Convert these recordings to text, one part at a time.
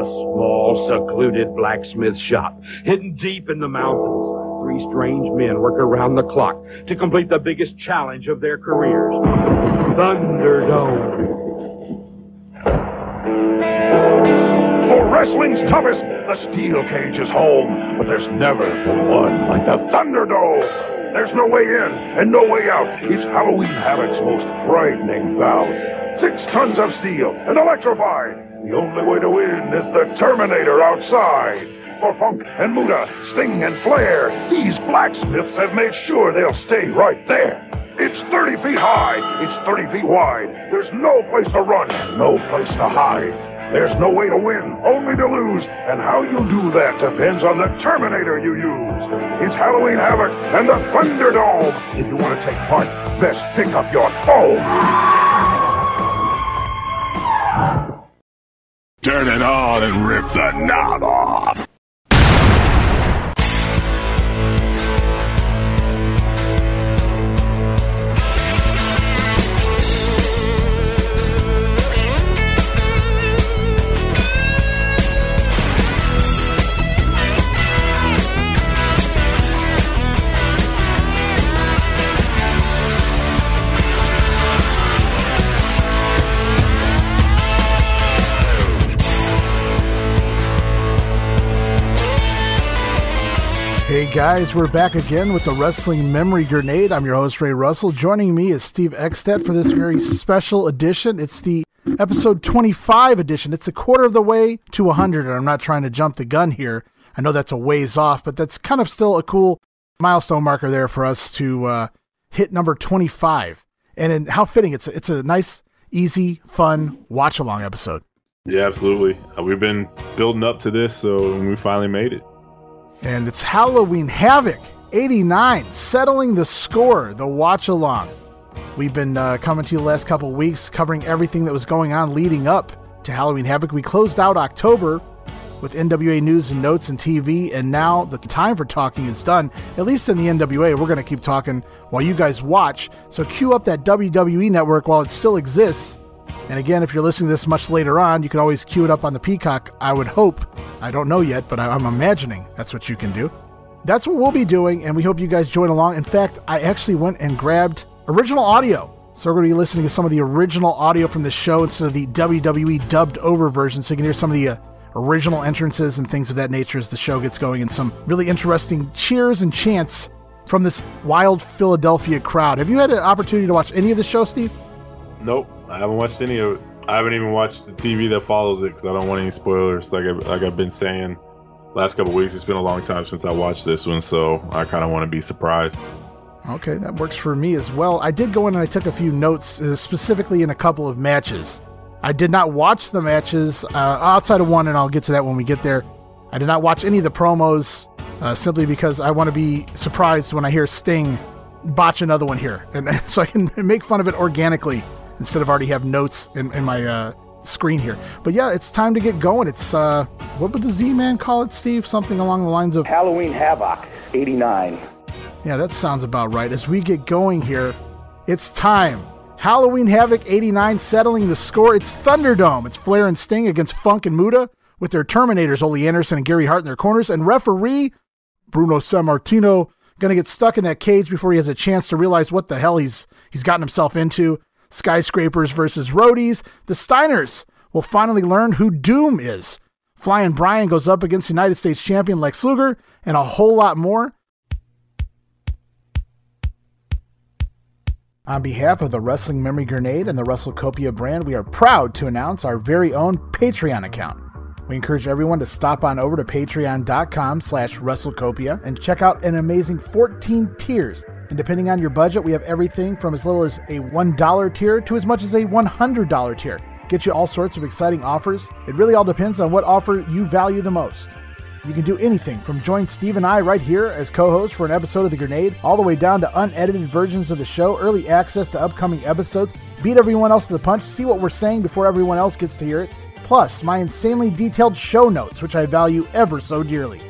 a small, secluded blacksmith shop, hidden deep in the mountains, three strange men work around the clock to complete the biggest challenge of their careers. Thunderdome. For wrestling's toughest, the steel cage is home, but there's never one like the Thunderdome. There's no way in and no way out. It's Halloween Havoc's most frightening bout. Six tons of steel and electrified. The only way to win is the Terminator outside. For Funk and Muta, Sting and Flair, these blacksmiths have made sure they'll stay right there. It's 30 feet high, it's 30 feet wide. There's no place to run, no place to hide. There's no way to win, only to lose, and how you do that depends on the Terminator you use. It's Halloween Havoc and the Thunderdome. If you want to take part, best pick up your phone. Turn it on and rip the knob off. Hey guys, we're back again with the Wrestling Memory Grenade. I'm your host, Ray Russell. Joining me is Steve Eckstedt for this very special edition. It's the episode 25 edition. It's a quarter of the way to 100, and I'm not trying to jump the gun here. I know that's a ways off, but that's kind of still a cool milestone marker there for us to uh, hit number 25. And in, how fitting. It's it's a nice, easy, fun watch along episode. Yeah, absolutely. Uh, we've been building up to this, so we finally made it and it's Halloween Havoc 89, settling the score, the watch along. We've been uh, coming to you the last couple weeks, covering everything that was going on leading up to Halloween Havoc. We closed out October with NWA news and notes and TV, and now the time for talking is done. At least in the NWA, we're going to keep talking while you guys watch. So cue up that WWE network while it still exists and again, if you're listening to this much later on, you can always queue it up on the Peacock. I would hope. I don't know yet, but I'm imagining that's what you can do. That's what we'll be doing, and we hope you guys join along. In fact, I actually went and grabbed original audio. So we're going to be listening to some of the original audio from the show instead of the WWE dubbed over version, so you can hear some of the uh, original entrances and things of that nature as the show gets going, and some really interesting cheers and chants from this wild Philadelphia crowd. Have you had an opportunity to watch any of the show, Steve? Nope. I haven't watched any of it. I haven't even watched the TV that follows it because I don't want any spoilers. Like I, like I've been saying, last couple weeks. It's been a long time since I watched this one, so I kind of want to be surprised. Okay, that works for me as well. I did go in and I took a few notes, uh, specifically in a couple of matches. I did not watch the matches uh, outside of one, and I'll get to that when we get there. I did not watch any of the promos uh, simply because I want to be surprised when I hear Sting botch another one here, and so I can make fun of it organically instead of already have notes in, in my uh, screen here. But yeah, it's time to get going. It's uh, what would the Z Man call it, Steve? Something along the lines of Halloween Havoc '89. Yeah, that sounds about right. As we get going here, it's time. Halloween Havoc 89 settling the score. It's Thunderdome. It's Flair and Sting against Funk and Muta with their Terminators, Ole Anderson and Gary Hart in their corners, and referee Bruno Sammartino going to get stuck in that cage before he has a chance to realize what the hell he's he's gotten himself into. Skyscrapers versus Roadies. The Steiners will finally learn who Doom is. Flying Brian goes up against United States champion Lex Luger, and a whole lot more. On behalf of the Wrestling Memory Grenade and the WrestleCopia brand, we are proud to announce our very own Patreon account. We encourage everyone to stop on over to patreon.com slash WrestleCopia and check out an amazing 14 tiers and depending on your budget, we have everything from as little as a $1 tier to as much as a $100 tier. Get you all sorts of exciting offers. It really all depends on what offer you value the most. You can do anything from join Steve and I right here as co hosts for an episode of The Grenade, all the way down to unedited versions of the show, early access to upcoming episodes, beat everyone else to the punch, see what we're saying before everyone else gets to hear it, plus my insanely detailed show notes, which I value ever so dearly.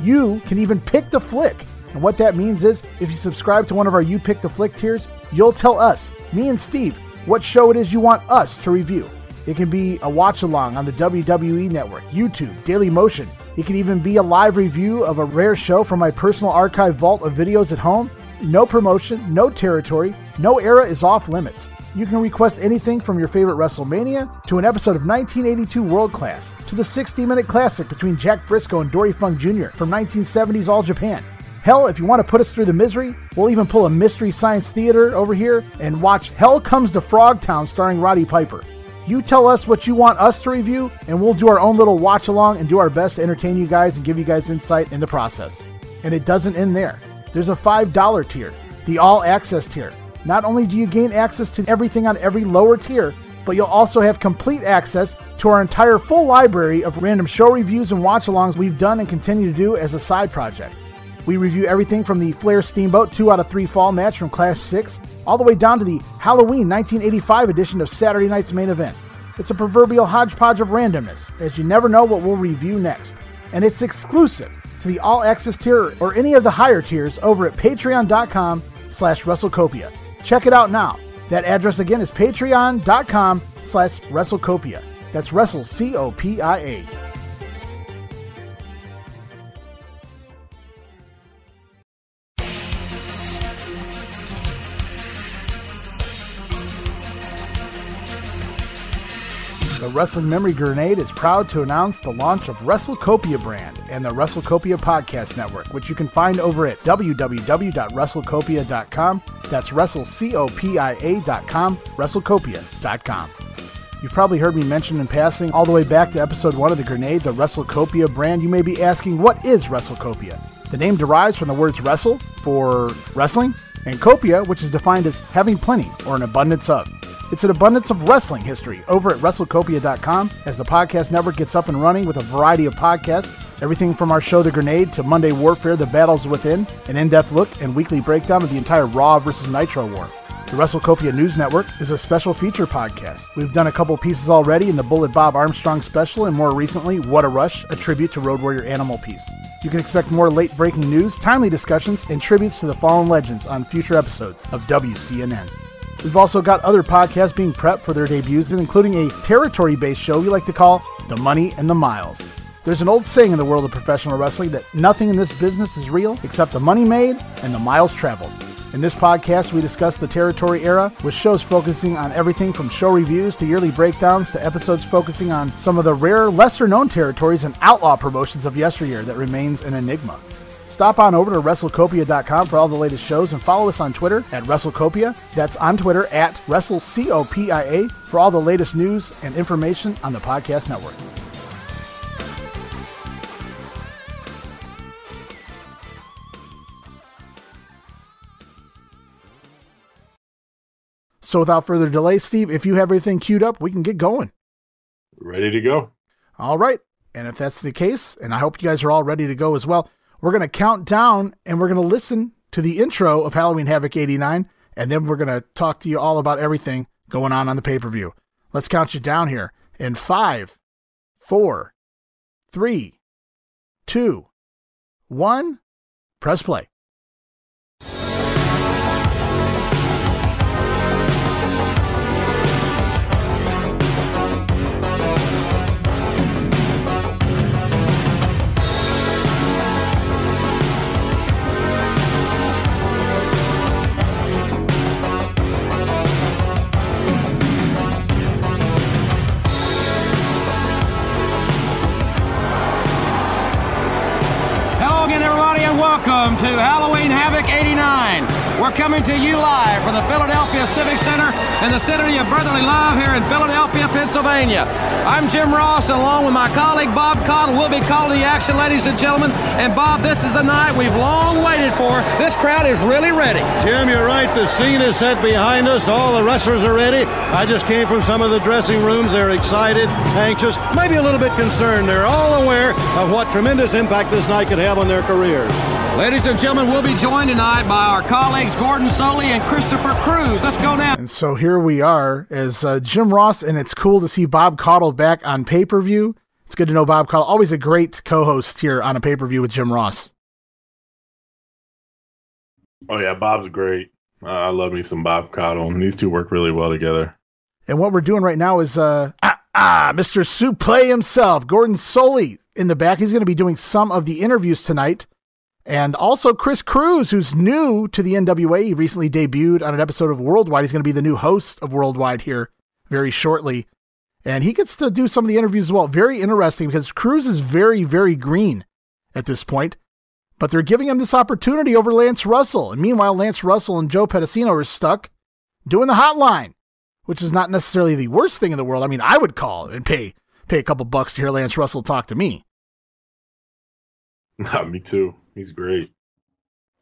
You can even pick the flick and what that means is if you subscribe to one of our You Pick the Flick tiers, you'll tell us, me and Steve, what show it is you want us to review. It can be a watch along on the WWE Network, YouTube, Daily Motion. It can even be a live review of a rare show from my personal archive vault of videos at home. No promotion, no territory, no era is off limits. You can request anything from your favorite WrestleMania to an episode of 1982 World Class to the 60 minute classic between Jack Brisco and Dory Funk Jr. from 1970's All Japan. Hell, if you want to put us through the misery, we'll even pull a Mystery Science Theater over here and watch Hell Comes to Frogtown starring Roddy Piper. You tell us what you want us to review, and we'll do our own little watch along and do our best to entertain you guys and give you guys insight in the process. And it doesn't end there. There's a $5 tier, the All Access tier. Not only do you gain access to everything on every lower tier, but you'll also have complete access to our entire full library of random show reviews and watch alongs we've done and continue to do as a side project. We review everything from the Flair Steamboat 2 out of 3 fall match from Clash 6 all the way down to the Halloween 1985 edition of Saturday Night's Main Event. It's a proverbial hodgepodge of randomness, as you never know what we'll review next. And it's exclusive to the All Access tier or any of the higher tiers over at patreon.com slash WrestleCopia. Check it out now. That address again is patreon.com slash WrestleCopia. That's Wrestle C-O-P-I-A. The Wrestling Memory Grenade is proud to announce the launch of WrestleCopia brand and the WrestleCopia Podcast Network, which you can find over at www.wrestlecopia.com. That's WrestleCopia.com, WrestleCopia.com. You've probably heard me mention in passing all the way back to episode one of The Grenade, the WrestleCopia brand. You may be asking, what is WrestleCopia? The name derives from the words wrestle for wrestling and copia, which is defined as having plenty or an abundance of. It's an abundance of wrestling history over at WrestleCopia.com as the podcast network gets up and running with a variety of podcasts, everything from our show The Grenade to Monday Warfare, The Battles Within, an in-depth look and weekly breakdown of the entire Raw versus Nitro War. The WrestleCopia News Network is a special feature podcast. We've done a couple pieces already in the Bullet Bob Armstrong special and more recently, What a Rush, a tribute to Road Warrior Animal Piece. You can expect more late breaking news, timely discussions, and tributes to the fallen legends on future episodes of WCNN. We've also got other podcasts being prepped for their debuts, including a territory based show we like to call The Money and the Miles. There's an old saying in the world of professional wrestling that nothing in this business is real except the money made and the miles traveled. In this podcast, we discuss the territory era with shows focusing on everything from show reviews to yearly breakdowns to episodes focusing on some of the rare, lesser known territories and outlaw promotions of yesteryear that remains an enigma. Stop on over to WrestleCopia.com for all the latest shows and follow us on Twitter at WrestleCopia. That's on Twitter at WrestleCopia for all the latest news and information on the podcast network. So without further delay, Steve, if you have everything queued up, we can get going. Ready to go. All right. And if that's the case, and I hope you guys are all ready to go as well, we're going to count down and we're going to listen to the intro of Halloween Havoc 89, and then we're going to talk to you all about everything going on on the pay per view. Let's count you down here in five, four, three, two, one. Press play. Welcome to Halloween Havoc 89. We're coming to you live from the Philadelphia Civic Center in the city of brotherly love here in Philadelphia, Pennsylvania. I'm Jim Ross, and along with my colleague Bob Caudle, we'll be calling the action, ladies and gentlemen. And Bob, this is the night we've long waited for. This crowd is really ready. Jim, you're right. The scene is set behind us. All the wrestlers are ready. I just came from some of the dressing rooms. They're excited, anxious, maybe a little bit concerned. They're all aware of what tremendous impact this night could have on their careers. Ladies and gentlemen, we'll be joined tonight by our colleagues Gordon Solie and Christopher Cruz. Let's go now. And so here we are as uh, Jim Ross, and it's cool to see Bob Caudle back on pay per view. It's good to know Bob Caudle, always a great co host here on a pay per view with Jim Ross. Oh yeah, Bob's great. Uh, I love me some Bob Caudle, and these two work really well together. And what we're doing right now is uh, ah, Ah, Mr. Suplee himself, Gordon Solie in the back. He's going to be doing some of the interviews tonight. And also Chris Cruz, who's new to the NWA. He recently debuted on an episode of Worldwide. He's going to be the new host of Worldwide here very shortly. And he gets to do some of the interviews as well. Very interesting because Cruz is very, very green at this point. But they're giving him this opportunity over Lance Russell. And meanwhile, Lance Russell and Joe Pedicino are stuck doing the hotline, which is not necessarily the worst thing in the world. I mean, I would call and pay pay a couple bucks to hear Lance Russell talk to me. me too. He's great.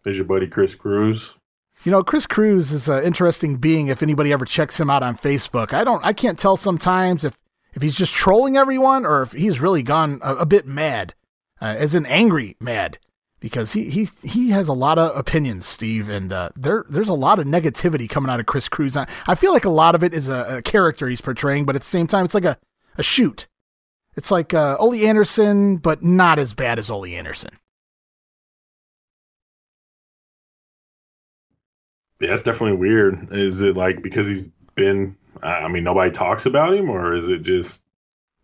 There's your buddy Chris Cruz. You know, Chris Cruz is an interesting being. If anybody ever checks him out on Facebook, I don't, I can't tell sometimes if if he's just trolling everyone or if he's really gone a, a bit mad, uh, as an angry mad, because he he he has a lot of opinions, Steve, and uh, there there's a lot of negativity coming out of Chris Cruz. I, I feel like a lot of it is a, a, character he's portraying, but at the same time, it's like a a shoot. It's like uh, Ole Anderson, but not as bad as Ole Anderson. Yeah, it's definitely weird. Is it like because he's been? I mean, nobody talks about him, or is it just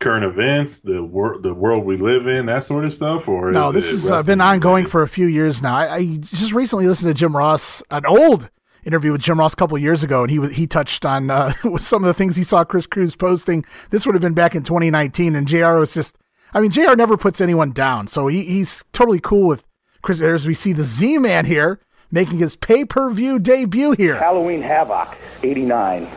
current events, the world, the world we live in, that sort of stuff? Or no, this has uh, been ongoing for a few years now. I, I, just recently listened to Jim Ross, an old interview with Jim Ross a couple years ago, and he he touched on uh, some of the things he saw Chris Cruz posting. This would have been back in 2019, and Jr. was just. I mean, Jr. never puts anyone down, so he, he's totally cool with Chris. As we see the Z Man here making his pay per view debut here. Halloween Havoc, 89.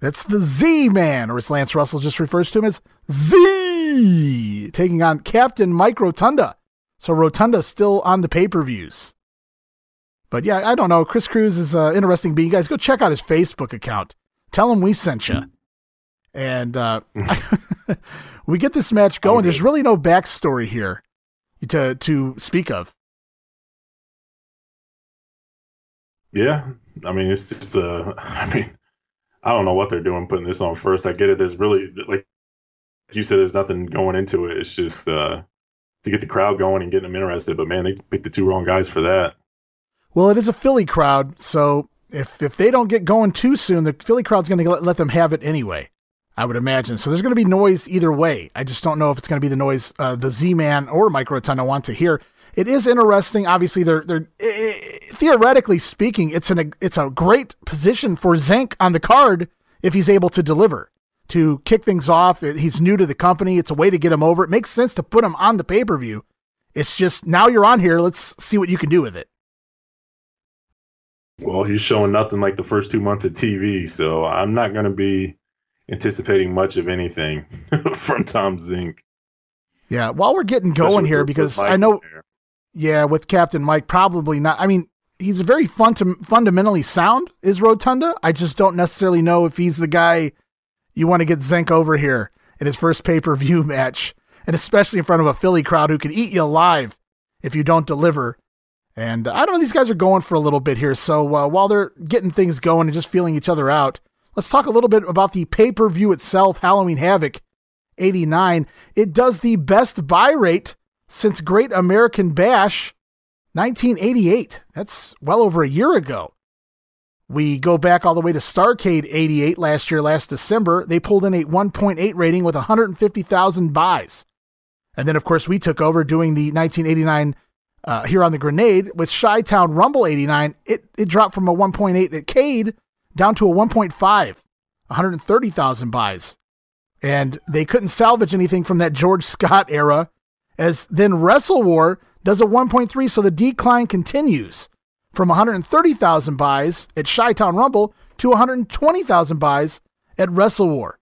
That's the Z Man, or as Lance Russell just refers to him as Z, taking on Captain Mike Rotunda. So Rotunda's still on the pay per views. But yeah, I don't know. Chris Cruz is an interesting being. You guys go check out his Facebook account. Tell him we sent you. And uh, we get this match going. There's really no backstory here to to speak of. Yeah, I mean, it's just, uh, I mean, I don't know what they're doing putting this on first. I get it. There's really, like you said, there's nothing going into it. It's just uh, to get the crowd going and getting them interested. But man, they picked the two wrong guys for that. Well, it is a Philly crowd, so if if they don't get going too soon, the Philly crowd's going to let, them have it anyway. I would imagine. So there's going to be noise either way. I just don't know if it's going to be the noise uh, the Z Man or Mike Rotunda want to hear it is interesting. Obviously, they're they're theoretically speaking, it's an it's a great position for Zenk on the card if he's able to deliver to kick things off. He's new to the company. It's a way to get him over. It makes sense to put him on the pay per view. It's just now you're on here. Let's see what you can do with it. Well, he's showing nothing like the first two months of TV, so I'm not going to be anticipating much of anything from Tom Zenk. Yeah, while we're getting Especially going here, because I know yeah, with Captain Mike, probably not. I mean, he's a very fun to, fundamentally sound, is Rotunda. I just don't necessarily know if he's the guy you want to get Zenk over here in his first pay per view match, and especially in front of a Philly crowd who can eat you alive if you don't deliver. And I don't know, these guys are going for a little bit here. So uh, while they're getting things going and just feeling each other out, let's talk a little bit about the pay per view itself, Halloween Havoc 89. It does the best buy rate since Great American Bash 1988. That's well over a year ago. We go back all the way to Starcade 88 last year, last December. They pulled in a 1.8 rating with 150,000 buys. And then, of course, we took over doing the 1989 uh, here on the Grenade with Chi Town Rumble 89. It, it dropped from a 1.8 at Cade down to a 1.5, 130,000 buys. And they couldn't salvage anything from that George Scott era as then Wrestle War does a 1.3, so the decline continues from 130,000 buys at Chi Town Rumble to 120,000 buys at Wrestle War.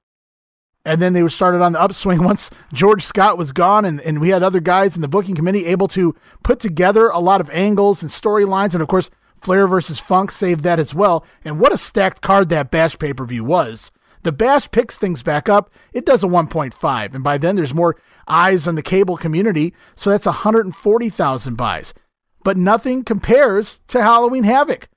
And then they were started on the upswing once George Scott was gone, and, and we had other guys in the booking committee able to put together a lot of angles and storylines. And of course, Flair versus Funk saved that as well. And what a stacked card that Bash pay per view was. The Bash picks things back up. It does a 1.5. And by then, there's more eyes on the cable community. So that's 140,000 buys. But nothing compares to Halloween Havoc,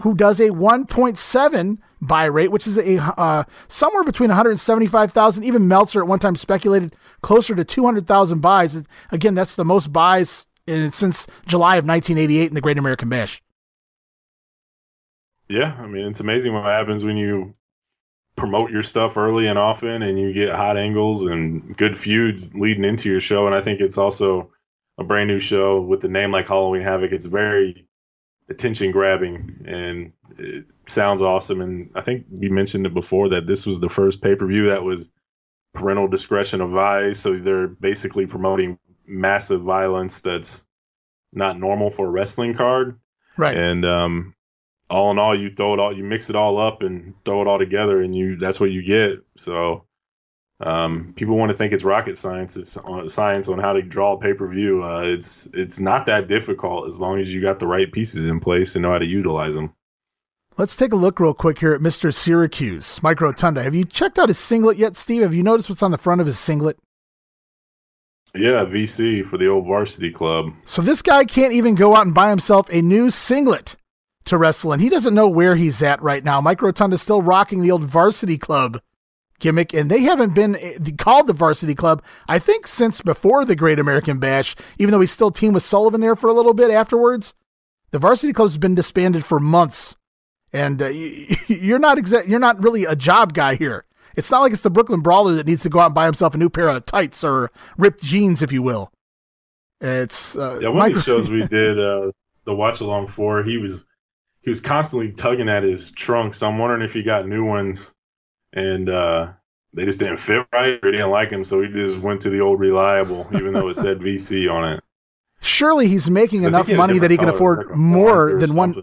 who does a 1.7 buy rate, which is a uh, somewhere between 175,000. Even Meltzer at one time speculated closer to 200,000 buys. Again, that's the most buys in, since July of 1988 in the Great American Bash. Yeah, I mean it's amazing what happens when you promote your stuff early and often, and you get hot angles and good feuds leading into your show. And I think it's also a brand new show with the name like Halloween Havoc. It's very attention grabbing and it sounds awesome. And I think we mentioned it before that this was the first pay per view that was parental discretion advised. So they're basically promoting massive violence that's not normal for a wrestling card. Right. And um, all in all, you throw it all, you mix it all up and throw it all together, and you that's what you get. So um, people want to think it's rocket science. It's on, science on how to draw a pay per view. Uh, it's it's not that difficult as long as you got the right pieces in place and know how to utilize them. Let's take a look real quick here at Mr. Syracuse, Mike Rotunda. Have you checked out his singlet yet, Steve? Have you noticed what's on the front of his singlet? Yeah, VC for the old varsity club. So this guy can't even go out and buy himself a new singlet to wrestle in. He doesn't know where he's at right now. Mike Rotunda's still rocking the old varsity club gimmick, and they haven't been eh, called the varsity club, I think, since before the Great American Bash, even though he's still teamed with Sullivan there for a little bit afterwards. The varsity club's been disbanded for months, and uh, you're not exa- you're not really a job guy here. It's not like it's the Brooklyn Brawler that needs to go out and buy himself a new pair of tights or ripped jeans, if you will. It's uh, yeah. One Mike- of the shows we did, uh, the watch along for, he was he was constantly tugging at his trunks. So I'm wondering if he got new ones and uh, they just didn't fit right or he didn't like him, so he just went to the old reliable, even though it said VC on it. Surely he's making so enough money that he can afford like more than one.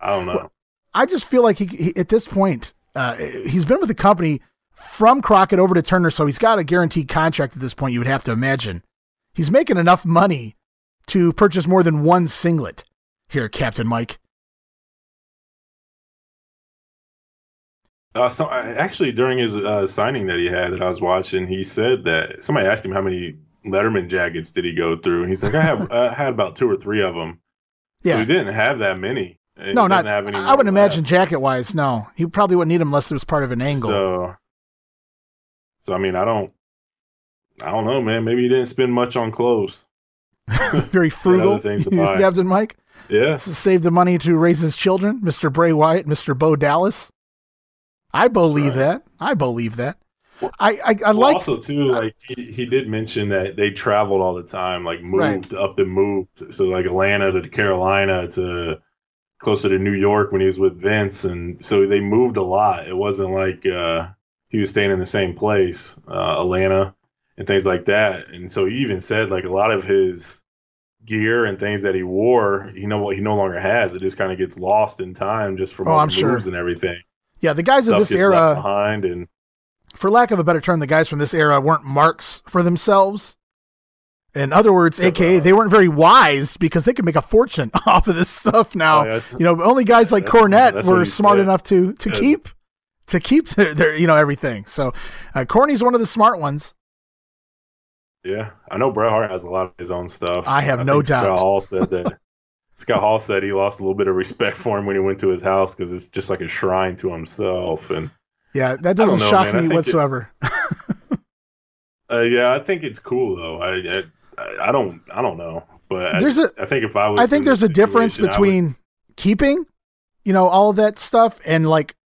I don't know. Well, I just feel like he, he at this point, uh, he's been with the company from Crockett over to Turner, so he's got a guaranteed contract at this point. You would have to imagine he's making enough money to purchase more than one singlet. Here, Captain Mike. Uh, so actually, during his uh, signing that he had that I was watching, he said that somebody asked him how many Letterman jackets did he go through, and he's like, I have I had about two or three of them. Yeah, so he didn't have that many. no, not. Any. I wouldn't imagine jacket wise. No, he probably wouldn't need them unless it was part of an angle. So, so I mean, I don't, I don't know, man. Maybe he didn't spend much on clothes. Very frugal, Captain Mike. Yeah, save the money to raise his children, Mister Bray Wyatt, Mister Bo Dallas. I believe right. that. I believe that. Well, I I, I well, like also too like he, he did mention that they traveled all the time, like moved right. up and moved. So like Atlanta to Carolina to closer to New York when he was with Vince, and so they moved a lot. It wasn't like uh, he was staying in the same place, uh, Atlanta, and things like that. And so he even said like a lot of his gear and things that he wore, you know what he no longer has. It just kind of gets lost in time just from oh, all I'm the moves sure. and everything. Yeah, the guys of this era behind and for lack of a better term, the guys from this era weren't marks for themselves. In other words, Except, aka they weren't very wise because they could make a fortune off of this stuff now. Oh, you know, only guys like Cornette were smart said. enough to to yeah. keep to keep their, their, you know everything. So uh, Corny's one of the smart ones. Yeah, I know Bret Hart has a lot of his own stuff. I have I no doubt. Scott Hall said that Scott Hall said he lost a little bit of respect for him when he went to his house because it's just like a shrine to himself. And yeah, that doesn't know, shock man. me whatsoever. It, uh, yeah, I think it's cool though. I, I, I don't I don't know, but there's I, a, I think if I was, I think there's a difference between would, keeping, you know, all of that stuff and like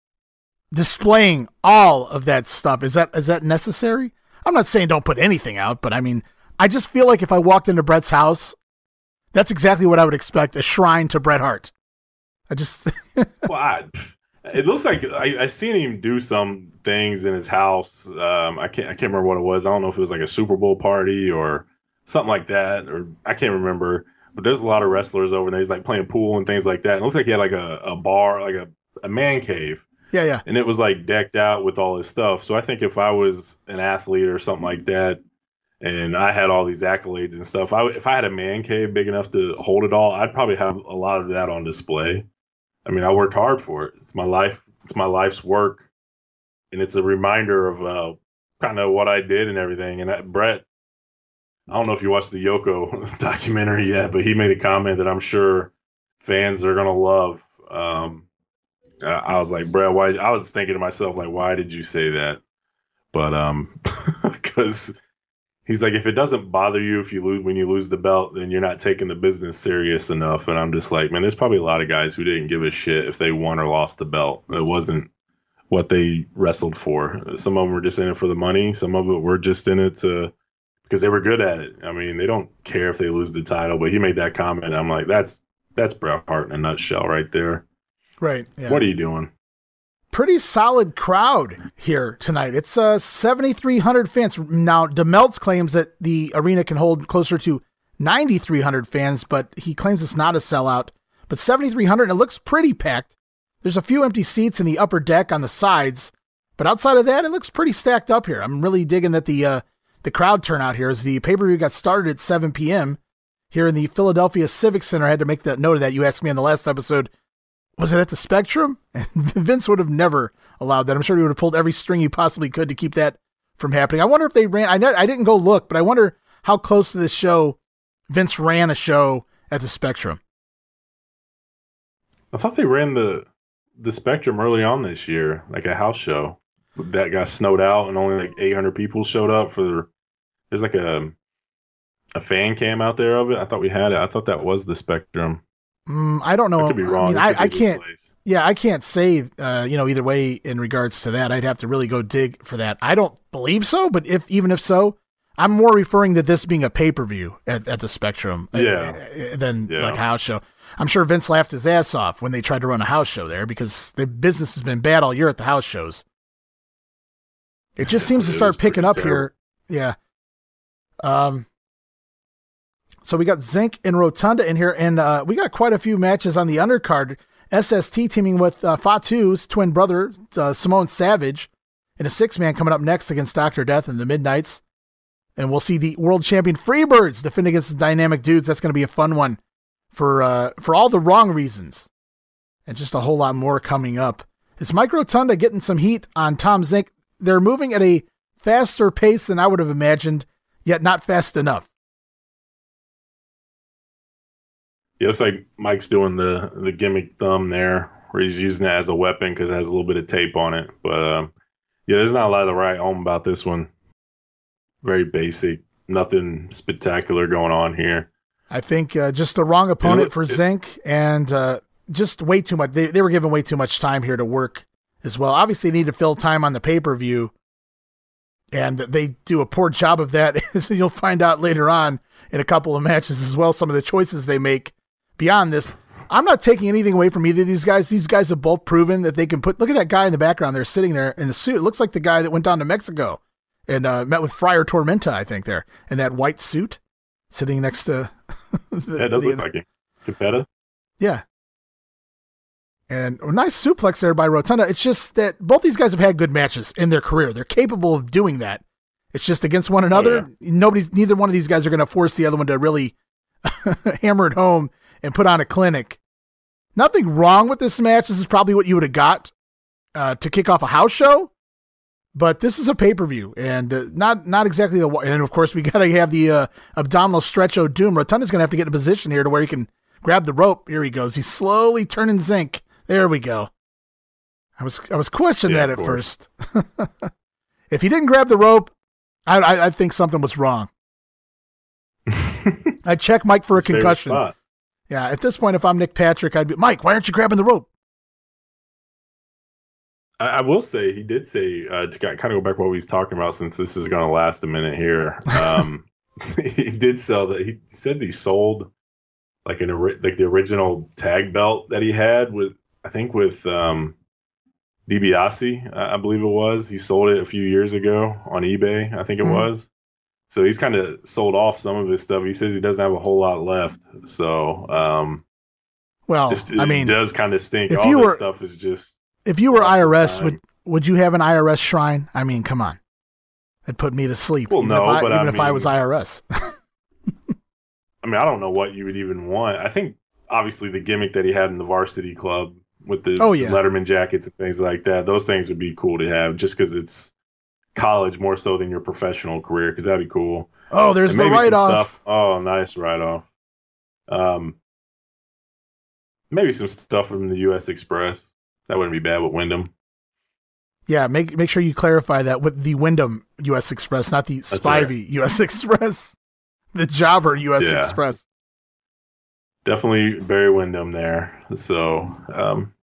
displaying all of that stuff. Is that is that necessary? I'm not saying don't put anything out, but I mean, I just feel like if I walked into Bret's house that's exactly what I would expect a shrine to Bret Hart. I just. well, I, it looks like I, I seen him do some things in his house. Um, I can't I can't remember what it was. I don't know if it was like a Super Bowl party or something like that, or I can't remember. But there's a lot of wrestlers over there. He's like playing pool and things like that. It looks like he had like a, a bar, like a, a man cave. Yeah, yeah. And it was like decked out with all his stuff. So I think if I was an athlete or something like that, and I had all these accolades and stuff. I, if I had a man cave big enough to hold it all, I'd probably have a lot of that on display. I mean, I worked hard for it. It's my life. It's my life's work, and it's a reminder of uh, kind of what I did and everything. And that, Bret, I don't know if you watched the Yoko documentary yet, but he made a comment that I'm sure fans are gonna love. Um, I was like, Bret, why? I was thinking to myself, like, why did you say that? But um, because he's like, if it doesn't bother you if you lose when you lose the belt, then you're not taking the business serious enough. And I'm just like, man, there's probably a lot of guys who didn't give a shit if they won or lost the belt. It wasn't what they wrestled for. Some of them were just in it for the money. Some of it were just in it to because they were good at it. I mean, they don't care if they lose the title. But he made that comment. I'm like, that's that's Bret Hart in a nutshell right there. Right. Yeah. What are you doing? Pretty solid crowd here tonight. It's uh 7,300 fans. Now, DeMeltz claims that the arena can hold closer to 9,300 fans, but he claims it's not a sellout. But 7,300, it looks pretty packed. There's a few empty seats in the upper deck on the sides, but outside of that, it looks pretty stacked up here. I'm really digging that the uh, the crowd turnout here as the pay per view got started at 7 p.m. here in the Philadelphia Civic Center. I had to make that note of that. You asked me in the last episode, was it at the Spectrum? And Vince would have never allowed that. I'm sure he would have pulled every string he possibly could to keep that from happening. I wonder if they ran. I I didn't go look, but I wonder how close to this show Vince ran a show at the Spectrum. I thought they ran the the Spectrum early on this year, like a house show that got snowed out and only like 800 people showed up for. There's like a a fan cam out there of it. I thought we had it. I thought that was the Spectrum. Mm, I don't know. I could be wrong. I, mean, I, I can't. Yeah, I can't say. Uh, you know, either way in regards to that, I'd have to really go dig for that. I don't believe so, but if even if so, I'm more referring to this being a pay per view at, at the Spectrum, uh, yeah, uh, than yeah. like house show. I'm sure Vince laughed his ass off when they tried to run a house show there because the business has been bad all year at the house shows. It just seems to start picking up terrible. here. Yeah. Um. So we got Zenk and Rotunda in here, and uh, we got quite a few matches on the undercard. SST teaming with uh, Fatu's twin brother uh, Samoan Savage in a six man coming up next against Doctor Death in the Midnights, and we'll see the world champion Freebirds defend against the Dynamic Dudes. That's going to be a fun one for uh, for all the wrong reasons, and just a whole lot more coming up. Is Mike Rotunda getting some heat on Tom Zenk? They're moving at a faster pace than I would have imagined, yet not fast enough. Yeah, it's like Mike's doing the the gimmick thumb there, where he's using it as a weapon because it has a little bit of tape on it. But um, yeah, there's not a lot to write home about this one. Very basic, nothing spectacular going on here. I think uh, just the wrong opponent It- for it- Zenk and uh, just way too much. They, they were given way too much time here to work as well. Obviously, they need to fill time on the pay per view, and they do a poor job of that. as You'll find out later on in a couple of matches as well. Some of the choices they make beyond this. I'm not taking anything away from either of these guys. These guys have both proven that they can put. Look at that guy in the background there, sitting there in the suit. It looks like the guy that went down to Mexico and uh, met with Friar Tormenta, I think, there in that white suit, sitting next to. the, That does the- look like it. Cappetta. yeah. And a nice suplex there by Rotunda. It's just that both these guys have had good matches in their career. They're capable of doing that. It's just against one another. Nobody's neither one of these guys are going to force the other one to really hammer it home and put on a clinic. Nothing wrong with this match. This is probably what you would have got uh, to kick off a house show. But this is a pay per view, and uh, not not exactly the. And of course, we got to have the uh, abdominal stretch o doom. Rotunda's going to have to get in a position here to where he can grab the rope. Here he goes. He's slowly turning Zenk. There we go. I was I was questioning Yeah, that at first. if he didn't grab the rope, I I, I think something was wrong. I check Mike for a concussion. spot. Yeah, at this point, if I'm Nick Patrick, I'd be Mike. Why aren't you grabbing the rope? I, I will say he did say uh, to kind of go back to what we was talking about since this is going to last a minute here. Um, he did sell that. He said he sold like an like the original tag belt that he had with I think with um, DiBiase, I believe it was. He sold it a few years ago on eBay. I think it Mhm. was. So he's kind of sold off some of his stuff. He says he doesn't have a whole lot left. So um, Well, I mean, does kind of stink. if All you this were- stuff is just if you were IRS, time. would would you have an IRS shrine? I mean, come on, it'd put me to sleep. Well, even no, if I, but I even if I was IRS. I mean, I don't know what you would even want. I think obviously the gimmick that he had in the varsity club with the Oh, yeah. Letterman jackets and things like that, those things would be cool to have just because it's college more so than your professional career, because that'd be cool. oh, there's And the write off. Oh, nice write off. Um, maybe some stuff from the U.S. Express. That wouldn't be bad with Windham. Yeah, make make sure you clarify that with the Windham U.S. Express, not the That's right. Spivey U.S. Express, the Jobber U.S. Yeah. Express. Definitely Barry Windham there. So, um,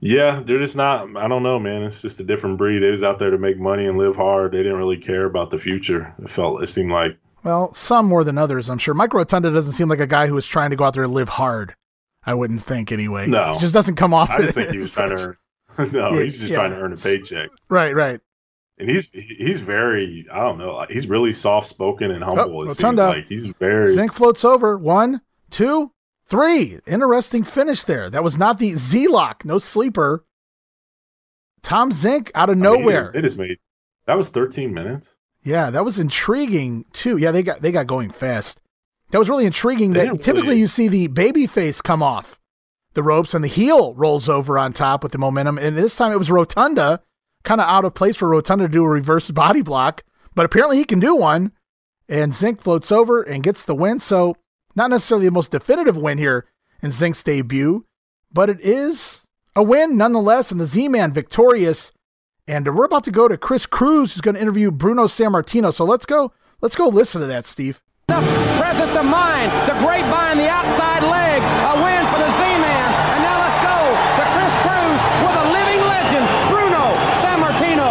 Yeah, they're just not. I don't know, man. It's just a different breed. They was out there to make money and live hard. They didn't really care about the future. It felt. It seemed like. Well, some more than others, I'm sure. Mike Rotunda doesn't seem like a guy who is trying to go out there and live hard. I wouldn't think anyway. No, he just doesn't come off. I just think he was trying to. Earn, no, yeah, he's just yeah. trying to earn a paycheck. Right, right. And he's he's very I don't know he's really soft spoken and humble. Oh, it seems like he's very. Zenk floats over one, two, three. Interesting finish there. That was not the Z lock. No sleeper. Tom Zenk out of nowhere. I mean, it is made. That was 13 minutes. Yeah, that was intriguing too. Yeah, they got they got going fast. That was really intriguing. That typically really... you see the baby face come off the ropes and the heel rolls over on top with the momentum, and this time it was Rotunda, kind of out of place for Rotunda to do a reverse body block, but apparently he can do one. And Zenk floats over and gets the win. So not necessarily the most definitive win here in Zenk's debut, but it is a win nonetheless, and the Z-Man victorious. And we're about to go to Chris Cruz, who's going to interview Bruno Sammartino. So let's go. Let's go listen to that, Steve. Presence of mind, the grapevine, the outside a win for the Z-Man. And now let's go to Chris Cruz with a living legend, Bruno Sammartino.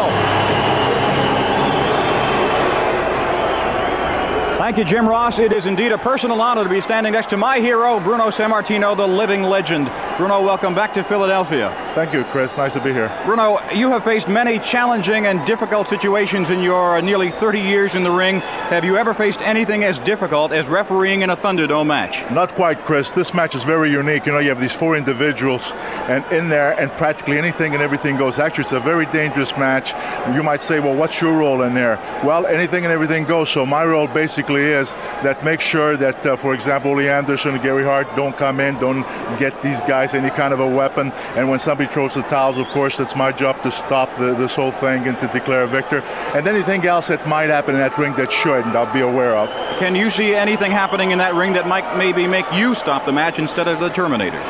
Thank you, Jim Ross. It is indeed a personal honor to be standing next to my hero, Bruno Sammartino, the living legend. Bruno, welcome back to Philadelphia. Thank you, Chris. Nice to be here. Bruno, you have faced many challenging and difficult situations in your uh, nearly 30 years in the ring. Have you ever faced anything as difficult as refereeing in a Thunderdome match? Not quite, Chris. This match is very unique. You know, you have these four individuals, and in there, and practically anything and everything goes. Actually, it's a very dangerous match. You might say, well, what's your role in there? Well, anything and everything goes. So my role basically is that make sure that, uh, for example, Ole Anderson and Gary Hart don't come in, don't get these guys any kind of a weapon. And when somebody throws the towels, of course, that's my job to stop the, this whole thing and to declare a victor. And anything else that might happen in that ring that shouldn't, I'll be aware of. Can you see anything happening in that ring that might maybe make you stop the match instead of the Terminator?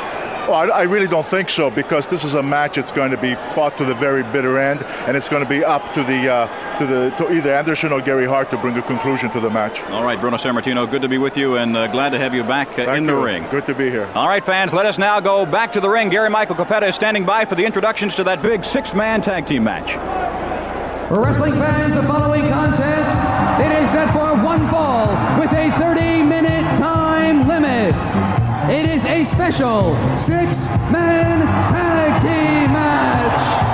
Well, I, I, really don't think so because this is a match that's going to be fought to the very bitter end, and it's going to be up to the uh, to the to either Anderson or Gary Hart to bring a conclusion to the match. All right, Bruno Sammartino, good to be with you, and uh, glad to have you back uh, in you. the ring. Good to be here. All right, fans, let us now go back to the ring. Gary Michael Cappetta is standing by for the introductions to that big six-man tag team match. For wrestling fans, the following contest it is set for one fall with a 30-minute time limit. It is a special six-man tag team match.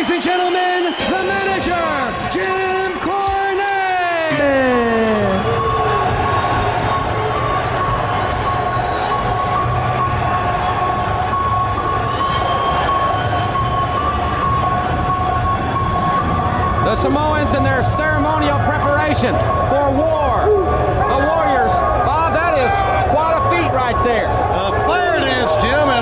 Ladies and gentlemen, the manager, Jim Cornette. The Samoans in their ceremonial preparation for war. The Warriors. Bob, that is quite a feat right there. A fire dance, Jim,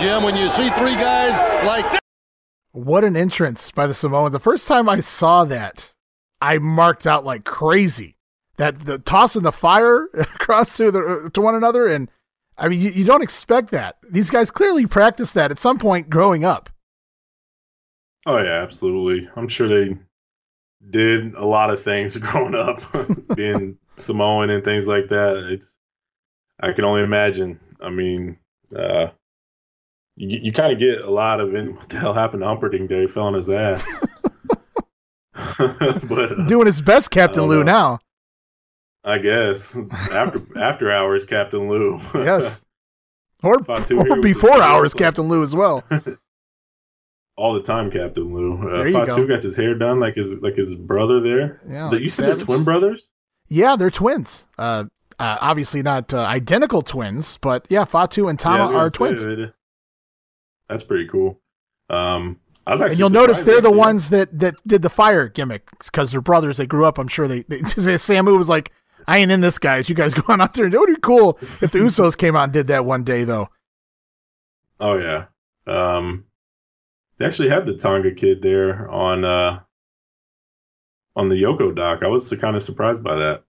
Jim, when you see three guys like that. What an entrance by the Samoans. The first time I saw that, I marked out like crazy. That the tossing the fire across to the to one another, and I mean, you, you don't expect that. These guys clearly practiced that at some point growing up. Oh yeah, absolutely. I'm sure they did a lot of things growing up, being Samoan and things like that. It's I can only imagine. I mean, uh, you, you kind of get a lot of in, what the hell happened to Humperdink Day fell on his ass. but uh, Doing his best, Captain Lou. know. Now, I guess after after hours, Captain Lou. yes, or, or before hours, Captain Lou as well. all the time, Captain Lou. Uh, Fatu go. got his hair done like his like his brother there. Yeah, like you said they're twin brothers. Yeah, they're twins. Uh, uh, obviously not uh, identical twins, but yeah, Fatu and Tama gonna are twins. That's pretty cool. Um, I was actually And you'll notice they're the ones that, that did the fire gimmick because they're brothers. They grew up. I'm sure they, they Samu was like, I ain't in this, guys. You guys go on out there. It would be cool if the Usos came out and did that one day, though. Oh yeah. Um, they actually had the Tonga kid there on uh on the Yoko doc. I was kind of surprised by that,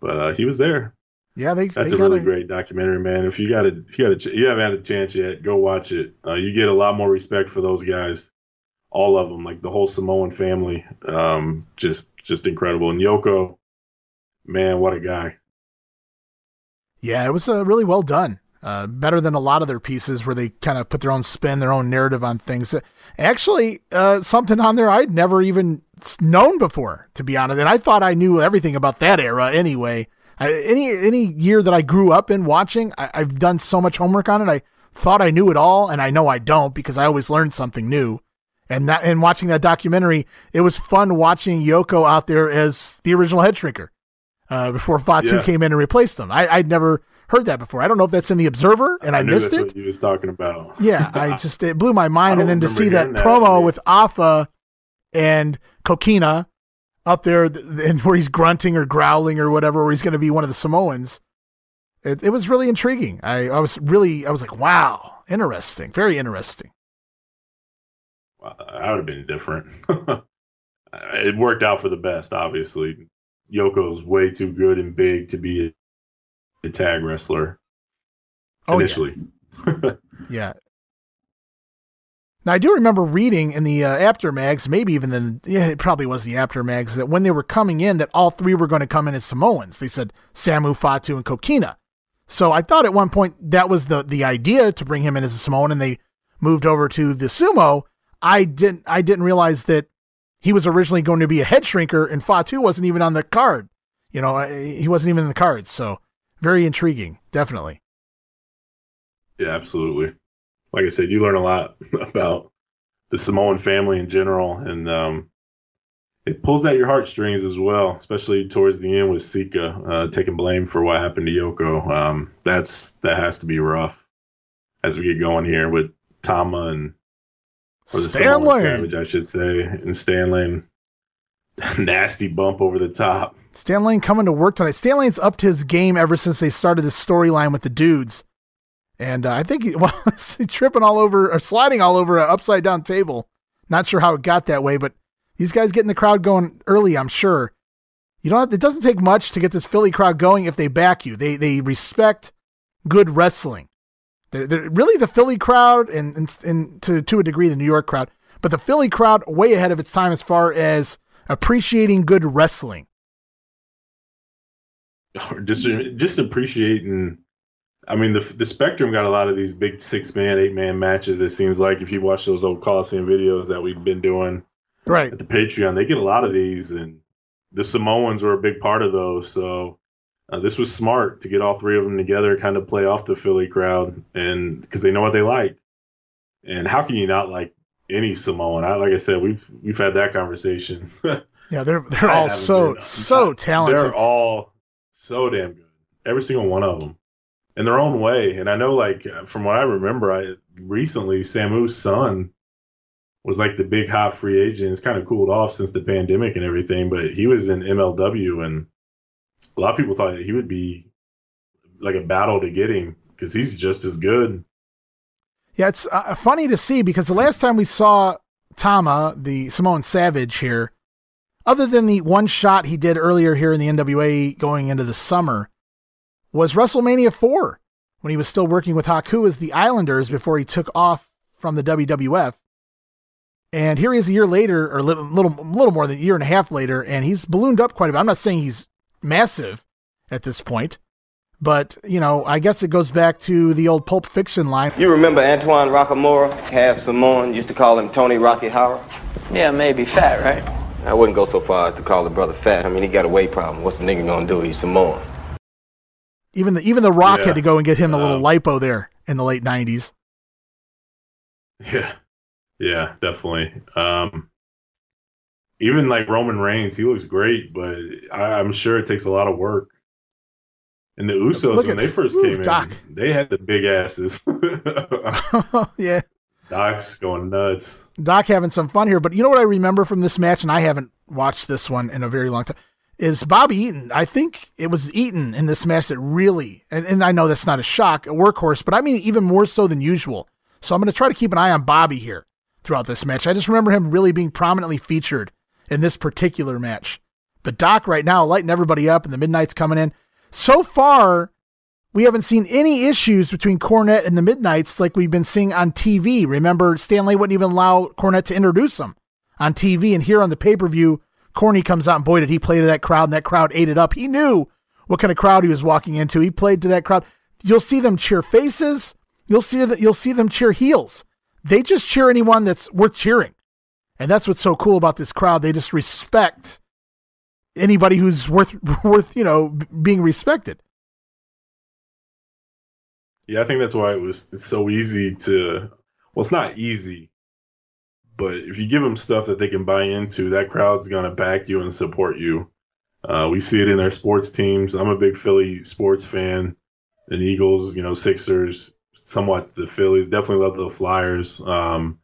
but uh, he was there. Yeah, they. That's they a really great documentary, man. If you got a, if you got a, you haven't had a chance yet, go watch it. Uh, you get a lot more respect for those guys, all of them, like the whole Samoan family. Um, just, just incredible. And Yoko, man, what a guy. Yeah, it was uh, really well done. Uh, better than a lot of their pieces where they kind of put their own spin, their own narrative on things. Actually, uh, something on there I'd never even known before, to be honest. And I thought I knew everything about that era anyway. I, any any year that I grew up in watching, I, I've done so much homework on it. I thought I knew it all, and I know I don't because I always learn something new. And that and watching that documentary, it was fun watching Yoko out there as the original head shrinker uh, before Fatu Yeah. came in and replaced him. I, I'd never heard that before. I don't know if that's in the Observer and I, knew missed it. what you was talking about. Yeah, I just it blew my mind, and then to see that that. promo with Afa and Kokina up there, and where he's grunting or growling or whatever, where he's going to be one of the Samoans. It, it was really intriguing. I, I was really, I was like, wow, interesting, very interesting. I would have been different. it worked out for the best, obviously. Yoko's way too good and big to be a, tag wrestler Oh, yeah. initially. Yeah. Now I do remember reading in the uh, Apter mags, maybe even then, yeah, it probably was the Apter mags, that when they were coming in, that all three were going to come in as Samoans. They said Samu, Fatu, and Kokina. So I thought at one point that was the the idea to bring him in as a Samoan, and they moved over to the sumo. I didn't I didn't realize that he was originally going to be a head shrinker, and Fatu wasn't even on the card. You know, he wasn't even in the cards. So very intriguing, definitely. Yeah, absolutely. Like I said, you learn a lot about the Samoan family in general, and um, it pulls at your heartstrings as well, especially towards the end with Sika uh, taking blame for what happened to Yoko. Um, that's that has to be rough as we get going here with Tama and or the Samoan Stanley. Savage, I should say, and Stanley. Nasty bump over the top. Stan Lane coming to work tonight. Stan Lane's upped his game ever since they started this storyline with the dudes. And uh, I think he, well, tripping all over or sliding all over an upside down table. Not sure how it got that way, but these guys getting the crowd going early, I'm sure. You don't have, it doesn't take much to get this Philly crowd going if they back you. They they respect good wrestling. They're, they're really the Philly crowd and, and, and to, to a degree the New York crowd, but the Philly crowd way ahead of its time as far as appreciating good wrestling. just just appreciating. I mean, the the Spectrum got a lot of these big six man, eight man matches. It seems like if you watch those old Coliseum videos that we've been doing Right. at the Patreon, they get a lot of these, and the Samoans were a big part of those. So uh, this was smart to get all three of them together, kind of play off the Philly crowd, and because they know what they like. And how can you not like any Samoan? I, like I said, we've we've had that conversation. Yeah, they're they're all so been- so talented. They're all so damn good. Every single one of them in their own way. And I know, like, from what I remember, I recently Samu's son was like the big hot free agent. It's kind of cooled off since the pandemic and everything, but he was in MLW, and a lot of people thought he would be like a battle to get him because he's just as good. Yeah, it's uh, funny to see because the last time we saw Tama, the Samoan Savage here, other than the one shot he did earlier here in the NWA going into the summer, was WrestleMania 4 when he was still working with Haku as the Islanders before he took off from the WWF. And here he is a year later, or a little, little, little more than a year and a half later, and he's ballooned up quite a bit. I'm not saying he's massive at this point, but, you know, I guess it goes back to the old Pulp Fiction line. You remember Antoine Rockamora, half Samoan, used to call him Tony Rocky Horror? Yeah, maybe fat, right? I wouldn't go so far as to call the brother fat. I mean, he got a weight problem. What's the nigga gonna do? He's Samoan. Even the even the Rock Yeah. had to go and get him a little Um, lipo there in the late '90s. Yeah, yeah, definitely. Um, even like Roman Reigns, he looks great, but I, I'm sure it takes a lot of work. And the Usos, Look when they first Ooh, came Doc. in, they had the big asses. yeah, Doc's going nuts. Doc having some fun here. But you know what I remember from this match, and I haven't watched this one in a very long time, is Bobby Eaton. I think it was Eaton in this match that really, and, and I know that's not a shock, a workhorse, but I mean even more so than usual. So I'm going to try to keep an eye on Bobby here throughout this match. I just remember him really being prominently featured in this particular match. But Doc right now lighting everybody up, and the Midnight's coming in. So far, we haven't seen any issues between Cornette and the Midnights like we've been seeing on TV. Remember, Stan Lane wouldn't even allow Cornette to introduce him on TV. And here on the pay per view, Corny comes out and boy, did he play to that crowd, and that crowd ate it up. He knew what kind of crowd he was walking into. He played to that crowd. You'll see them cheer faces. You'll see that. You'll see them cheer heels. They just cheer anyone that's worth cheering, and that's what's so cool about this crowd. They just respect anybody who's worth worth you know being respected. Yeah, I think that's why it was it's so easy to. Well, it's not easy, but if you give them stuff that they can buy into, that crowd's gonna back you and support you. Uh, we see it in their sports teams. I'm a big Philly sports fan, and Eagles, you know, Sixers, somewhat the Phillies. Definitely love the Flyers. Um,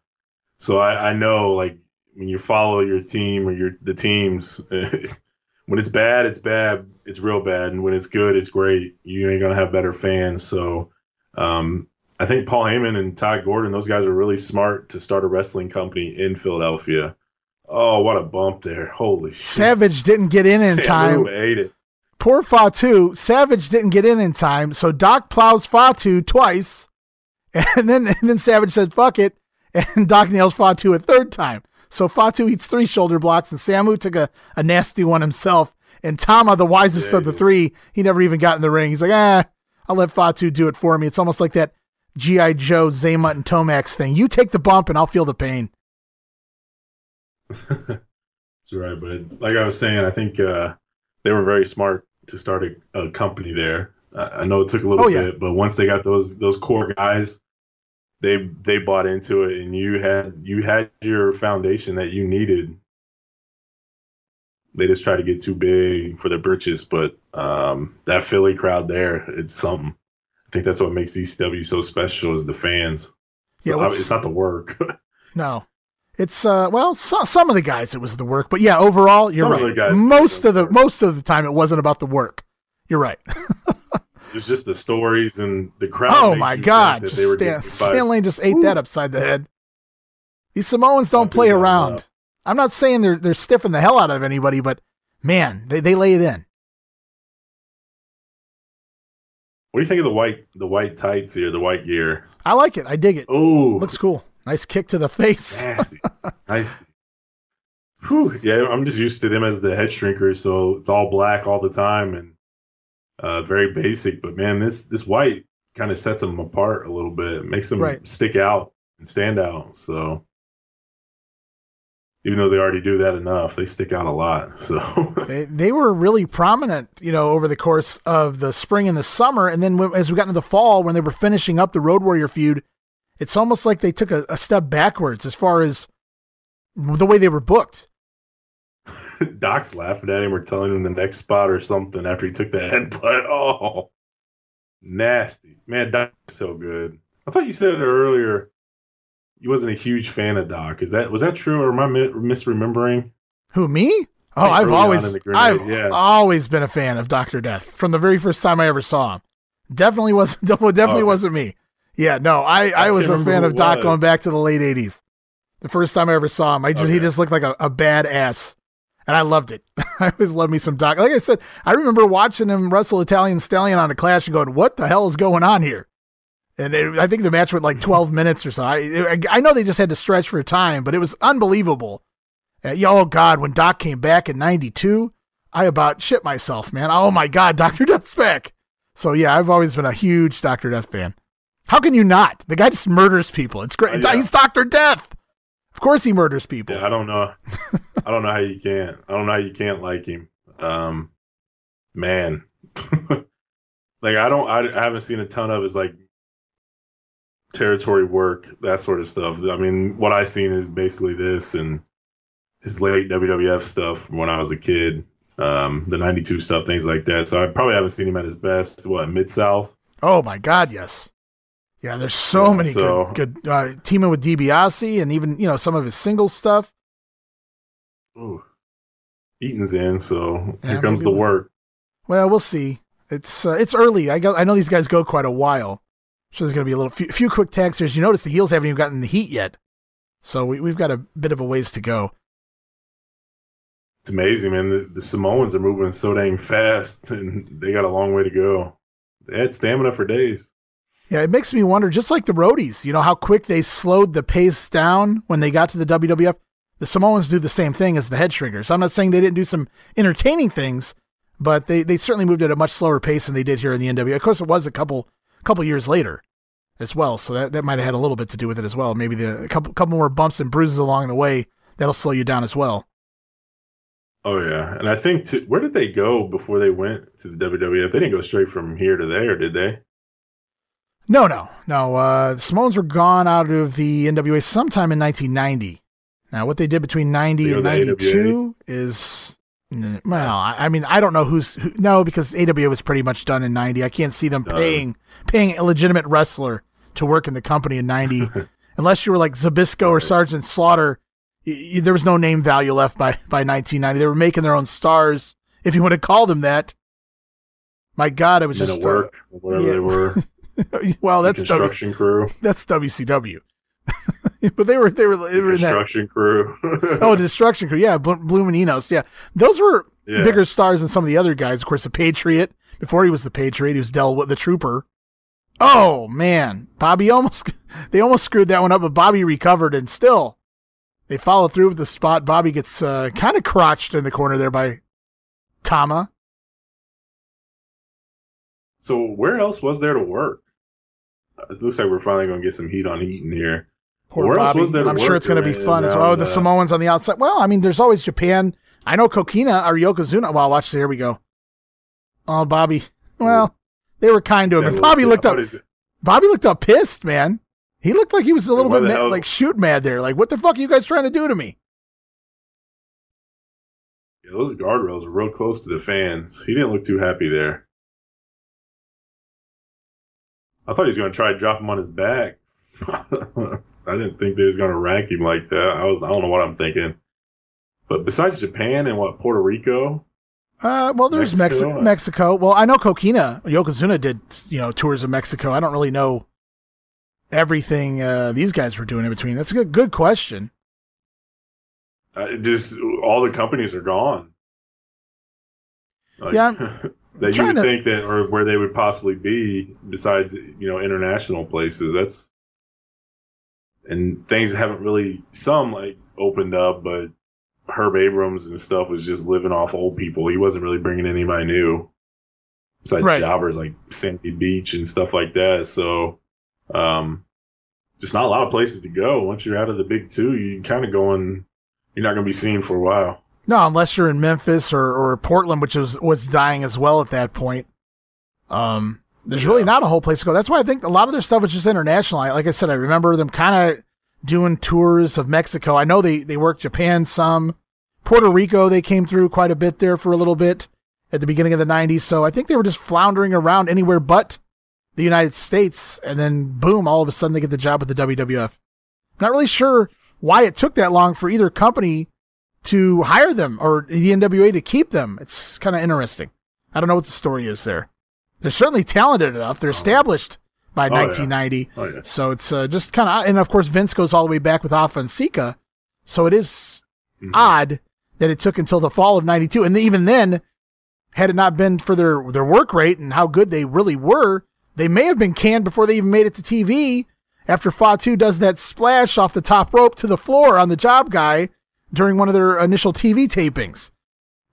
so I, I know like when you follow your team or your the teams, when it's bad, it's bad. It's real bad, and when it's good, it's great. You ain't gonna have better fans. So um, I think Paul Heyman and Todd Gordon, those guys are really smart to start a wrestling company in Philadelphia. Oh, what a bump there! Holy shit! Savage didn't get in in Samu time. ate it. Poor Fatu. Savage didn't get in in time, so Doc plows Fatu twice, and then and then Savage said "fuck it," and Doc nails Fatu a third time. So Fatu eats three shoulder blocks, and Samu took a, a nasty one himself. And Tama, the wisest of the three, he never even got in the ring. He's like, ah, I'll let Fatu do it for me. It's almost like that G.I. Joe, Xamot, and Tomax thing. You take the bump, and I'll feel the pain. That's right, but like I was saying, I think uh, they were very smart to start a, a company there. I I know it took a little Oh, yeah. bit, but once they got those those core guys, they they bought into it, and you had you had your foundation that you needed. They just try to get too big for their britches, but um, that Philly crowd there, it's something. Think that's what makes ECW so special is the fans. So Yeah, it's not the work. No. It's uh well so, some of the guys it was the work, but yeah, overall you're Some of right. the guys- most of the most of the time it wasn't about the work. You're right. it's just the stories and the crowd. oh my god, that just they were Stan, Stan Lane just ate that upside the head. These Samoans don't play around. I'm not saying they're they're stiffing the hell out of anybody, but man, they, they lay it in. What do you think of the white the white tights here, the white gear? I like it. I dig it. Oh, Looks cool. Nice kick to the face. nasty, nasty. Whew. Yeah, I'm just used to them as the head shrinkers, so it's all black all the time and uh, very basic. But man, this this white kind of sets them apart a little bit, makes them Right. stick out and stand out. So even though they already do that enough, they stick out a lot. So They, they were really prominent, you know, over the course of the spring and the summer. And then when, as we got into the fall, when they were finishing up the Road Warrior feud, it's almost like they took a, a step backwards as far as the way they were booked. Doc's laughing at him or telling him the next spot or something after he took the headbutt. Oh, nasty. Man, Doc's so good. I thought you said it earlier you wasn't a huge fan of Doc. Is that was that true or am I mi- misremembering? Who me? Oh, I've always, in the grenade, I've yeah. always been a fan of Doctor Death from the very first time I ever saw him. Definitely wasn't, definitely oh, Okay. wasn't me. Yeah, no, I, I, I was a fan of Doc was. going back to the late '80s. The first time I ever saw him, I just he just looked like a, a badass, and I loved it. I always loved me some Doc. Like I said, I remember watching him wrestle Italian Stallion on a Clash and going, "What the hell is going on here?" And it, I think the match went like 12 minutes or so. I, I know they just had to stretch for time, but it was unbelievable. Uh, oh God, when Doc came back in '92, I about shit myself, man. Oh my God, Doctor Death's back. So yeah, I've always been a huge Doctor Death fan. How can you not? The guy just murders people. It's great. Oh, yeah. He's Doctor Death. Of course, he murders people. Yeah, I don't know. I don't know how you can't. I don't know how you can't like him. Um, man, like I don't. I, I haven't seen a ton of his like territory work, that sort of stuff. I mean, what I've seen is basically this and his late WWF stuff when I was a kid. Um, the '92 stuff, things like that. So I probably haven't seen him at his best. What Mid South? Oh my God, yes. Yeah, there's so Yeah, many so- good, good uh, teaming with DiBiase and even you know some of his single stuff. Ooh, Eaton's in, so Yeah, here comes the we'll- work. Well, we'll see. It's uh, it's early. I go, I know these guys go quite a while, so there's going to be a little few, few quick tags here. As you notice, the heels haven't even gotten the heat yet, so we, we've got a bit of a ways to go. It's amazing, man. The, the Samoans are moving so dang fast, and they got a long way to go. They had stamina for days. Yeah, it makes me wonder, just like the roadies, you know, how quick they slowed the pace down when they got to the WWF. The Samoans do the same thing as the head shrinkers. I'm not saying they didn't do some entertaining things, but they, they certainly moved at a much slower pace than they did here in the NWA. Of course, it was a couple couple years later as well, so that, that might have had a little bit to do with it as well. Maybe the a couple couple more bumps and bruises along the way that'll slow you down as well. Oh yeah, and I think to, where did they go before they went to the WWF? They didn't go straight from here to there, did they? No, no, no. Uh, the Samoans were gone out of the NWA sometime in 1990. Now, what they did between 90 They and to 92 is, n- well, I, mean, I don't know who's who, no because AWA was pretty much done in 90. I can't see them paying paying a legitimate wrestler to work in the company in 90, unless you were like Zbyszko or Sergeant Slaughter. Y- y- there was no name value left by by 1990. They were making their own stars, if you want to call them that. My God, it was Men just work, uh, whatever yeah. they were. well, that's w- construction crew. that's WCW. but they were they were, they were in that. Crew. Oh, Destruction Crew. Yeah, Bl-. Yeah, those were Yeah. bigger stars than some of the other guys. Of course, the Patriot. Before he was the Patriot, he was Del the Trooper. Oh man, Bobby almost they almost screwed that one up, but Bobby recovered and still they follow through with the spot. Bobby gets uh, kind of crotched in the corner there by Tama. so where else was there to work? It looks like we're finally going to get some heat on Eaton here. Poor where Bobby. was there I'm sure it's going to be fun as well. Oh, the uh, Samoans on the outside. Well, I mean, there's always Japan. I know Kokina or Yokozuna. Well, watch. Here we go. Oh, Bobby. Well, they were kind to him. And Bobby looked up. what is it? Bobby looked up pissed, man. He looked like he was a little bit mad, like shoot mad there. Like, what the fuck are you guys trying to do to me? Yeah, those guardrails are real close to the fans. He didn't look too happy there. I thought he was going to try to drop him on his back. I didn't think they was going to rank him like that. I was I don't know what I'm thinking. But besides Japan and what Puerto Rico, Uh, well, there's Mexico. Mexico? Mexico. Well, I know Kokina, Yokozuna did, you know, tours of Mexico. I don't really know everything uh, these guys were doing in between. That's a good, good question. uh, just all the companies are gone. Like, Yeah, that you would to- think that, or where they would possibly be, besides you know international places. That's and things haven't really some like opened up, but Herb Abrams and stuff was just living off old people. He wasn't really bringing anybody new. Besides Right. jobbers like Sandy Beach and stuff like that. So, um, just not a lot of places to go. Once you're out of the big two, you kind of going. You're not going to be seen for a while. No, unless you're in Memphis or, or Portland, which was was dying as well at that point. Um, there's really not a whole place to go. That's why I think a lot of their stuff was just international. I, like I said, I remember them kind of doing tours of Mexico. I know they they worked Japan some, Puerto Rico. They came through quite a bit there for a little bit at the beginning of the '90s. So I think they were just floundering around anywhere but the United States, and then boom, all of a sudden they get the job with the WWF. Not really sure why it took that long for either company to hire them or the NWA to keep them. It's kind of interesting. I don't know what the story is there. They're certainly talented enough. They're established by Oh, yeah. 1990. Oh, yeah. So it's uh, just kind of, and of course Vince goes all the way back with Afa and Sika. So it is Mm-hmm. odd that it took until the fall of '92, and even then, had it not been for their their work rate and how good they really were, they may have been canned before they even made it to TV. After Fatu does that splash off the top rope to the floor on the job guy during one of their initial TV tapings,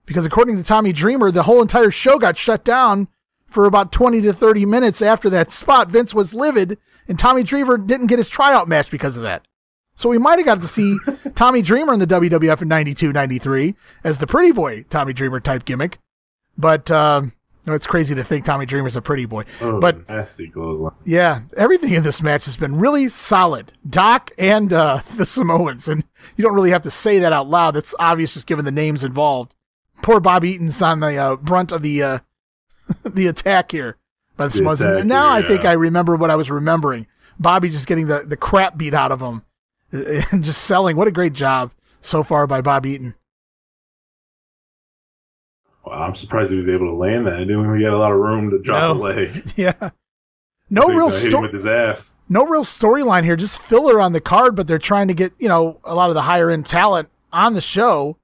because according to Tommy Dreamer, the whole entire show got shut down for about 20 to 30 minutes after that spot. Vince was livid, and Tommy Dreamer didn't get his tryout match because of that. So we might have got to see Tommy Dreamer in the WWF in 92, 93 as the pretty boy Tommy Dreamer type gimmick. But um, it's crazy to think Tommy Dreamer's a pretty boy. Oh, but nasty clothesline. yeah, everything in this match has been really solid. Doc and uh, the Samoans, and you don't really have to say that out loud. That's obvious just given the names involved. Poor Bob Eaton's on the uh, brunt of the uh, the attack here by the The attack And now I think. I remember what I was remembering. Bobby just getting the, the crap beat out of him uh, and just selling. What a great job so far by Bob Eaton. Wow, I'm surprised he was able to land that. I didn't even get a lot of room to drop No. the leg. Yeah. No real got story. with his ass. no real storyline here, just filler on the card, but they're trying to get, you know, a lot of the higher end talent on the show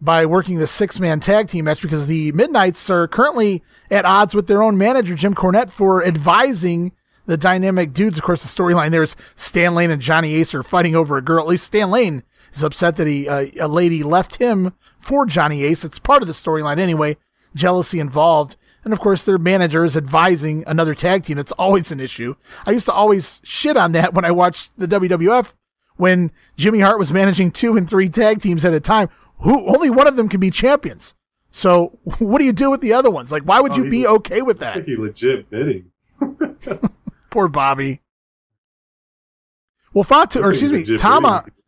by working the six man tag team match because the Midnights are currently at odds with their own manager, Jim Cornette, for advising the dynamic dudes. Of course, the storyline there's Stan Lane and Johnny Ace are fighting over a girl. At least Stan Lane is upset that he uh, a lady left him for Johnny Ace. It's part of the storyline anyway. Jealousy involved. And of course, their manager is advising another tag team. It's always an issue. I used to always shit on that when I watched the WWF when Jimmy Hart was managing two and three tag teams at a time. Who only one of them can be champions. So what do you do with the other ones? Like, why would Oh, you be okay with that? like he legit bidding. Poor Bobby. Well, Fatu, or excuse me, Tama, bidding.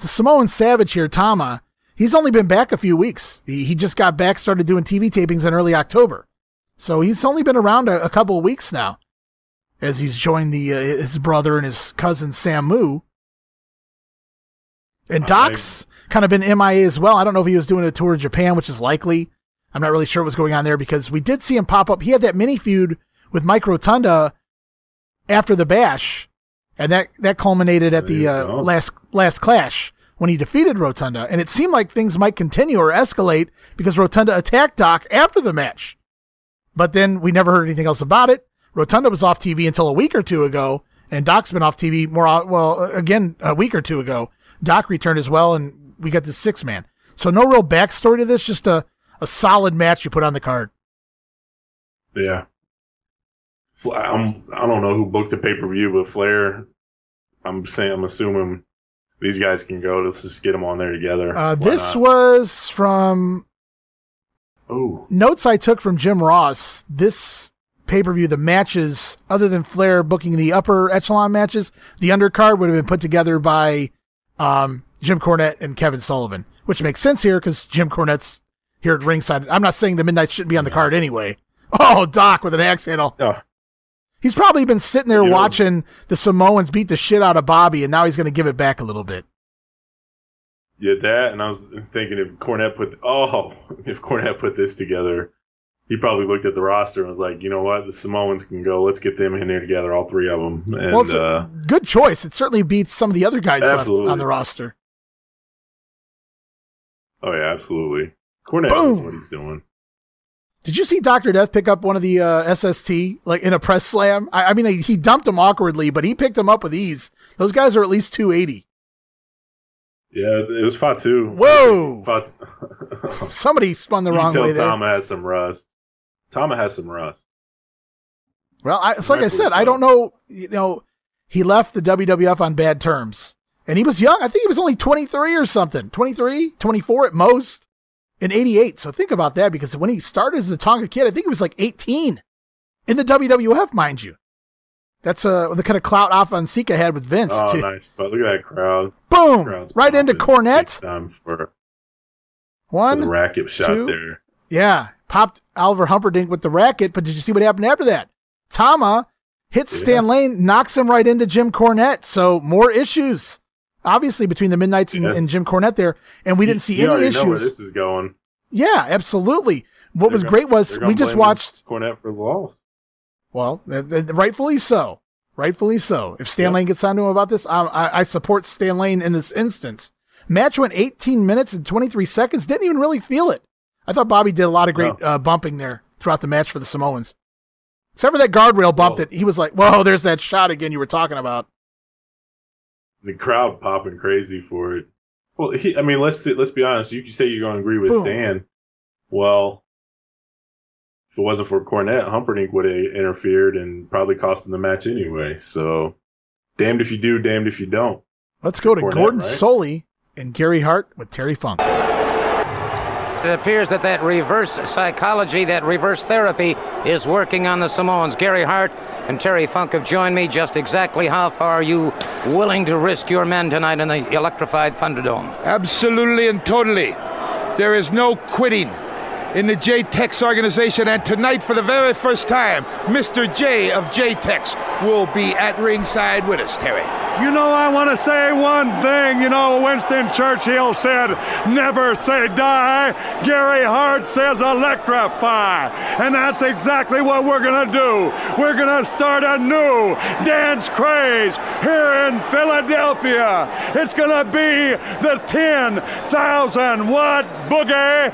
the Samoan Savage here, Tama, he's only been back a few weeks. He, he just got back, started doing TV tapings in early October. So he's only been around a, a couple of weeks now as he's joined the uh, his brother and his cousin Samu. And Doc's kind of been MIA as well. I don't know if he was doing a tour of Japan, which is likely. I'm not really sure what's going on there because we did see him pop up. He had that mini feud with Mike Rotunda after the bash, and that that culminated at the uh, last last clash when he defeated Rotunda, and it seemed like things might continue or escalate because Rotunda attacked Doc after the match. But then we never heard anything else about it. Rotunda was off TV until a week or two ago, and Doc's been off TV more well again a week or two ago. Doc returned as well, and we got the six man. So no real backstory to this, just a a solid match you put on the card. Yeah. I'm, I don't know who booked the pay per view, but Flair, I'm saying, I'm assuming these guys can go. Let's just get them on there together. Uh, this was from Oh, notes I took from Jim Ross. This pay per view, the matches, other than Flair booking the upper echelon matches, the undercard would have been put together by um, Jim Cornette and Kevin Sullivan, which makes sense here because Jim Cornette's here at ringside. I'm not saying the Midnight shouldn't be on the card anyway. Oh, Doc with an axe handle. Oh. He's probably been sitting there watching the Samoans beat the shit out of Bobby, and now he's going to give it back a little bit. yeah, that. And I was thinking if Cornette put, oh, if Cornette put this together, he probably looked at the roster and was like, you know what, the Samoans can go. Let's get them in there together, all three of them. And well, it's a uh, good choice. It certainly beats some of the other guys Absolutely. on the roster. Oh yeah, absolutely. Cornette knows what he's doing. Did you see Doctor Death pick up one of the uh, SST like in a press slam? I, I mean, he dumped him awkwardly, but he picked him up with ease. Those guys are at least 280. Yeah, it was Fatu. Whoa! Fatu. Somebody spun the you wrong tell way there. Tama has some rust. Tama has some rust. Well, I, it's like I said, I don't know. You know, he left the WWF on bad terms, and he was young. I think he was only 23 or something, 23, 24 at most in 88. So think about that because when he started as the Tonga Kid, I think he was like 18 in the WWF, mind you. That's uh, the kind of clout off on Sika had with Vince. Oh, too. nice. But look at that crowd. Boom! Crowd's Right into Cornette. Time for, for One, the racket shot two. there. Yeah, popped Oliver Humperdink with the racket, but did you see what happened after that? Tama hits Yeah. Stan Lane, knocks him right into Jim Cornette. So more issues, obviously, between the Midnights and, Yes. and Jim Cornette there, and we didn't see you any know where issues. this is going. Yeah, absolutely. What They're was gonna- great was we just watched. Cornette for the loss. Well, th- th- rightfully so. Rightfully so. If Stan Lane gets on to him about this, I, I, I support Stan Lane in this instance. Match went 18 minutes and 23 seconds. Didn't even really feel it. I thought Bobby did a lot of great uh, bumping there throughout the match for the Samoans. Except for that guardrail bump that he was like, whoa, there's that shot again you were talking about. The crowd popping crazy for it. Well, he, I mean, let's let's be honest. You say you're going to agree with Boom. Stan. Well, if it wasn't for Cornette, Humperdink would have interfered and probably cost him the match anyway. So, damned if you do, damned if you don't. Let's go to Cornette, Gordon right? Solie and Gary Hart with Terry Funk. It appears that that reverse psychology, that reverse therapy, is working on the Samoans. Gary Hart and Terry Funk have joined me. Just exactly how far are you willing to risk your men tonight in the electrified Thunderdome? Absolutely and totally. There is no quitting in the J-Tex organization, and tonight, for the very first time, Mr. J of J-Tex will be at ringside with us, Terry. You know, I want to say one thing. You know, Winston Churchill said, never say die. Gary Hart says electrify. And that's exactly what we're going to do. We're going to start a new dance craze here in Philadelphia. It's going to be the 10,000 watt boogie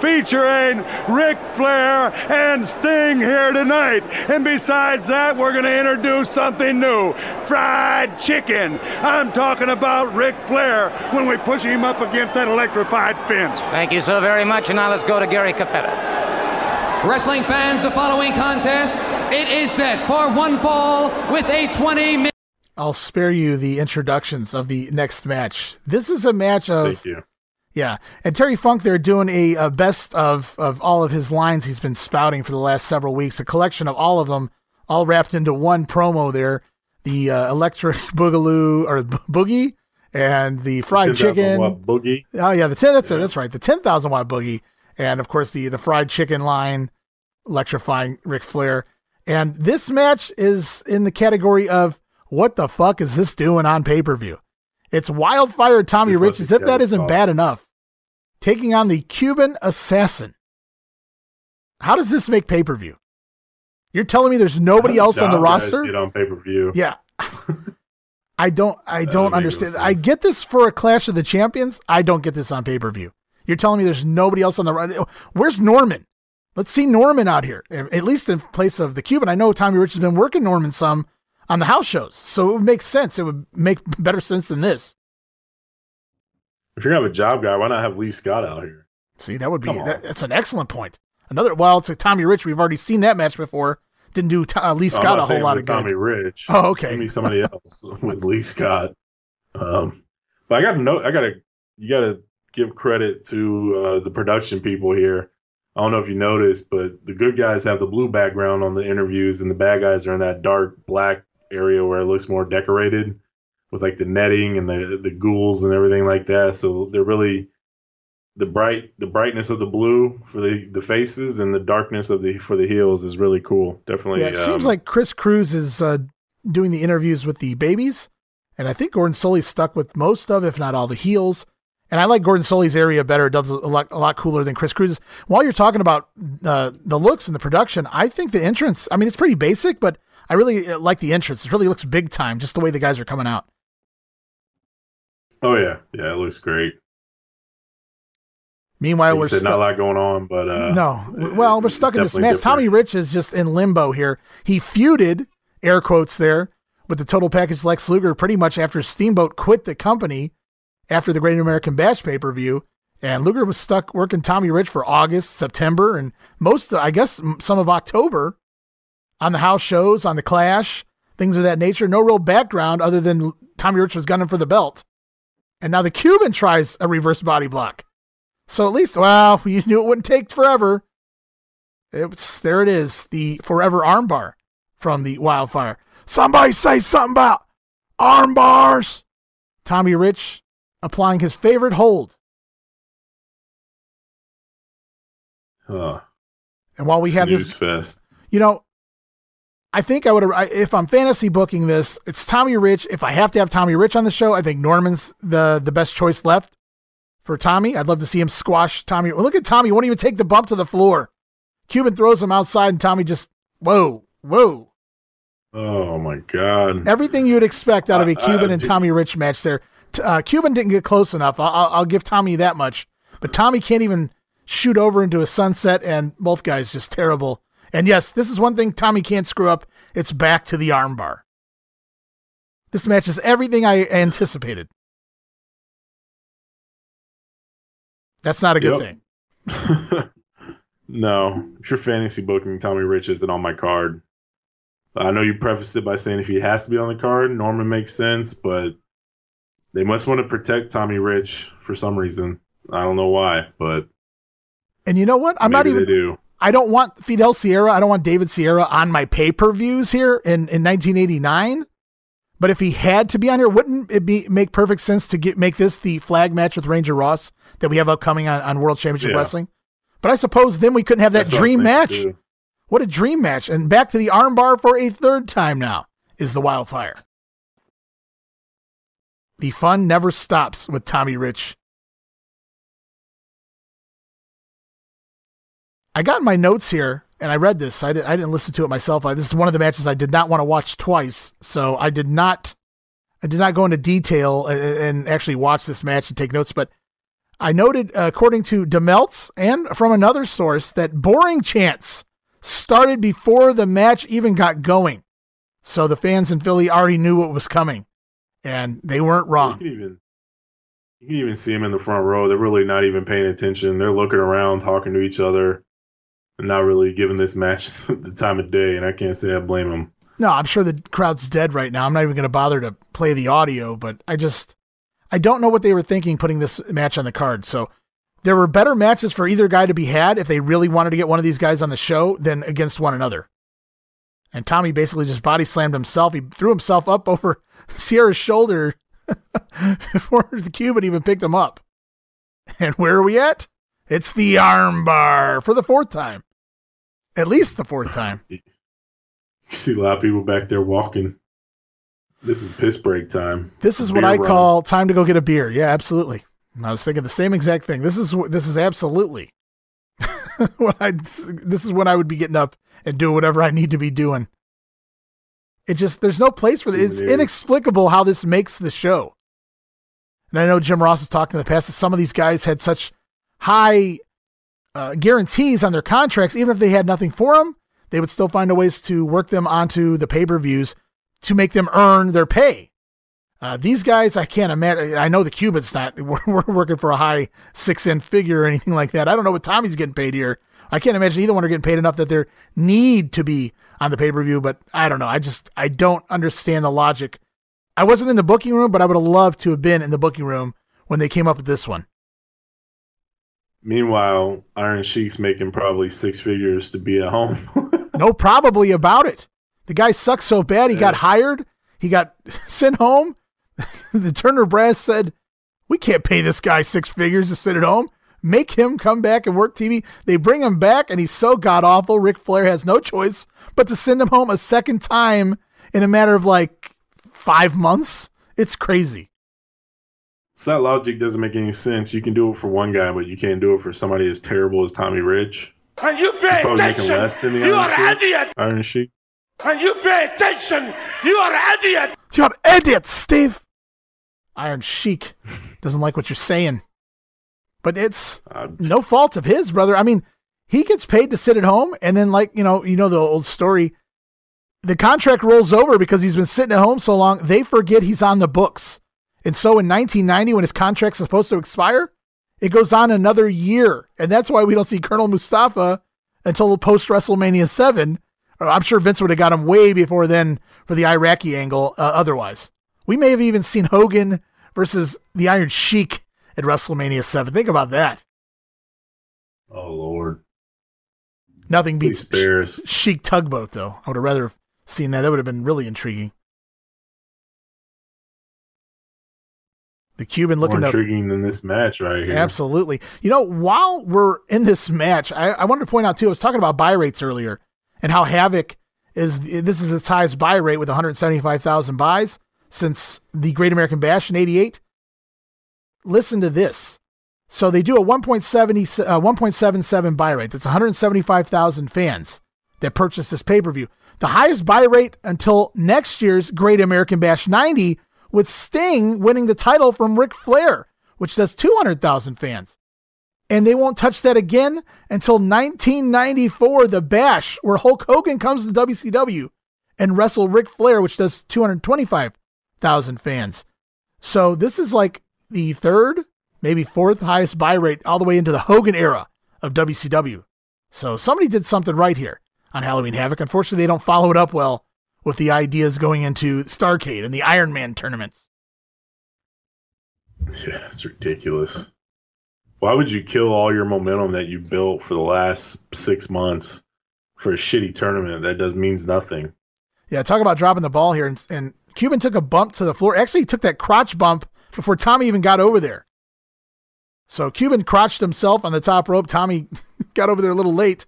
featuring Ric Flair and Sting here tonight. And besides that, we're going to introduce something new fried chicken. I'm talking about Ric Flair when we push him up against that electrified fence. Thank you so very much, and now let's go to Gary Cappetta. Wrestling fans, the following contest, it is set for one fall with a 20 minute. I'll spare you the introductions of the next match. This is a match of Thank you. Yeah, and Terry Funk, they're doing a, a best of of all of his lines he's been spouting for the last several weeks. A collection of all of them, all wrapped into one promo. There, the uh, electric boogaloo or boogie, and the fried 10,000 chicken. watt boogie. Oh yeah, the ten. That's that's right. The ten thousand watt boogie, and of course the the fried chicken line, electrifying Ric Flair. And this match is in the category of what the fuck is this doing on pay per view? It's Wildfire Tommy This Rich, as if that isn't bad enough. Taking on the Cuban assassin. How does this make pay per view? You're telling me there's nobody else on the roster? Get on pay per view. Yeah. I don't I don't doesn't make no understand. I get this for a Clash of the Champions. I don't get this on pay-per-view. You're telling me there's nobody else on the run. Where's Norman? Let's see Norman out here. At least in place of the Cuban. I know Tommy Rich has been working Norman some on the house shows. So it would make sense. It would make better sense than this. If you're gonna have a job guy, why not have Lee Scott out here? See, that would be that, that's an excellent point. Another well, it's a Tommy Rich. We've already seen that match before. Didn't do uh, Lee I'm Scott a whole lot of Tommy good. Rich. Oh, okay. Give me somebody else with Lee Scott. Um, but I got to know. I got to. You got to give credit to uh, the production people here. I don't know if you noticed, but the good guys have the blue background on the interviews, and the bad guys are in that dark black area where it looks more decorated, with like the netting and the the ghouls and everything like that. So they're really the bright the brightness of the blue for the the faces and the darkness of the for the heels is really cool. Definitely. Yeah, it seems um, like Chris Cruise is uh, doing the interviews with the babies, and I think Gordon Solie's stuck with most of, if not all, the heels. And I like Gordon Solie's area better. It does a lot, a lot cooler than Chris Cruise's. While you're talking about uh, the looks and the production, I think the entrance. I mean, it's pretty basic, but I really uh, like the entrance. It really looks big time, just the way the guys are coming out. Oh yeah, yeah, it looks great. Meanwhile, Like we're said, not a lot going on, but uh, no, well, we're stuck in this match. Tommy. Rich is just in limbo here. He feuded, air quotes there, with the total package Lex Luger pretty much after Steamboat quit the company after the Great American Bash pay per view. And Luger was stuck working Tommy Rich for August, September, and most, I guess, some of October on the house shows, on the Clash, things of that nature. No real background other than Tommy Rich was gunning for the belt. And now the Cuban tries a reverse body block. So at least, well, you knew it wouldn't take forever. It's there. It is the forever armbar from the Wildfire. Somebody say something about armbars. Tommy Rich applying his favorite hold. uh, And while we have snooze this, fest. you know, I think I would if I'm fantasy booking this, it's Tommy Rich. If I have to have Tommy Rich on the show, I think Norman's the the best choice left for Tommy. I'd love to see him squash Tommy. Well, look at Tommy; he won't even take the bump to the floor. Cuban throws him outside, and Tommy just whoa Whoa. Oh my god! Everything you'd expect out of a Cuban and Tommy Rich match there. Uh, Cuban didn't get close enough. I'll, I'll, I'll give Tommy that much. But Tommy can't even shoot over into a sunset, and both guys just terrible. And yes, this is one thing Tommy can't screw up. It's back to the armbar. This match is everything I anticipated. That's not a good Yep. thing. no, if you're fantasy booking, Tommy Rich isn't on my card. I know you prefaced it by saying if he has to be on the card, Norman makes sense, but they must want to protect Tommy Rich for some reason. I don't know why, but And you know what? I'm not even. do. I don't want Fidel Sierra. I don't want David Sierra on my pay per views here in, in 1989. But if he had to be on here, wouldn't it be make perfect sense to get make this the flag match with Ranger Ross that we have upcoming on, on World Championship Yeah. Wrestling? But I suppose then we couldn't have that That's what I was dream match. too. What a dream match! And back to the armbar for a third time now is the Wildfire. The fun never stops with Tommy Rich. I got my notes here and I read this. I, did, I didn't listen to it myself. I, this is one of the matches I did not want to watch twice, so I did not. I did not go into detail and, and actually watch this match and take notes, but I noted, uh, according to Demeltz and from another source, that boring chants started before the match even got going. So the fans in Philly already knew what was coming, and they weren't You wrong. you can even see them in the front row. They're really not even paying attention. They're looking around, talking to each other, not really giving this match the time of day. And I can't say I blame them. No, I'm sure the crowd's dead right now. I'm not even going to bother to play the audio, but I just I don't know what they were thinking putting this match on the card. So there were better matches for either guy to be had if they really wanted to get one of these guys on the show than against one another. And Tommy basically just body slammed himself. He threw himself up over Sierra's shoulder before the Cuban even picked him up. And where are we at? It's the armbar for the fourth time. At least the fourth time. You see a lot of people back there walking. This is piss break time. This is what I run. call time to go get a beer. Yeah, absolutely. And I was thinking the same exact thing. This is this is absolutely what I this is when I would be getting up and doing whatever I need to be doing. It just there's no place for this. It's inexplicable how this makes the show. And I know Jim Ross has talked in the past that some of these guys had such high uh, guarantees on their contracts, even if they had nothing for them, they would still find a ways to work them onto the pay per views to make them earn their pay. Uh, these guys, I can't imagine. I know the Cubans not. We're, working for a high six end figure or anything like that. I don't know what Tommy's getting paid here. I can't imagine either one are getting paid enough that they need to be on the pay per view. But I don't know. I just I don't understand the logic. I wasn't in the booking room, but I would have loved to have been in the booking room when they came up with this one. Meanwhile, Iron Sheik's making probably six figures to be at home. no, probably about it. The guy sucks so bad he got hired. He got sent home. the Turner Brass said, "We can't pay this guy six figures to sit at home. Make him come back and work TV." They bring him back, and he's so god awful. Ric Flair has no choice but to send him home a second time in a matter of like five months. It's crazy. So that logic doesn't make any sense. You can do it for one guy, but you can't do it for somebody as terrible as Tommy Rich. And you He's pay probably making attention. less than the You Iron are Sheik. idiot. Iron Sheik. And you pay attention. You are an idiot. You're an idiot, Steve. Iron Sheik doesn't like what you're saying. But it's no fault of his, brother. I mean, he gets paid to sit at home and then like, you know, you know the old story. The contract rolls over because he's been sitting at home so long, they forget he's on the books. And so in 1990 when his contract's supposed to expire, it goes on another year. And that's why we don't see Colonel Mustafa until post WrestleMania 7. I'm sure Vince would have got him way before then for the Iraqi angle uh, otherwise. We may have even seen Hogan versus the Iron Sheik at WrestleMania 7. Think about that. Oh Lord. Nothing beats. Sheik Tugboat, though. I would have rather seen that. That would have been really intriguing. The Cuban More looking to intriguing than this match right here. Absolutely. You know, while we're in this match, I, I wanted to point out too. I was talking about buy rates earlier, and how Havoc is. This is its highest buy rate with 175,000 buys since the Great American Bash in '88. Listen to this. So they do a 1.70, uh, 1.77 buy rate. That's 175,000 fans that purchased this pay per view. The highest buy rate until next year's Great American Bash 90, with Sting winning the title from Ric Flair, which does 200,000 fans. And they won't touch that again until 1994, the Bash, where Hulk Hogan comes to WCW and wrestle Ric Flair, which does 225,000 fans. So this is like the third, maybe fourth highest buy rate all the way into the Hogan era of WCW. So somebody did something right here on Halloween Havoc. Unfortunately, they don't follow it up well with the ideas going into Starcade and the Iron Man tournaments. Yeah, it's ridiculous. Why would you kill all your momentum that you built for the last six months for a shitty tournament that does means nothing? Yeah, talk about dropping the ball here. And, and Cuban took a bump to the floor. Actually, he took that crotch bump before Tommy even got over there. So Cuban crotched himself on the top rope. Tommy got over there a little late.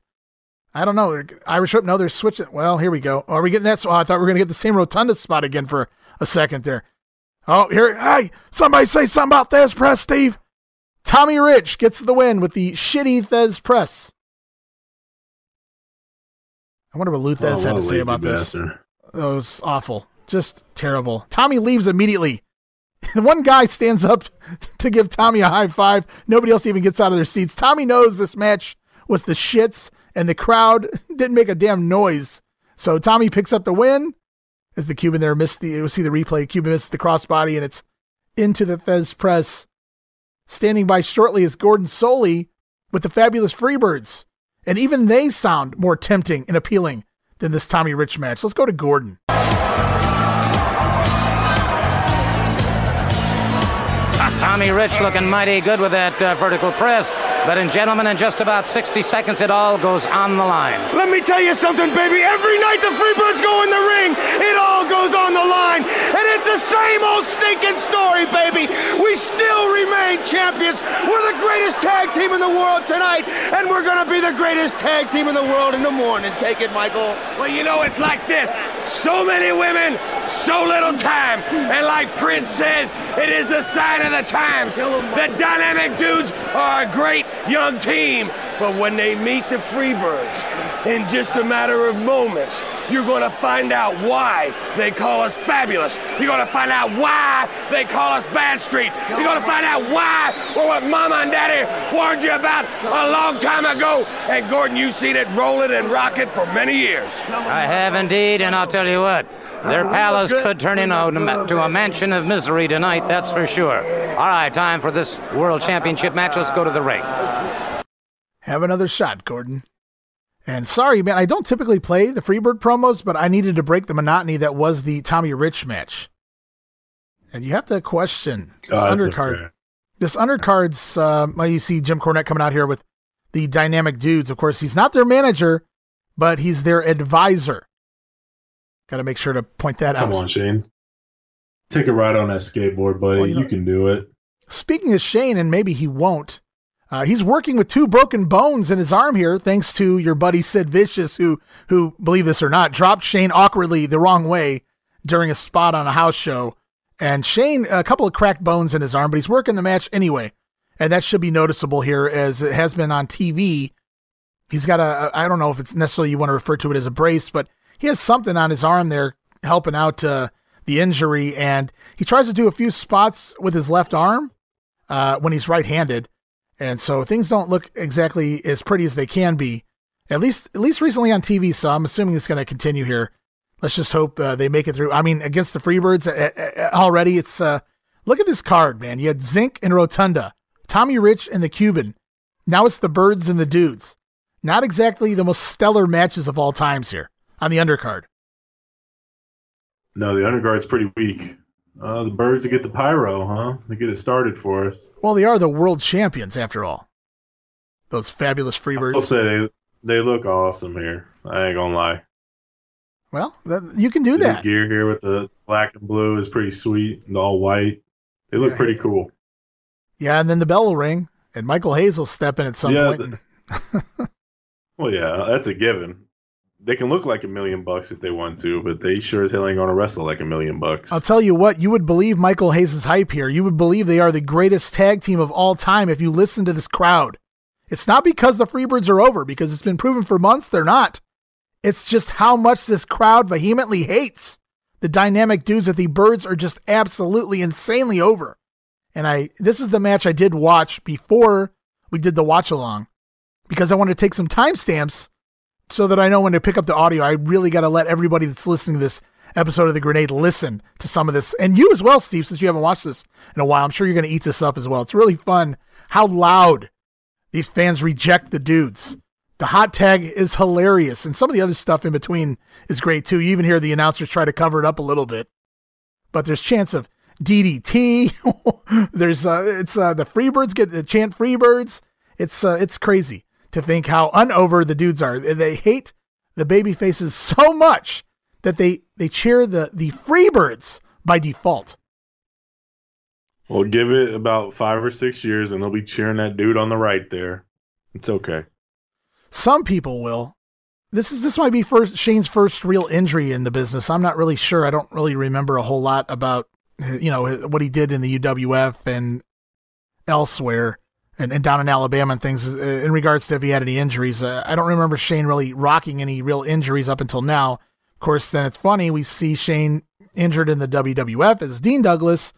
I don't know. Irish whip. No, they're switching. Well, here we go. Are we getting that? Oh, I thought we were going to get the same rotunda spot again for a second there. Oh, here. Hey, somebody say something about Thesz Press, Steve. Tommy Rich gets the win with the shitty Thesz Press. I wonder what Lou Thesz Oh, had to say about this. That was awful. Just terrible. Tommy leaves immediately. The one guy stands up to give Tommy a high five. Nobody else even gets out of their seats. Tommy knows this match was the shits, and the crowd didn't make a damn noise. So Tommy picks up the win. As the Cuban there missed the, you'll see the replay. Cuban misses the crossbody, and it's into the Thesz press. Standing by shortly is Gordon Solie with the fabulous Freebirds. And even they sound more tempting and appealing than this Tommy Rich match. Let's go to Gordon. Tommy Rich looking mighty good with that uh, vertical press. But in gentlemen, in just about 60 seconds, it all goes on the line. Let me tell you something, baby. Every night the Freebirds go in the ring, it all goes on the line. And it's the same old stinking story, baby. We still remain champions. We're the greatest tag team in the world tonight, and we're going to be the greatest tag team in the world in the morning. Take it, Michael. Well, you know, it's like this. So many women, so little time. And like Prince said, it is the sign of the times. The dynamic dudes are a great young team. But when they meet the Freebirds, in just a matter of moments, you're going to find out why they call us fabulous. You're going to find out why they call us Bad Street. You're going to find out why or what Mama and Daddy warned you about a long time ago. And Gordon, you've seen it roll it and rock it for many years. I have indeed, and I'll tell you what, their uh-huh. palace could turn into a mansion of misery tonight, that's for sure. All right, time for this World Championship match. Let's go to the ring. Have another shot, Gordon. And sorry, man, I don't typically play the Freebird promos, but I needed to break the monotony that was the Tommy Rich match. And you have to question this Oh, undercard. This undercard's, uh, you see Jim Cornette coming out here with the dynamic dudes. Of course, he's not their manager, but he's their advisor. Got to make sure to point that Come out. Come on, Shane. Take a ride on that skateboard, buddy. Well, you you, know- can do it. Speaking of Shane, and maybe he won't, uh, he's working with two broken bones in his arm here, thanks to your buddy Sid Vicious, who, who believe this or not, dropped Shane awkwardly the wrong way during a spot on a house show. And Shane, a couple of cracked bones in his arm, but he's working the match anyway. And that should be noticeable here as it has been on TV. He's got a, I don't know if it's necessarily you want to refer to it as a brace, but he has something on his arm there helping out uh, the injury. And he tries to do a few spots with his left arm uh, when he's right-handed, and so things don't look exactly as pretty as they can be. At least, at least recently on TV. So I'm assuming it's going to continue here. Let's just hope uh, they make it through. I mean, against the Freebirds uh, already, it's uh, look at this card, man. You had Zenk and Rotunda, Tommy Rich and the Cuban. Now it's the Birds and the Dudes. Not exactly the most stellar matches of all times here on the undercard. No, the undercard's pretty weak. Uh, the birds to get the pyro, huh? They get it started for us. Well, they are the world champions after all. Those fabulous freebirds. I'll say they they look awesome here. I ain't gonna lie. Well, that, you can do The that. gear here with the black and blue is pretty sweet. And all white. They look Yeah, pretty cool. Yeah, and then the bell will ring, and Michael Hayes will step in at some Yeah, point. Well, yeah, that's a given. They can look like a million bucks if they want to, but they sure as hell ain't gonna wrestle like a million bucks. I'll tell you what, you would believe Michael Hayes' hype here. You would believe they are the greatest tag team of all time if you listen to this crowd. It's not because the Freebirds are over, because it's been proven for months they're not. It's just how much this crowd vehemently hates the dynamic dudes that the birds are just absolutely insanely over. And I this is the match I did watch before we did the watch along because I wanted to take some timestamps so that I know when to pick up the audio. I really got to let everybody that's listening to this episode of The Grenade listen to some of this. And you as well, Steve, since you haven't watched this in a while. I'm sure you're going to eat this up as well. It's really fun how loud these fans reject the dudes. The hot tag is hilarious, and some of the other stuff in between is great too. You even hear the announcers try to cover it up a little bit, but there's chance of DDT. there's uh, it's uh, the Freebirds get the chant Freebirds. It's uh, it's crazy to think how unover the dudes are. They hate the baby faces so much that they they cheer the the Freebirds by default. Well, give it about five or six years, and they'll be cheering that dude on the right there. It's okay. Some people will. This is this might be first Shane's first real injury in the business. I'm not really sure. I don't really remember a whole lot about you know what he did in the UWF and elsewhere and, and down in Alabama and things uh, in regards to if he had any injuries. Uh, I don't remember Shane really rocking any real injuries up until now. Of course, then it's funny we see Shane injured in the WWF as Dean Douglas,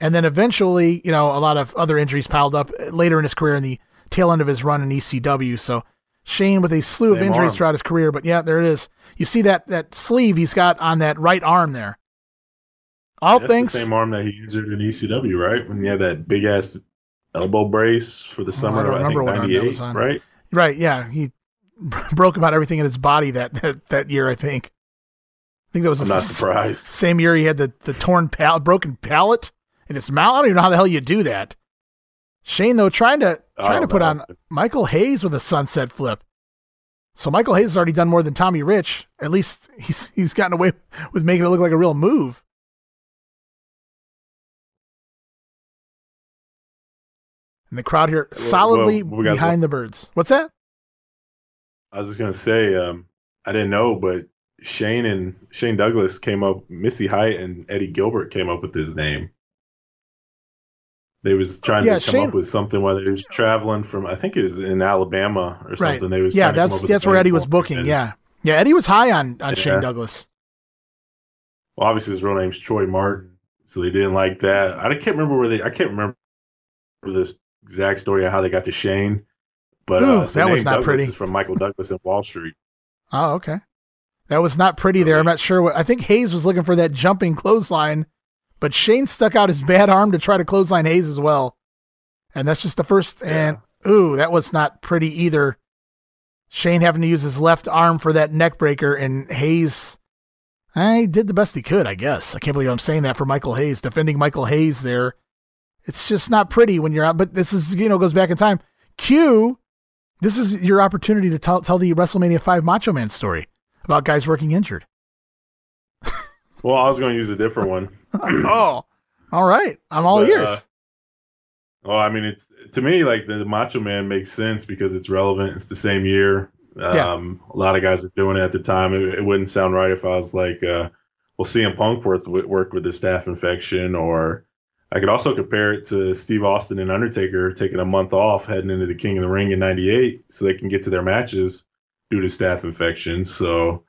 and then eventually, you know, a lot of other injuries piled up later in his career in the tail end of his run in ECW. So Shane with a slew Same of injuries arm. throughout his career, but yeah, there it is. You see that that sleeve he's got on that right arm there. All That's things the same arm that he injured in ECW, right? When he had that big ass elbow brace for the summer oh, I, I think '98, right? Right, yeah. He broke about everything in his body that that, that year. I think. I think that was. I'm not surprised. Same year he had the the torn pal- broken palate in his mouth. I don't even know how the hell you do that. Shane though trying to trying to put on Michael Hayes with a sunset flip. So Michael Hayes has already done more than Tommy Rich. At least he's he's gotten away with making it look like a real move. And the crowd here solidly well, well, behind the birds. What's that? I was just gonna say, um, I didn't know, but Shane and Shane Douglas came up. Missy Hyatt and Eddie Gilbert came up with his name. They was trying yeah, to come Shane, up with something while they was traveling from I think it was in Alabama or something. Right. They was yeah, that's that's where Eddie was booking. Yeah, yeah, Eddie was high on on yeah. Shane Douglas. Well, obviously his real name's Troy Martin, so they didn't like that. I can't remember where they. I can't remember this exact story of how they got to Shane, but Ooh, uh, that was not Douglas pretty. Is from Michael Douglas in Wall Street. Oh, okay. That was not pretty so there. I'm not sure what. I think Hayes was looking for that jumping clothesline but Shane stuck out his bad arm to try to clothesline Hayes as well. And that's just the first. And ooh, that was not pretty either. Shane having to use his left arm for that neck breaker, and Hayes, I did the best he could, I guess. I can't believe I'm saying that for Michael Hayes, defending Michael Hayes there. It's just not pretty when you're out, but this is, you know, goes back in time. Q, this is your opportunity to tell, tell the WrestleMania 5 Macho Man story about guys working injured. well, I was going to use a different one. oh, all right. I'm all but, ears. Uh, well, I mean, it's to me like the, the, Macho Man makes sense because it's relevant. It's the same year. Um, yeah. A lot of guys are doing it at the time. It, it wouldn't sound right if I was like, uh, well, CM Punk worked work with the staph infection, or I could also compare it to Steve Austin and Undertaker taking a month off heading into the King of the Ring in '98 so they can get to their matches due to staph infections. So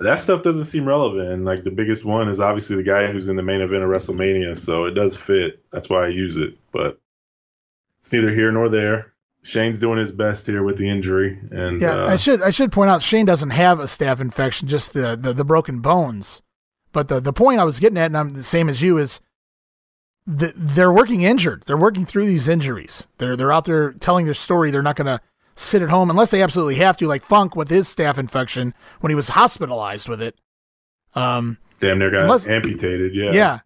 that stuff doesn't seem relevant. And like the biggest one is obviously the guy who's in the main event of WrestleMania, so it does fit. That's why I use it. But it's neither here nor there. Shane's doing his best here with the injury, and yeah, uh, I should I should point out Shane doesn't have a staph infection, just the, the the, broken bones. But the the point I was getting at, and I'm the same as you, is the, they're working injured. They're working through these injuries. They're they're out there telling their story. They're not going to sit at home unless they absolutely have to, like Funk with his staph infection when he was hospitalized with it. Um, Damn near got unless, amputated. Yeah. Yeah.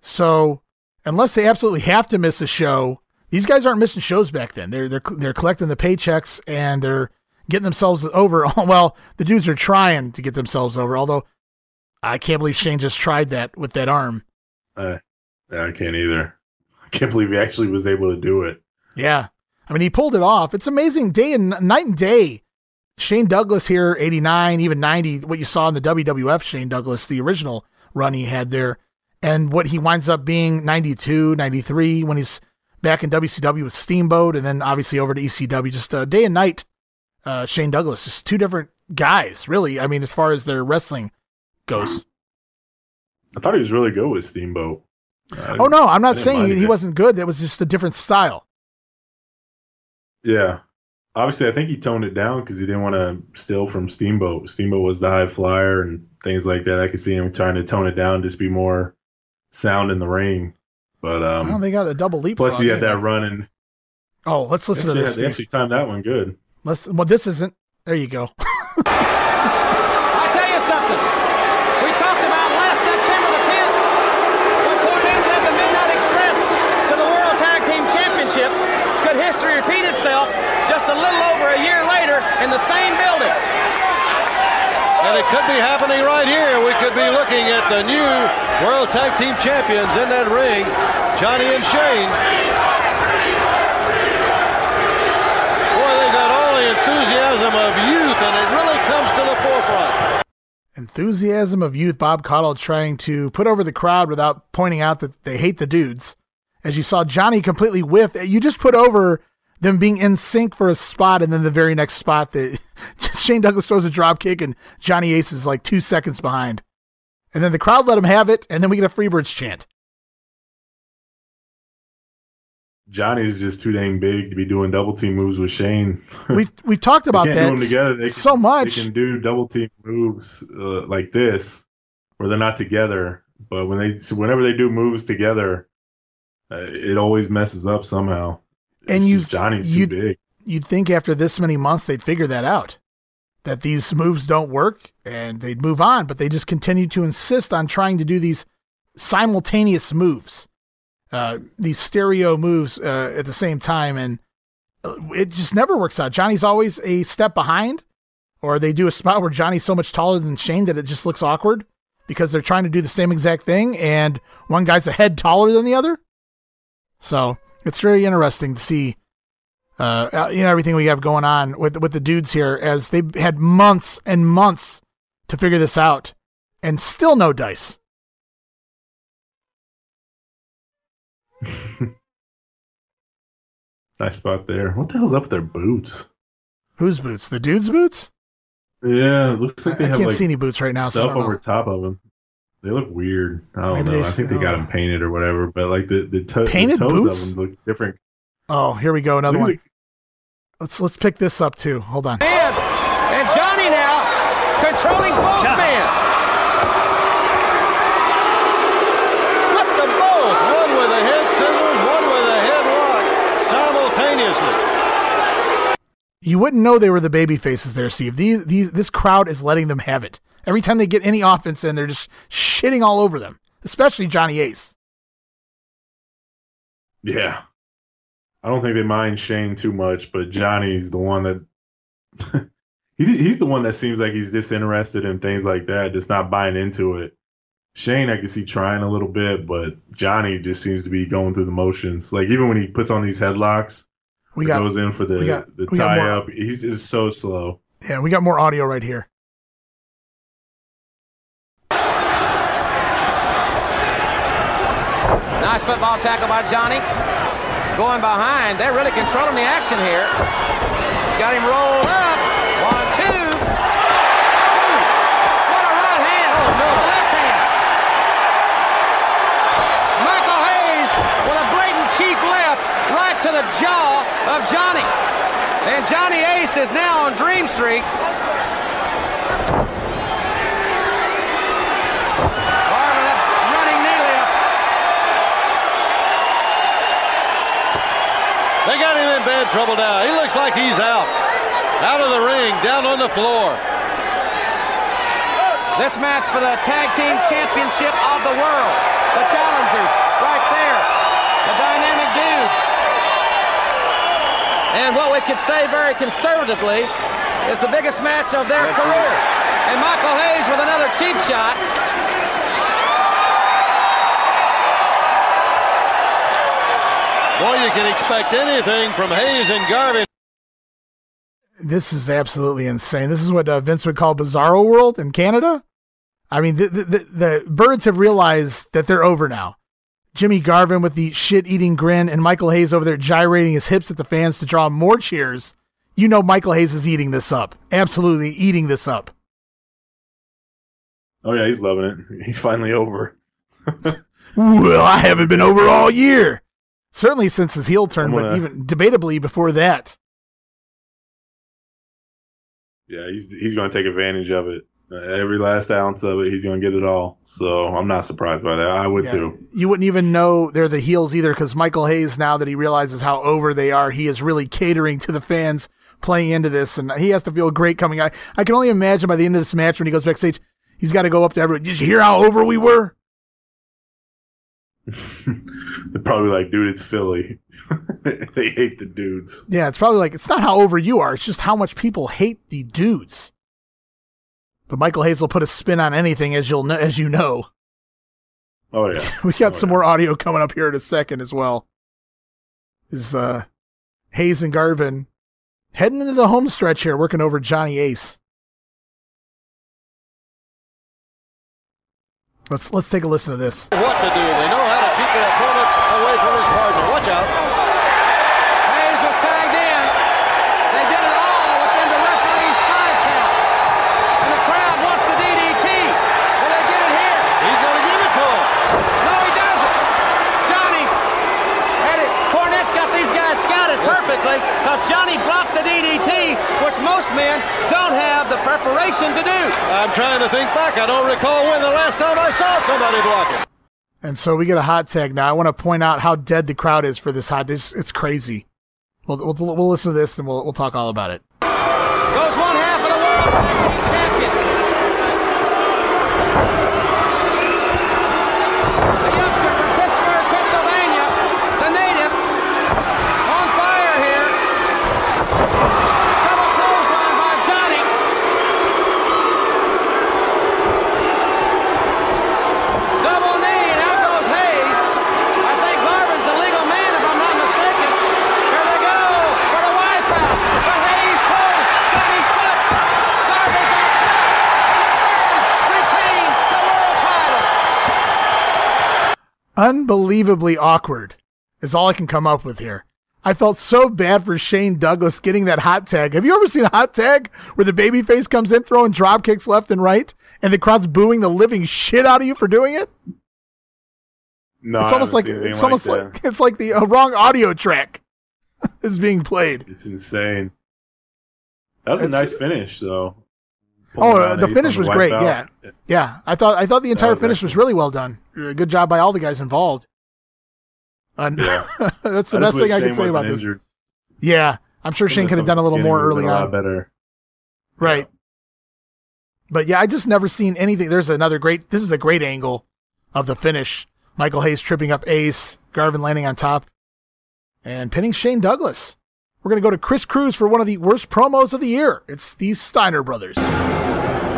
So unless they absolutely have to miss a show, these guys aren't missing shows back then. They're they're they're collecting the paychecks and they're getting themselves over. well, the dudes are trying to get themselves over. Although I can't believe Shane just tried that with that arm. Uh, I can't either. I can't believe he actually was able to do it. Yeah. I mean, he pulled it off. It's amazing day and night and day. Shane Douglas here, 89, even 90, what you saw in the WWF Shane Douglas, the original run he had there, and what he winds up being 92, 93 when he's back in WCW with Steamboat, and then obviously over to ECW, just uh, day and night. Uh, Shane Douglas, just two different guys, really. I mean, as far as their wrestling goes. I thought he was really good with Steamboat. I- oh no, I'm not saying he, he wasn't good. That was just a different style. Yeah. Obviously, I think he toned it down because he didn't want to steal from Steamboat. Steamboat was the high flyer and things like that. I could see him trying to tone it down, just be more sound in the ring. But um, oh, they got a double leap. plus, he had that run and Oh, let's listen to this. they actually timed that one good. Let's. Well, this isn't. There you go. I tell you something. We talked about last September the 10th when Cornette led the Midnight Express to the World Tag Team Championship. Could history repeat itself just a little over a year later in the same building? And it could be happening right here. We could be looking at the new World Tag Team Champions in that ring, Johnny and Shane. Boy, they got all the enthusiasm of youth, and it really comes to the forefront. Enthusiasm of youth. Bob Caudle trying to put over the crowd without pointing out that they hate the dudes. As you saw Johnny completely whiff. You just put over them being in sync for a spot, and then the very next spot that Shane Douglas throws a drop kick, and Johnny Ace is like two seconds behind. And then the crowd let him have it, and then we get a Freebirds chant. Johnny's just too dang big to be doing double team moves with Shane. We've we've talked about that do them together. They so can, much. They can do double team moves uh, like this, where they're not together. But when they, so whenever they do moves together, uh, it always messes up somehow. And you Johnny's too you'd, big. You'd think after this many months they'd figure that out, that these moves don't work, and they'd move on. But they just continue to insist on trying to do these simultaneous moves, uh, these stereo moves uh, at the same time, and uh, it just never works out. Johnny's always a step behind, or they do a spot where Johnny's so much taller than Shane that it just looks awkward because they're trying to do the same exact thing, and one guy's a head taller than the other. So it's very interesting to see, uh, you know, everything we have going on with with the dudes here, as they've had months and months to figure this out, and still no dice. Nice spot there. What the hell's up with their boots? Whose boots? The dudes' boots? Yeah, it looks like they I have can't like see any boots right now, so Stuff know. over top of them. They look weird. I don't Maybe know. they I think they s- got oh. them painted or whatever. But like the the, to- the Painted toes boots? of them look different. Oh, here we go, another Look one. at Let's let's pick this up too. Hold on. Man, and Johnny now controlling both men. Flipped them both. One with a head scissors, one with a headlock simultaneously. You wouldn't know they were the baby faces there, Steve. These these this crowd is letting them have it. Every time they get any offense in, they're just shitting all over them, especially Johnny Ace. Yeah. I don't think they mind Shane too much, but Johnny's the one that he he's the one that seems like he's disinterested in things like that, just not buying into it. Shane, I can see trying a little bit, but Johnny just seems to be going through the motions. Like even when he puts on these headlocks, We got- goes in for the got- the tie more- up, he's just so slow. Yeah, we got more audio right here. Nice football tackle by Johnny. Going behind. They're really controlling the action here. He's got him rolled up. One, two. Ooh, What a right hand. Oh, no. Left hand. Michael Hayes with a blatant cheap left right to the jaw of Johnny. And Johnny Ace is now on Dream Streak. Barber, that running knee lift. They got him in bad trouble now. He looks like he's out. Out of the ring, down on the floor. This match for the Tag Team Championship of the World. The challengers right there. The Dynamic Dudes. And what we could say very conservatively is the biggest match of their career. And Michael Hayes with another cheap shot. Boy, you can expect anything from Hayes and Garvin. This is absolutely insane. This is what uh, Vince would call Bizarro World in Canada. I mean, the, the, the, the birds have realized that they're over now. Jimmy Garvin with the shit eating grin and Michael Hayes over there gyrating his hips at the fans to draw more cheers. you know Michael Hayes is eating this up. Absolutely eating this up. Oh yeah, he's loving it. He's finally over. well, I haven't been over all year. Certainly since his heel turn, gonna- but even debatably before that. Yeah, he's he's going to take advantage of it. Uh, every last ounce of it, he's going to get it all. So I'm not surprised by that. I would Yeah, too. You wouldn't even know they're the heels either because Michael Hayes, now that he realizes how over they are, he is really catering to the fans playing into this, and he has to feel great coming out. I can only imagine by the end of this match when he goes backstage, he's got to go up to everyone. Did you hear how over we were? They're probably like, dude, it's Philly. they hate the dudes. Yeah, it's probably like it's not how over you are; it's just how much people hate the dudes. But Michael Hayes will put a spin on anything, as you'll know, as you know. Oh yeah. we got some more audio coming up here in a second as well. Is uh, Hayes and Garvin heading into the home stretch here, working over Johnny Ace. Let's let's take a listen to this. What to do? They know how to keep the opponent away from his partner. Watch out. Hayes was tagged in. They did it all within the referee's five count. And the crowd wants the DDT. Will they get it here? He's going to give it to him. No, he doesn't. Johnny had it. Cornette's got these guys scouted perfectly because Johnny blocked the DDT, which most men don't have the preparation to do. I'm trying to think back. I don't recall when the last time I saw somebody block it. And so we get a hot tag now. I want to point out how dead the crowd is for this hot. It's, it's crazy. We'll, we'll we'll listen to this and we'll we'll talk all about it. Goes one half of the world Unbelievably awkward is all I can come up with here. I felt so bad for Shane Douglas getting that hot tag. Have you ever seen a hot tag where the babyface comes in throwing drop kicks left and right and the crowd's booing the living shit out of you for doing it? No, it's almost like it's almost that. like it's like the uh, wrong audio track is being played. It's insane. That was a nice finish, though. Oh, out the finish was the great. wipeout. Yeah, yeah. I thought I thought the entire was finish was really well done. Good job by all the guys involved. And Yeah. that's the I best thing I can say about this. Yeah, I'm sure Shane could have done a little more early a lot on. better. Right. But yeah, I just never seen anything. There's another great. This is a great angle of the finish. Michael Hayes tripping up Ace, Garvin landing on top, and pinning Shane Douglas. We're gonna go to Chris Cruise for one of the worst promos of the year. It's these Steiner brothers.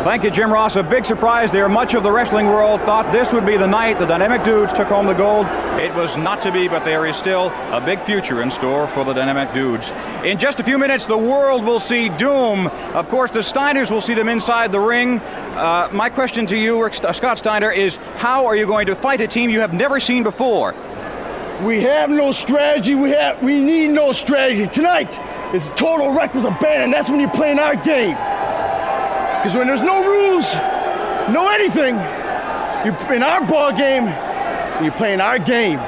Thank you, Jim Ross. A big surprise there. Much of the wrestling world thought this would be the night the Dynamic Dudes took home the gold. It was not to be, but there is still a big future in store for the Dynamic Dudes. In just a few minutes, the world will see Doom. Of course, the Steiners will see them inside the ring. Uh, my question to you, uh, Scott Steiner, is how are you going to fight a team you have never seen before? We have no strategy. We have we need no strategy. Tonight is a total reckless abandon. That's when you're playing our game. Because when there's no rules, no anything, you're in our ball game, you're playing our game.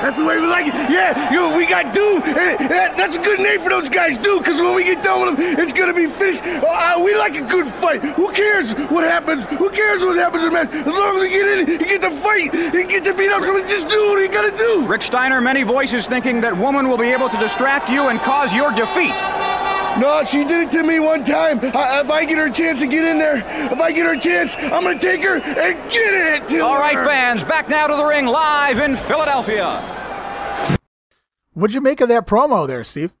That's the way we like it. Yeah, we got do. That's a good name for those guys, do. Because when we get done with them, it's gonna be finished. Uh, we like a good fight. Who cares what happens? Who cares what happens? As long as we get in, you get to fight, you get to beat up somebody. Just do what you gotta do. Rick Steiner, many voices thinking that woman will be able to distract you and cause your defeat. No, she did it to me one time. I, if I get her a chance to get in there, if I get her a chance, I'm gonna take her and get it. to All right, her. fans, back now to the ring live in Philadelphia. What'd you make of that promo there, Steve?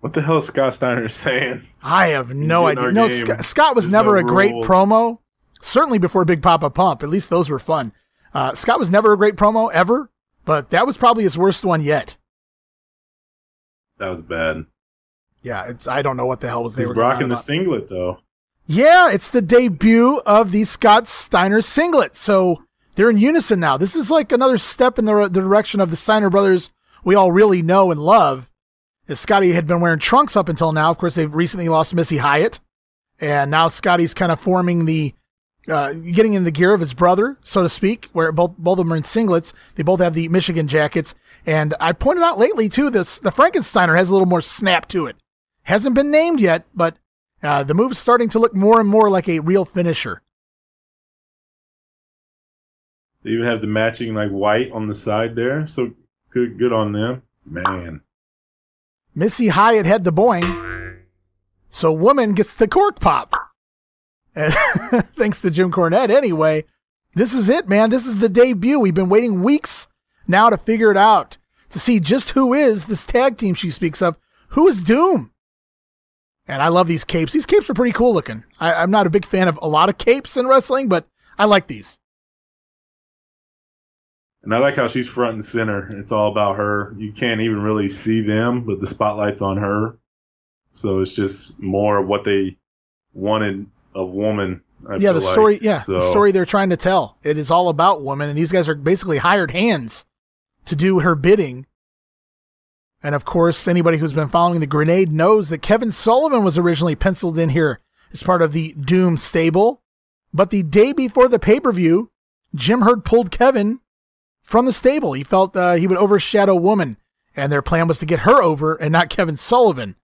What the hell is Scott Steiner saying? I have no idea. No, game. Scott, Scott was There's never no a great rules. promo. Certainly before Big Papa Pump. At least those were fun. Uh, Scott was never a great promo ever, but that was probably his worst one yet. That was bad. Yeah, it's I don't know what the hell was they He's were rocking the singlet though. Yeah, it's the debut of the Scott Steiner singlet. So they're in unison now. This is like another step in the, the direction of the Steiner brothers we all really know and love. As Scotty had been wearing trunks up until now. Of course, they've recently lost Missy Hyatt, and now Scotty's kind of forming the, uh, getting in the gear of his brother, so to speak, where both both of them are in singlets. They both have the Michigan jackets, and I pointed out lately too, this the Frankensteiner has a little more snap to it. Hasn't been named yet, but uh, the move's starting to look more and more like a real finisher. They even have the matching like white on the side there. So good, good on them, man. Missy Hyatt had the boing, so woman gets the cork pop. Thanks to Jim Cornette, anyway. This is it, man. This is the debut. We've been waiting weeks now to figure it out, to see just who is this tag team she speaks of. Who is Doom? And I love these capes. These capes are pretty cool looking. I, I'm not a big fan of a lot of capes in wrestling, but I like these. And I like how she's front and center. It's all about her. You can't even really see them, but the spotlight's on her. So it's just more of what they wanted a woman. I yeah, the story. like. Yeah, So- the story they're trying to tell. It is all about women, and these guys are basically hired hands to do her bidding. And of course, anybody who's been following the grenade knows that Kevin Sullivan was originally penciled in here as part of the Doom stable. But the day before the pay per view, Jim Herd pulled Kevin from the stable. He felt uh, he would overshadow Woman, and their plan was to get her over and not Kevin Sullivan.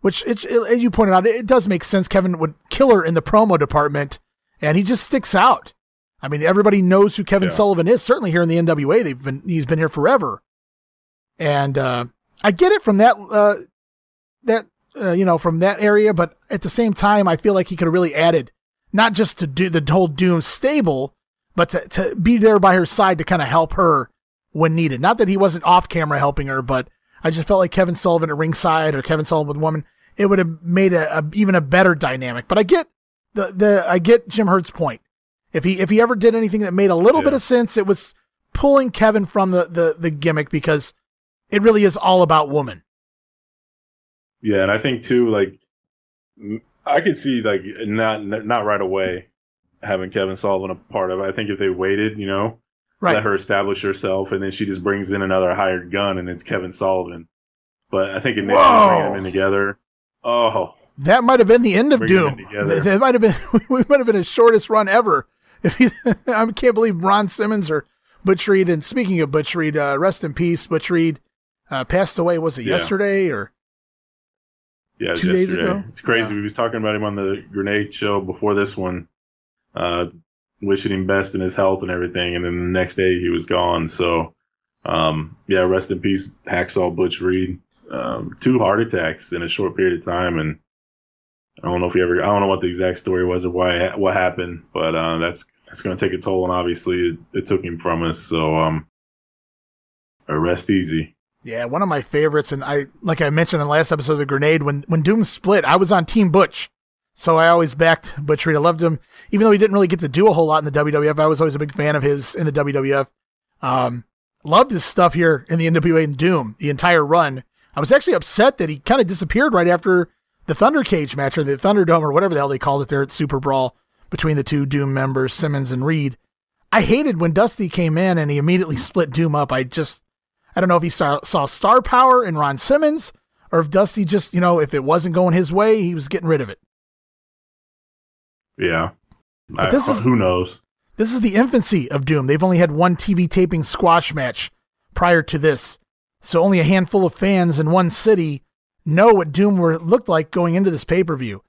Which, it, as you pointed out, it does make sense. Kevin would kill her in the promo department, and he just sticks out. I mean, everybody knows who Kevin Yeah. Sullivan is. Certainly here in the NWA, they've been he's been here forever, and uh, I get it from that uh, that uh, you know from that area, but at the same time, I feel like he could have really added not just to do the whole Doom stable, but to to be there by her side to kind of help her when needed. Not that he wasn't off camera helping her, but I just felt like Kevin Sullivan at ringside or Kevin Sullivan with woman, it would have made a, a even a better dynamic. But I get the the I get Jim Herd's point. If he if he ever did anything that made a little bit of sense, it was pulling Kevin from the, the the gimmick because it really is all about woman. Yeah, and I think too, like I could see like not not right away having Kevin Sullivan a part of it. I think if they waited, you know, Right. let her establish herself, and then she just brings in another hired gun, and it's Kevin Sullivan. But I think initially Whoa. bringing them in together, oh, That might have been the end of Doom. That might have been we might have been his shortest run ever. If he, I can't believe Ron Simmons or Butch Reed. And speaking of Butch Reed, uh, rest in peace. Butch Reed uh, passed away. Was it Yeah. yesterday or? yeah, Two days ago? It's crazy. We was talking about him on the grenade show before this one, uh, wishing him best in his health and everything, and then the next day he was gone. So, um, yeah, rest in peace, Hacksaw Butch Reed. Um, two heart attacks in a short period of time, and I don't know if he ever. I don't know what the exact story was or why what happened, but uh, that's that's going to take a toll, and obviously it, it took him from us. So, um, rest easy. Yeah, one of my favorites, and I like I mentioned in the last episode of the Grenade when when Doom split, I was on Team Butch, so I always backed Butch Reed. I loved him, even though he didn't really get to do a whole lot in the WWF. I was always a big fan of his in the WWF. Um, loved his stuff here in the NWA and Doom the entire run. I was actually upset that he kind of disappeared right after the Thunder Cage match or the Thunderdome or whatever the hell they called it there at Super Brawl between the two Doom members, Simmons and Reed. I hated when Dusty came in and he immediately split Doom up. I just, I don't know if he saw, saw star power in Ron Simmons or if Dusty just, you know, if it wasn't going his way, he was getting rid of it. Yeah, But I- this is- who knows. This is the infancy of Doom. They've only had one TV taping squash match prior to this. So only a handful of fans in one city know what Doom were, looked like going into this pay per view.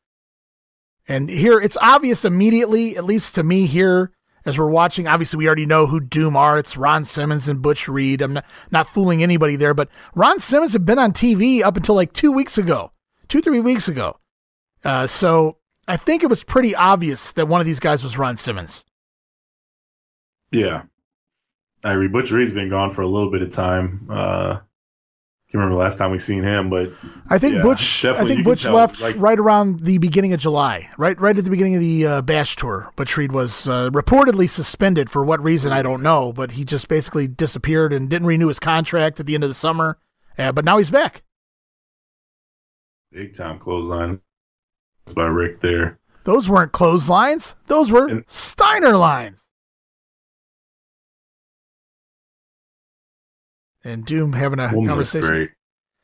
And here it's obvious immediately, at least to me here, as we're watching. Obviously, we already know who Doom are. It's Ron Simmons and Butch Reed. I'm not, not fooling anybody there, but Ron Simmons had been on TV up until like two weeks ago, two, three weeks ago. Uh, so I think it was pretty obvious that one of these guys was Ron Simmons. Yeah. I agree. Butch Reed's been gone for a little bit of time. Uh, can't remember the last time we seen him, but I think yeah, Butch. I think Butch left Like, right around the beginning of July, right, right at the beginning of the uh, Bash tour. Butch Reed was uh, reportedly suspended for what reason I don't know, but he just basically disappeared and didn't renew his contract at the end of the summer. Uh, but now he's back. big time clotheslines That's by Rick there. Those weren't clotheslines; those were Steiner lines. And Doom having a Woman conversation. great.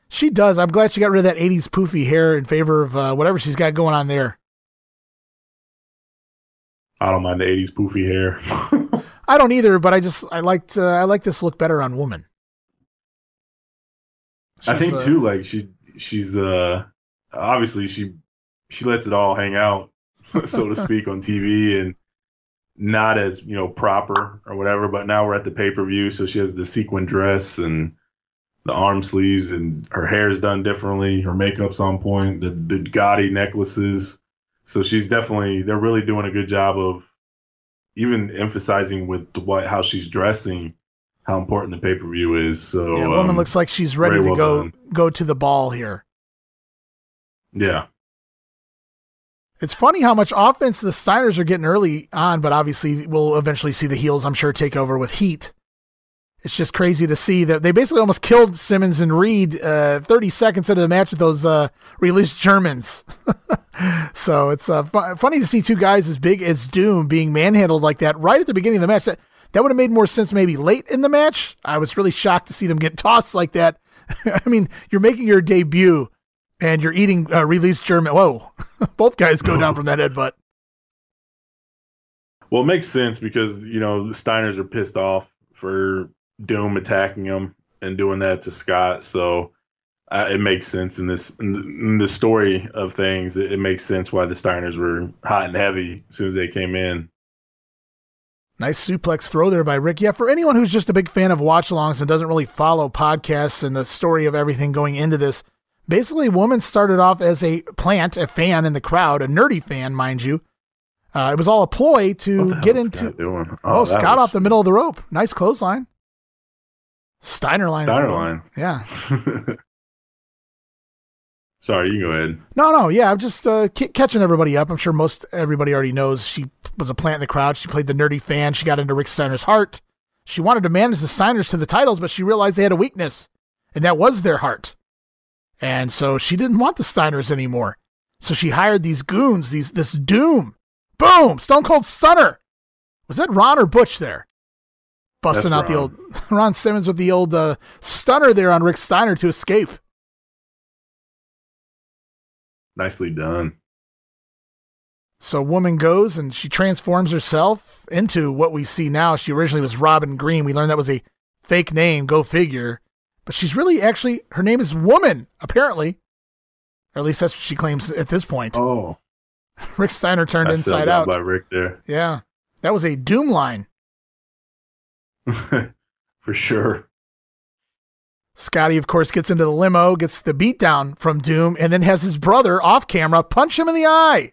She does. I'm glad she got rid of that 80s poofy hair in favor of uh, whatever she's got going on there. I don't mind the '80s poofy hair. I don't either, but I just I liked uh, I like this look better on woman. I think uh, too, like she she's uh obviously she she lets it all hang out, so to speak, on TV and not as you know proper or whatever. But now we're at the pay per view, so she has the sequin dress and the arm sleeves, and her hair's done differently. Her makeup's on point. The the gaudy necklaces. So she's definitely they're really doing a good job of even emphasizing with what how she's dressing how important the pay per view is. So Yeah, woman um, looks like she's ready to well go done. go to the ball here. Yeah. It's funny how much offense the Steiners are getting early on, but obviously we'll eventually see the heels, I'm sure, take over with heat. It's just crazy to see that they basically almost killed Simmons and Reed uh, 30 seconds into the match with those uh, released Germans. so it's uh, fu- funny to see two guys as big as Doom being manhandled like that right at the beginning of the match. That, that would have made more sense maybe late in the match. I was really shocked to see them get tossed like that. I mean, you're making your debut and you're eating uh, released German. Whoa, both guys go down from that headbutt. Well, it makes sense because you know the Steiners are pissed off for Doom attacking them and doing that to Scott. So uh, it makes sense in this in the, in the story of things. It, it makes sense why the Steiners were hot and heavy as soon as they came in. Nice suplex throw there by Rick. Yeah, for anyone who's just a big fan of watch alongs and doesn't really follow podcasts and the story of everything going into this, basically, Woman started off as a plant, a fan in the crowd, a nerdy fan, mind you. Uh, it was all a ploy to What the hell get into. Scott doing? Oh, that Scott was- off the middle of the rope. Nice clothesline. Steiner line. Steiner line. Yeah. Sorry, you can go ahead. No, no, yeah, I'm just uh, c- catching everybody up. I'm sure most everybody already knows she was a plant in the crowd. She played the nerdy fan. She got into Rick Steiner's heart. She wanted to manage the Steiners to the titles, but she realized they had a weakness, and that was their heart. And so she didn't want the Steiners anymore. So she hired these goons, these this Doom. Boom! Stone Cold Stunner. Was that Ron or Butch there? Busting That's out the old Ron Simmons with the old uh, stunner there on Rick Steiner to escape. Nicely done. So woman goes and she transforms herself into what we see now. She originally was Robin Green. We learned that was a fake name, go figure. But she's really actually her name is Woman, apparently. Or at least that's what she claims at this point. Oh. Rick Steiner turned Nice inside out. by Rick there. Yeah. That was a doom line. For sure. Scotty, of course, gets into the limo, gets the beatdown from Doom, and then has his brother off camera punch him in the eye.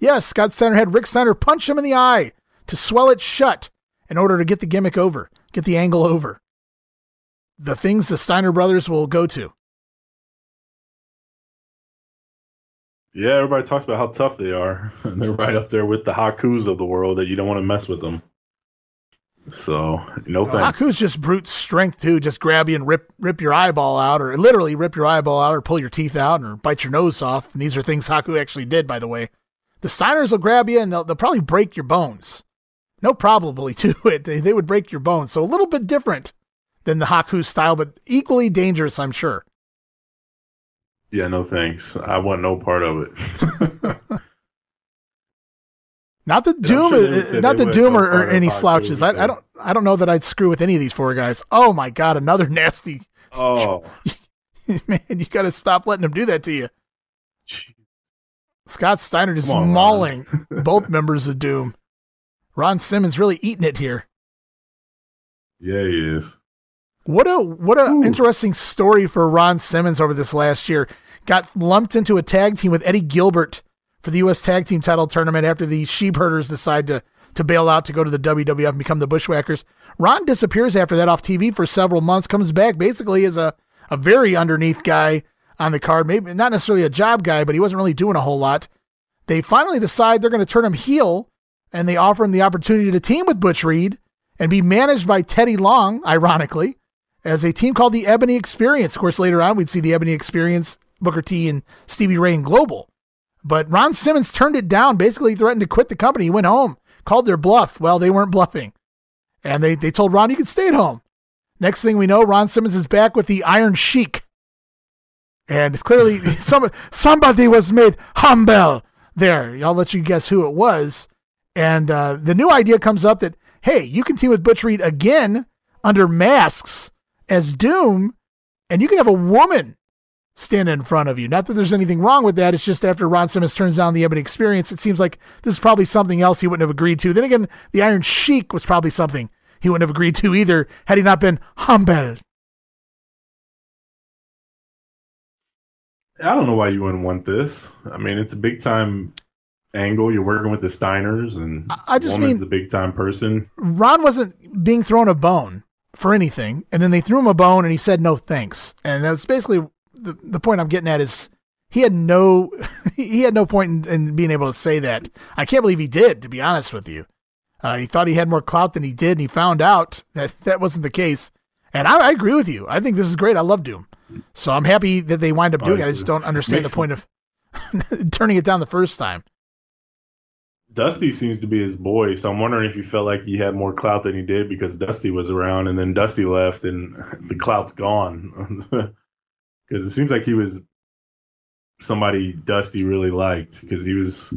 Yes, Scott Steiner had Rick Steiner punch him in the eye to swell it shut in order to get the gimmick over, get the angle over. The things the Steiner brothers will go to. Yeah, everybody talks about how tough they are, and they're right up there with the Hakus of the world that you don't want to mess with them. So, no uh, thanks. Haku's just brute strength too. Just grab you and rip rip your eyeball out, or literally rip your eyeball out, or pull your teeth out, or bite your nose off. And these are things Haku actually did, by the way. The Steiners will grab you and they'll, they'll probably break your bones. No probably to it. They, they would break your bones. So a little bit different than the Haku style, but equally dangerous, I'm sure. Yeah, no thanks. I want no part of it. Not the Doom, sure they would say not the Doom no or, any slouches. I, I don't I don't know that I'd screw with any of these four guys. Oh my god, another nasty Oh, man! You got to stop letting them do that to you. Scott Steiner just on, mauling both members of Doom. Ron Simmons really eating it here. yeah, he is. What a what a interesting story for Ron Simmons over this last year. Got lumped into a tag team with Eddie Gilbert for the U.S. Tag Team Title tournament after the Sheepherders decide to to bail out to go to the WWF and become the Bushwhackers. Ron disappears after that off TV for several months. Comes back basically as a a very underneath guy on the card. Maybe not necessarily a job guy, but he wasn't really doing a whole lot. They finally decide they're going to turn him heel, and they offer him the opportunity to team with Butch Reed and be managed by Teddy Long, ironically, as a team called the Ebony Experience. Of course, later on, we'd see the Ebony Experience, Booker T, and Stevie Ray and Global. But Ron Simmons turned it down, basically threatened to quit the company. He went home, called their bluff. Well, they weren't bluffing. And they, they told Ron, you can stay at home. Next thing we know, Ron Simmons is back with the Iron Sheik. And it's clearly some, somebody was made humble there. I'll let you guess who it was. And uh, the new idea comes up that, hey, you can team with Butch Reed again under masks as Doom, and you can have a woman stand in front of you. Not that there's anything wrong with that. It's just after Ron Simmons turns down the Ebony Experience, it seems like this is probably something else he wouldn't have agreed to. Then again, the Iron Sheik was probably something he wouldn't have agreed to either had he not been humbled. I don't know why you wouldn't want this. I mean, it's a big time angle. You're working with the Steiners, and I just woman's mean- a big time person. Ron wasn't being thrown a bone for anything, and then they threw him a bone, and he said no thanks. And that's basically the the point I'm getting at is he had no he had no point in, in being able to say that. I can't believe he did, to be honest with you. Uh, he thought he had more clout than he did, and he found out that that wasn't the case. And I, I agree with you. I think this is great. I love Doom, so I'm happy that they wind up Oh, doing it. I just don't understand the point of turning it down the first time. Dusty seems to be his boy, so I'm wondering if he felt like he had more clout than he did because Dusty was around, and then Dusty left, and the clout's gone. Because it seems like he was somebody Dusty really liked because he was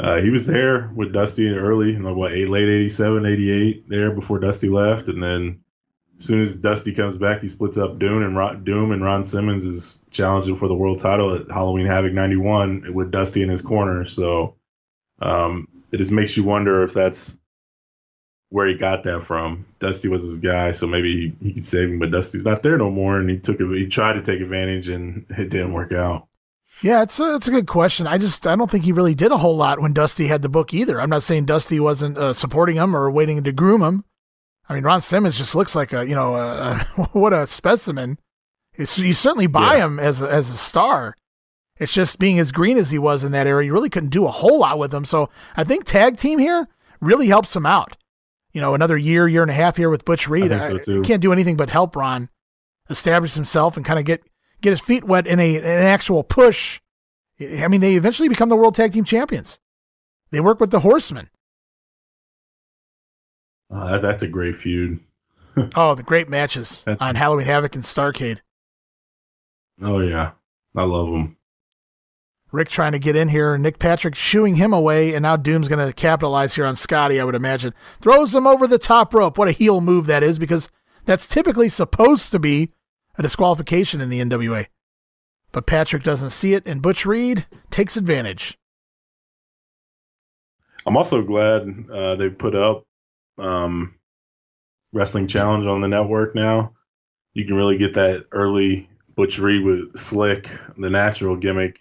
uh, he was there with Dusty early, you know, what eight, late 87, 88, there before Dusty left, and then as soon as Dusty comes back, he splits up Doom and Ron, Doom and Ron Simmons is challenging for the world title at Halloween Havoc 91 with Dusty in his corner. So um, it just makes you wonder if that's where he got that from. Dusty was his guy, so maybe he, he could save him, but Dusty's not there no more, and he took it. He tried to take advantage, and it didn't work out. Yeah, it's a, it's a good question. I just I don't think he really did a whole lot when Dusty had the book either. I'm not saying Dusty wasn't uh, supporting him or waiting to groom him. I mean, Ron Simmons just looks like a you know a, a, what a specimen. It's, you certainly buy him as a, as a star. It's just being as green as he was in that area, you really couldn't do a whole lot with him. So I think tag team here really helps him out. You know, another year, year and a half here with Butch Reed. think so, too. can't do anything but help Ron establish himself and kind of get get his feet wet in a an actual push. I mean, they eventually become the world tag team champions. They work with the Horsemen. Uh, that, that's a great feud. Oh, the great matches That's- on Halloween Havoc and Starcade. Oh yeah, I love him. Rick trying to get in here, Nick Patrick shooing him away, and now Doom's going to capitalize here on Scotty, I would imagine. Throws him over the top rope. What a heel move that is, because that's typically supposed to be a disqualification in the NWA. But Patrick doesn't see it, and Butch Reed takes advantage. I'm also glad uh, they put up um, Wrestling Challenge on the network now. You can really get that early Butch Reed with Slick, the natural gimmick,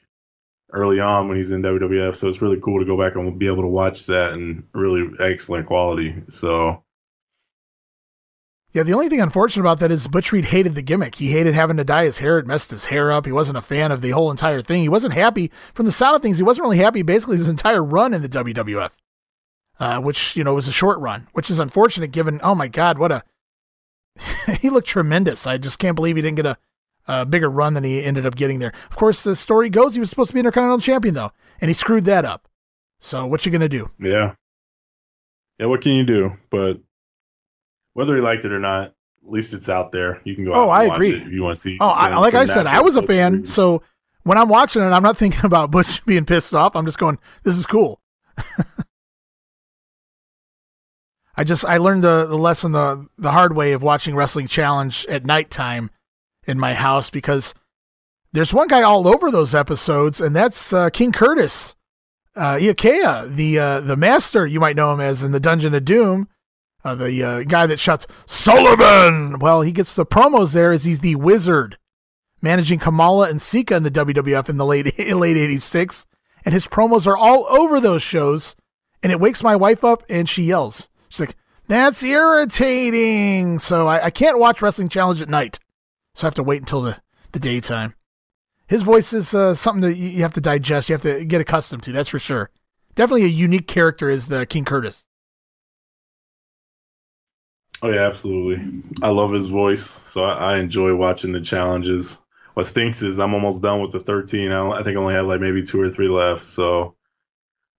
early on when he's in WWF. So it's really cool to go back and be able to watch that and really excellent quality. So Yeah, the only thing unfortunate about that is Butch Reed hated the gimmick. He hated having to dye his hair. It messed his hair up. He wasn't a fan of the whole entire thing. He wasn't happy from the sound of things. He wasn't really happy basically his entire run in the WWF, uh, which you know was a short run, which is unfortunate given. Oh my God, what a he looked tremendous. I just can't believe he didn't get a, a bigger run than he ended up getting there. Of course, the story goes he was supposed to be Intercontinental Champion though, and he screwed that up. So what you gonna do? yeah, yeah. What can you do? But whether he liked it or not, at least it's out there. You can go. Oh, I watch agree. it if you want to see. Oh, I, like I said, I was a fan. So when I'm watching it, I'm not thinking about Butch being pissed off. I'm just going, this is cool. I just I learned the, the lesson the the hard way of watching Wrestling Challenge at nighttime in my house because there's one guy all over those episodes, and that's uh, King Curtis, uh, Iaukea, the uh, the master you might know him as in the Dungeon of Doom, uh, the uh, guy that shouts Sullivan. Well, he gets the promos there as he's the wizard managing Kamala and Sika in the WWF in the late late '86, and his promos are all over those shows, and it wakes my wife up, and she yells. She's like, "That's irritating." So I, I can't watch Wrestling Challenge at night, so I have to wait until the the daytime. His voice is uh, something that you have to digest. You have to get accustomed to. That's for sure. Definitely a unique character is the King Curtis. Oh yeah, absolutely. I love his voice, so I, I enjoy watching the challenges. What stinks is I'm almost done with the 13. I, I think I only have like maybe two or three left. So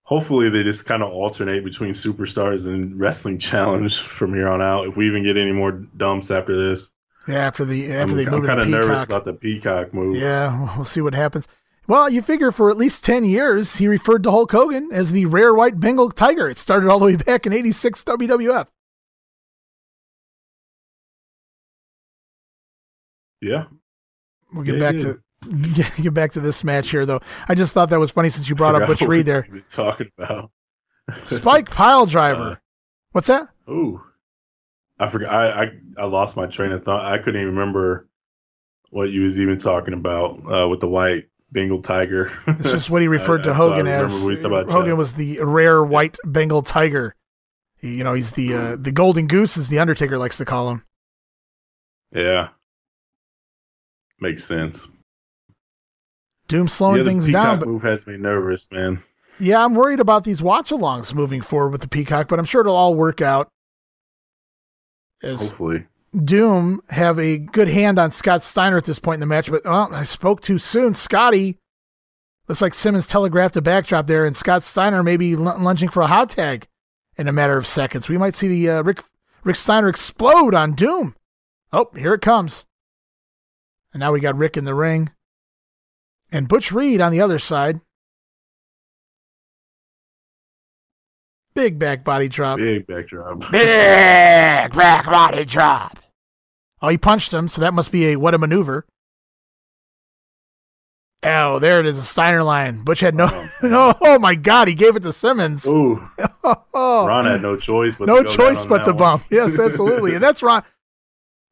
hopefully they just kind of alternate between superstars and wrestling challenge from here on out. If we even get any more dumps after this, Yeah, after the after I'm, they moved I'm kind of nervous about the Peacock move. Yeah, we'll see what happens. Well, you figure for at least 10 years, he referred to Hulk Hogan as the rare white Bengal tiger. It started all the way back in 86 WWF. Yeah. We'll get Yeah, back yeah. to get, back to this match here, though. I just thought that was funny since you brought up Butch Reed there. Talking about Spike pile uh, driver. What's that? Ooh, I forgot. I, I I lost my train of thought. I couldn't even remember what you was even talking about uh, with the white Bengal tiger. It's just what he referred I- to I- so I Hogan as. about Hogan that. was the rare white Bengal tiger. He- You know, he's the uh, the golden goose, as the Undertaker likes to call him. Yeah, makes sense. Doom slowing yeah, the things Peacock down, but move has me nervous, man. Yeah, I'm worried about these watch-alongs moving forward with the Peacock, but I'm sure it'll all work out. As Hopefully, Doom have a good hand on Scott Steiner at this point in the match, but well, I spoke too soon. Scotty looks like Simmons telegraphed a backdrop there, and Scott Steiner may be lunging for a hot tag in a matter of seconds. We might see the uh, Rick Rick Steiner explode on Doom. Oh, here it comes. And now we got Rick in the ring. And Butch Reed on the other side. Big back body drop. big back drop. Big back body drop. Oh, he punched him, so that must be a what a maneuver. Oh, there it is, a Steiner line. Butch had no, oh, no. Oh my God, he gave it to Simmons. Ooh, Oh, Ron had no choice but no to choice but that to one. bump. Yes, absolutely, and that's Ron.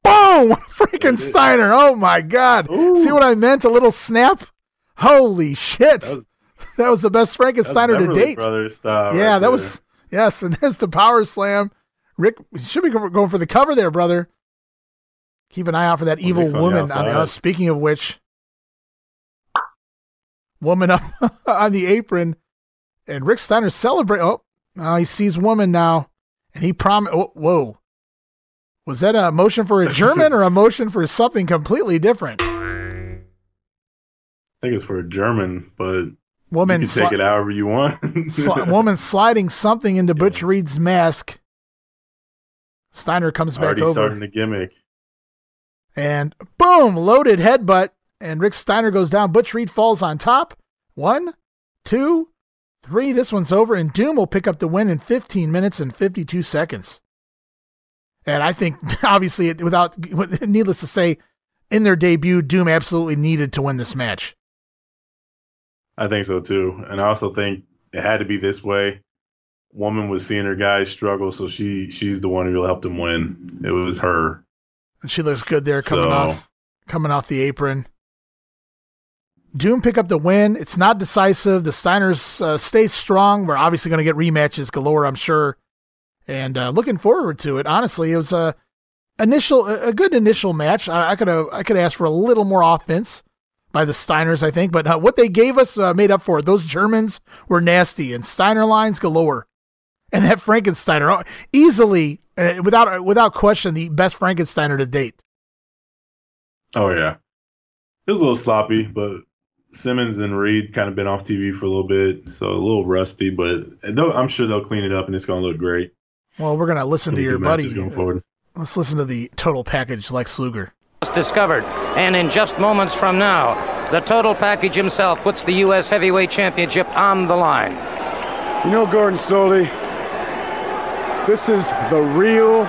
Boom! Freaking Steiner. Oh my God. See what I meant? A little snap. Holy shit! That was, was the best Frankensteiner to date. Brothers style yeah, right that there. was yes, and there's the power slam. Rick should be going for the cover there, brother. Keep an eye out for that evil Rick's on the woman. On the, uh, speaking of which, woman up on the apron, and Rick Steiner celebrate. Oh, uh, he sees woman now, and he promised. Oh, whoa, was that a motion for a German or a motion for something completely different? I think it's for a German, but Woman you can take sli- it however you want. Sli- woman sliding something into Butch Reed's mask. Steiner comes back Already over. starting the gimmick. And boom, loaded headbutt. And Rick Steiner goes down. Butch Reed falls on top. One, two, three. This one's over. And Doom will pick up the win in 15 minutes and 52 seconds. And I think, obviously, without needless to say, in their debut, Doom absolutely needed to win this match. I think so too, and I also think it had to be this way. Woman was seeing her guys struggle, so she she's the one who really helped him win. It was her. And she looks good there coming So- off coming off the apron. Doom pick up the win. It's not decisive. The Steiners uh, stay strong. We're obviously going to get rematches galore, I'm sure, and uh, looking forward to it. Honestly, it was a initial a a good initial match. I, I could have I could ask for a little more offense by the Steiners, I think, but uh, what they gave us uh, made up for it. Those Germans were nasty, and Steiner lines galore, and that Frankensteiner oh, easily uh, without without question the best Frankensteiner to date. Oh yeah, it was a little sloppy, but Simmons and Reed kind of been off TV for a little bit, so a little rusty. But I'm sure they'll clean it up, and it's gonna look great. Well, we're gonna listen to your buddy. going forward. Let's listen to the total package, Lex Luger. Discovered. And in just moments from now, the total package himself puts the U.S. Heavyweight Championship on the line. You know, Gordon Solie, this is the real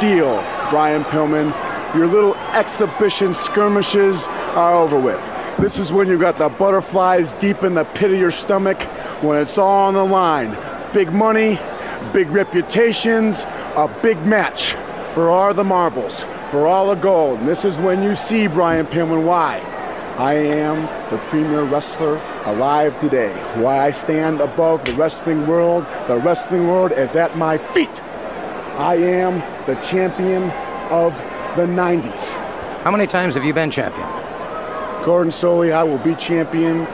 deal, Brian Pillman. Your little exhibition skirmishes are over with. This is when you got the butterflies deep in the pit of your stomach, when it's all on the line. Big money, big reputations, a big match for all the marbles, for all the gold. And this is when you see, Brian Pillman, why. I am the premier wrestler alive today. Why I stand above the wrestling world. The wrestling world is at my feet. I am the champion of the 90s. How many times have you been champion? Gordon Solie, I will be champion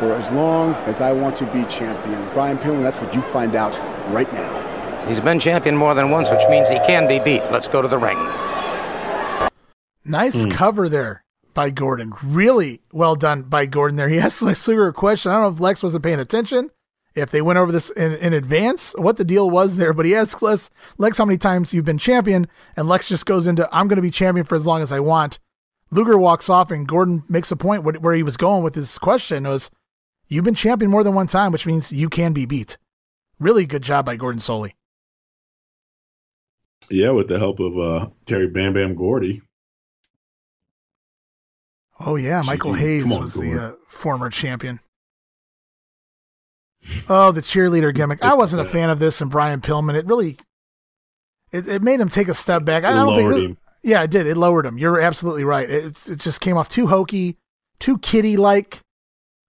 for as long as I want to be champion. Brian Pillman, that's what you find out right now. He's been champion more than once, which means he can be beat. Let's go to the ring. Nice hmm. cover there by Gordon. Really well done by Gordon there. He asked Lex Luger a question. I don't know if Lex wasn't paying attention. if they went over this in, in advance, what the deal was there. But he asked Lex, Lex how many times you've been champion, and Lex just goes into, I'm going to be champion for as long as I want. Luger walks off, and Gordon makes a point where he was going with his question was, You've been champion more than one time, which means you can be beat. Really good job by Gordon Solie. Yeah, with the help of uh, Terry Bam Bam Gordy. Oh yeah, Michael Jeez, Hayes on, was the uh, former champion. Oh, the cheerleader gimmick. I wasn't a fan of this and Brian Pillman. It really it, it made him take a step back. I don't think it, Yeah, it did. It lowered him. You're absolutely right. It, it just came off too hokey, too kiddie like.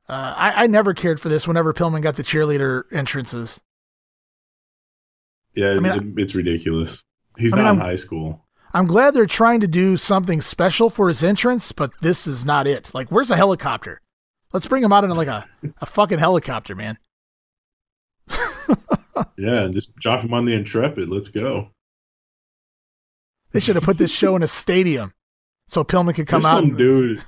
Uh, I, I never cared for this whenever Pillman got the cheerleader entrances. Yeah, I mean, it, it's ridiculous. He's I mean, not I'm, in high school. I'm glad they're trying to do something special for his entrance, but this is not it. Like, where's the helicopter? Let's bring him out in like a, a fucking helicopter, man. yeah, and just drop him on the Intrepid. Let's go. They should have put this show in a stadium so Pillman could come There's out. Some and, dude.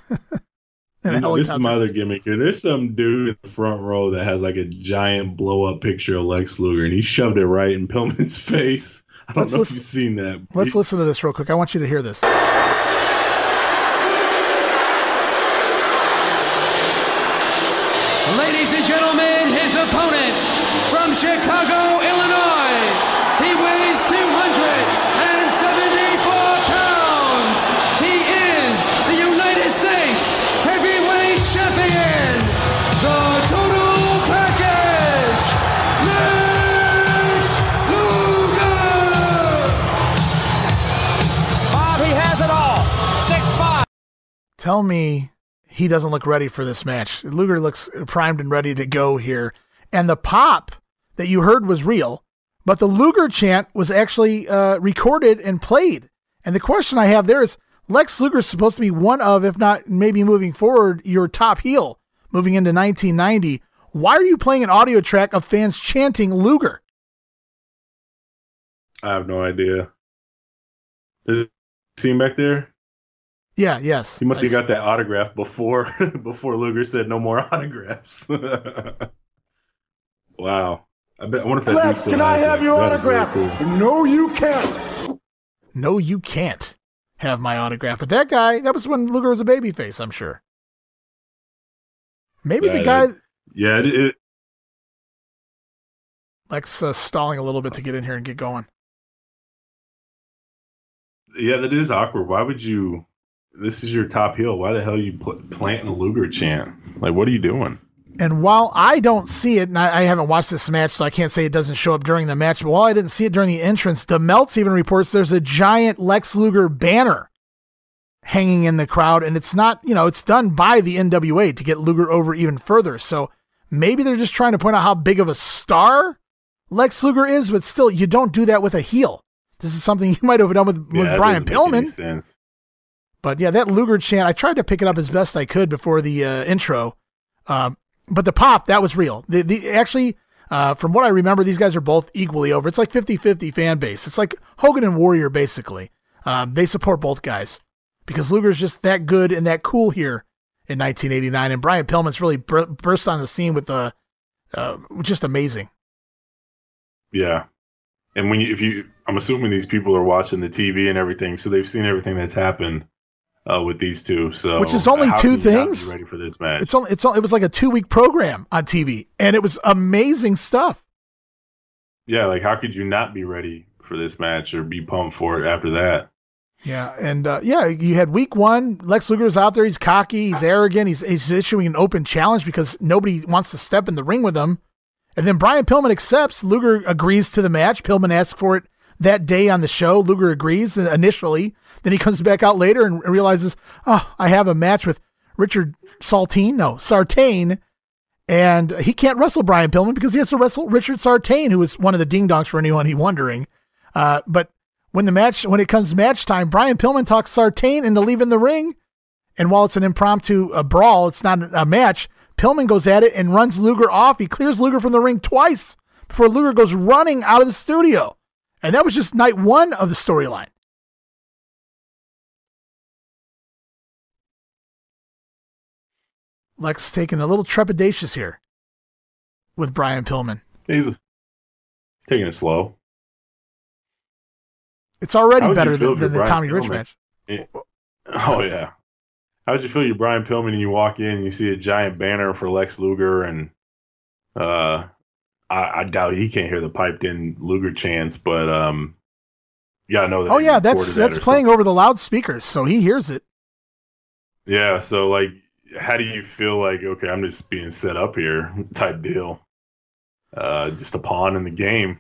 you know, this is my other gimmick here. There's some dude in the front row that has like a giant blow up picture of Lex Luger, and he shoved it right in Pillman's face. I don't let's know listen, if you've seen that. Let's listen to this real quick. I want you to hear this. Tell me he doesn't look ready for this match. Luger looks primed and ready to go here. And the pop that you heard was real, but the Luger chant was actually uh, recorded and played. And the question I have there is Lex Luger is supposed to be one of, if not maybe moving forward, your top heel moving into 1990. Why are you playing an audio track of fans chanting Luger? I have no idea. Does it seem back there? Yeah, yes. He must have got that autograph before before Luger said no more autographs. wow. I bet I wonder if that Lex, can I have your autograph? Cool. No, you can't. No, you can't have my autograph. But that guy, that was when Luger was a babyface, I'm sure. Maybe the guy. yeah, it, it, Lex uh, stalling a little bit to get in here and get going. Yeah, that is awkward. Why would you? This is your top heel. Why the hell are you pl- planting a Luger chant? Like, what are you doing? And while I don't see it, and I, I, haven't watched this match, so I can't say it doesn't show up during the match, but while I didn't see it during the entrance, DeMeltz even reports there's a giant Lex Luger banner hanging in the crowd, and it's not, you know, it's done by the NWA to get Luger over even further. So maybe they're just trying to point out how big of a star Lex Luger is, but still, you don't do that with a heel. This is something you might have done with, yeah, with Brian Pillman. But yeah, that Luger chant, I tried to pick it up as best I could before the uh, intro. Um, but the pop, that was real. The, the Actually, uh, from what I remember, these guys are both equally over. It's like 50 50 fan base. It's like Hogan and Warrior, basically. Um, they support both guys because Luger's just that good and that cool here in 1989. And Brian Pillman's really bur- burst on the scene with the uh, just amazing. Yeah. And when you, if you, I'm assuming these people are watching the TV and everything, so they've seen everything that's happened uh, with these two. So which is only two things. ready for this match? It's only it's it was like a two week program on TV, and it was amazing stuff. Yeah, like how could you not be ready for this match or be pumped for it after that? Yeah, and uh, yeah, you had week one. Lex Luger's out there. He's cocky. He's arrogant. He's, he's issuing an open challenge because nobody wants to step in the ring with him. And then Brian Pillman accepts. Luger agrees to the match. Pillman asks for it that day on the show. Luger agrees initially. Then he comes back out later and realizes, oh, I have a match with Richard Saltine, no, Sartain, and he can't wrestle Brian Pillman because he has to wrestle Richard Sartain, who is one of the ding dongs for anyone he wondering. Uh, but when the match, when it comes match time, Brian Pillman talks Sartain into leaving the ring. And while it's an impromptu uh, brawl, it's not a match. Pillman goes at it and runs Luger off. He clears Luger from the ring twice before Luger goes running out of the studio. And that was just night one of the storyline. Lex taking a little trepidatious here. with Brian Pillman. He's, he's taking it slow. It's already you better than, than the Brian Tommy Rich match. Oh yeah. How would you feel? You're Brian Pillman and you walk in and you see a giant banner for Lex Luger and uh, I, I doubt he can't hear the piped in Luger chants, but um, you gotta know that. Oh yeah, that's that that's playing over the loudspeakers, so he hears it. Yeah. So like, how do you feel? Like, okay, I'm just being set up here, type deal. Uh, just a pawn in the game.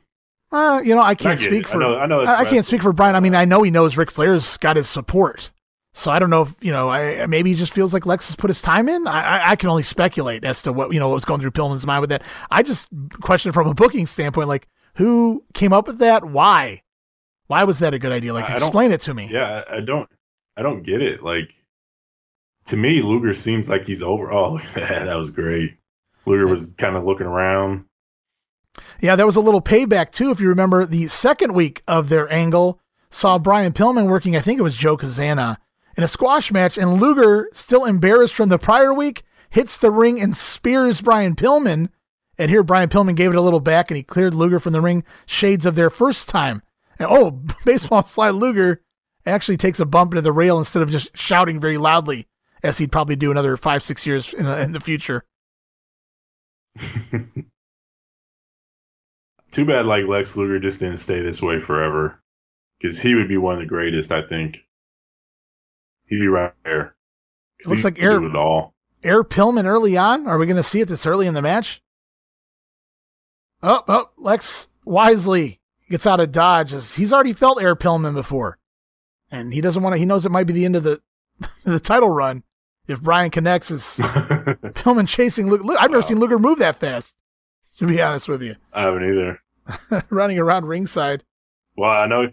Uh, you know, I can't get speak it. I for. know- I know I, I can't speak for Brian. I mean, I know he knows Ric Flair's got his support, so I don't know if you know. I, maybe he just feels like Lex has put his time in. I, I, I can only speculate as to what you know what was going through Pillman's mind with that. I just question from a booking standpoint, like who came up with that? Why? Why was that a good idea? Like, I- explain it to me. Yeah, I, I don't, I don't get it. Like, to me, Luger seems like he's over. Oh, look at that. That was great. Luger was kind of looking around. Yeah, that was a little payback too. If you remember, the second week of their angle saw Brian Pillman working. I think it was Joe Cazana in a squash match, and Luger, still embarrassed from the prior week, hits the ring and spears Brian Pillman. And here, Brian Pillman gave it a little back, and he cleared Luger from the ring. Shades of their first time. And oh, baseball slide Luger actually takes a bump into the rail instead of just shouting very loudly, as he'd probably do another five, six years in the, in the future. Too bad, like Lex Luger just didn't stay this way forever, because he would be one of the greatest. I think he'd be right there. 'Cause Looks like Air- it all. Air Pillman early on? Are we going to see it this early in the match? Oh, oh, Lex wisely gets out of dodge. as He's already felt Air Pillman before. And he doesn't want to, he knows it might be the end of the the title run if Brian connects as Pillman chasing Luger. Look, I've never seen Luger move that fast, to be honest with you. I haven't either. Running around ringside. Well, I know,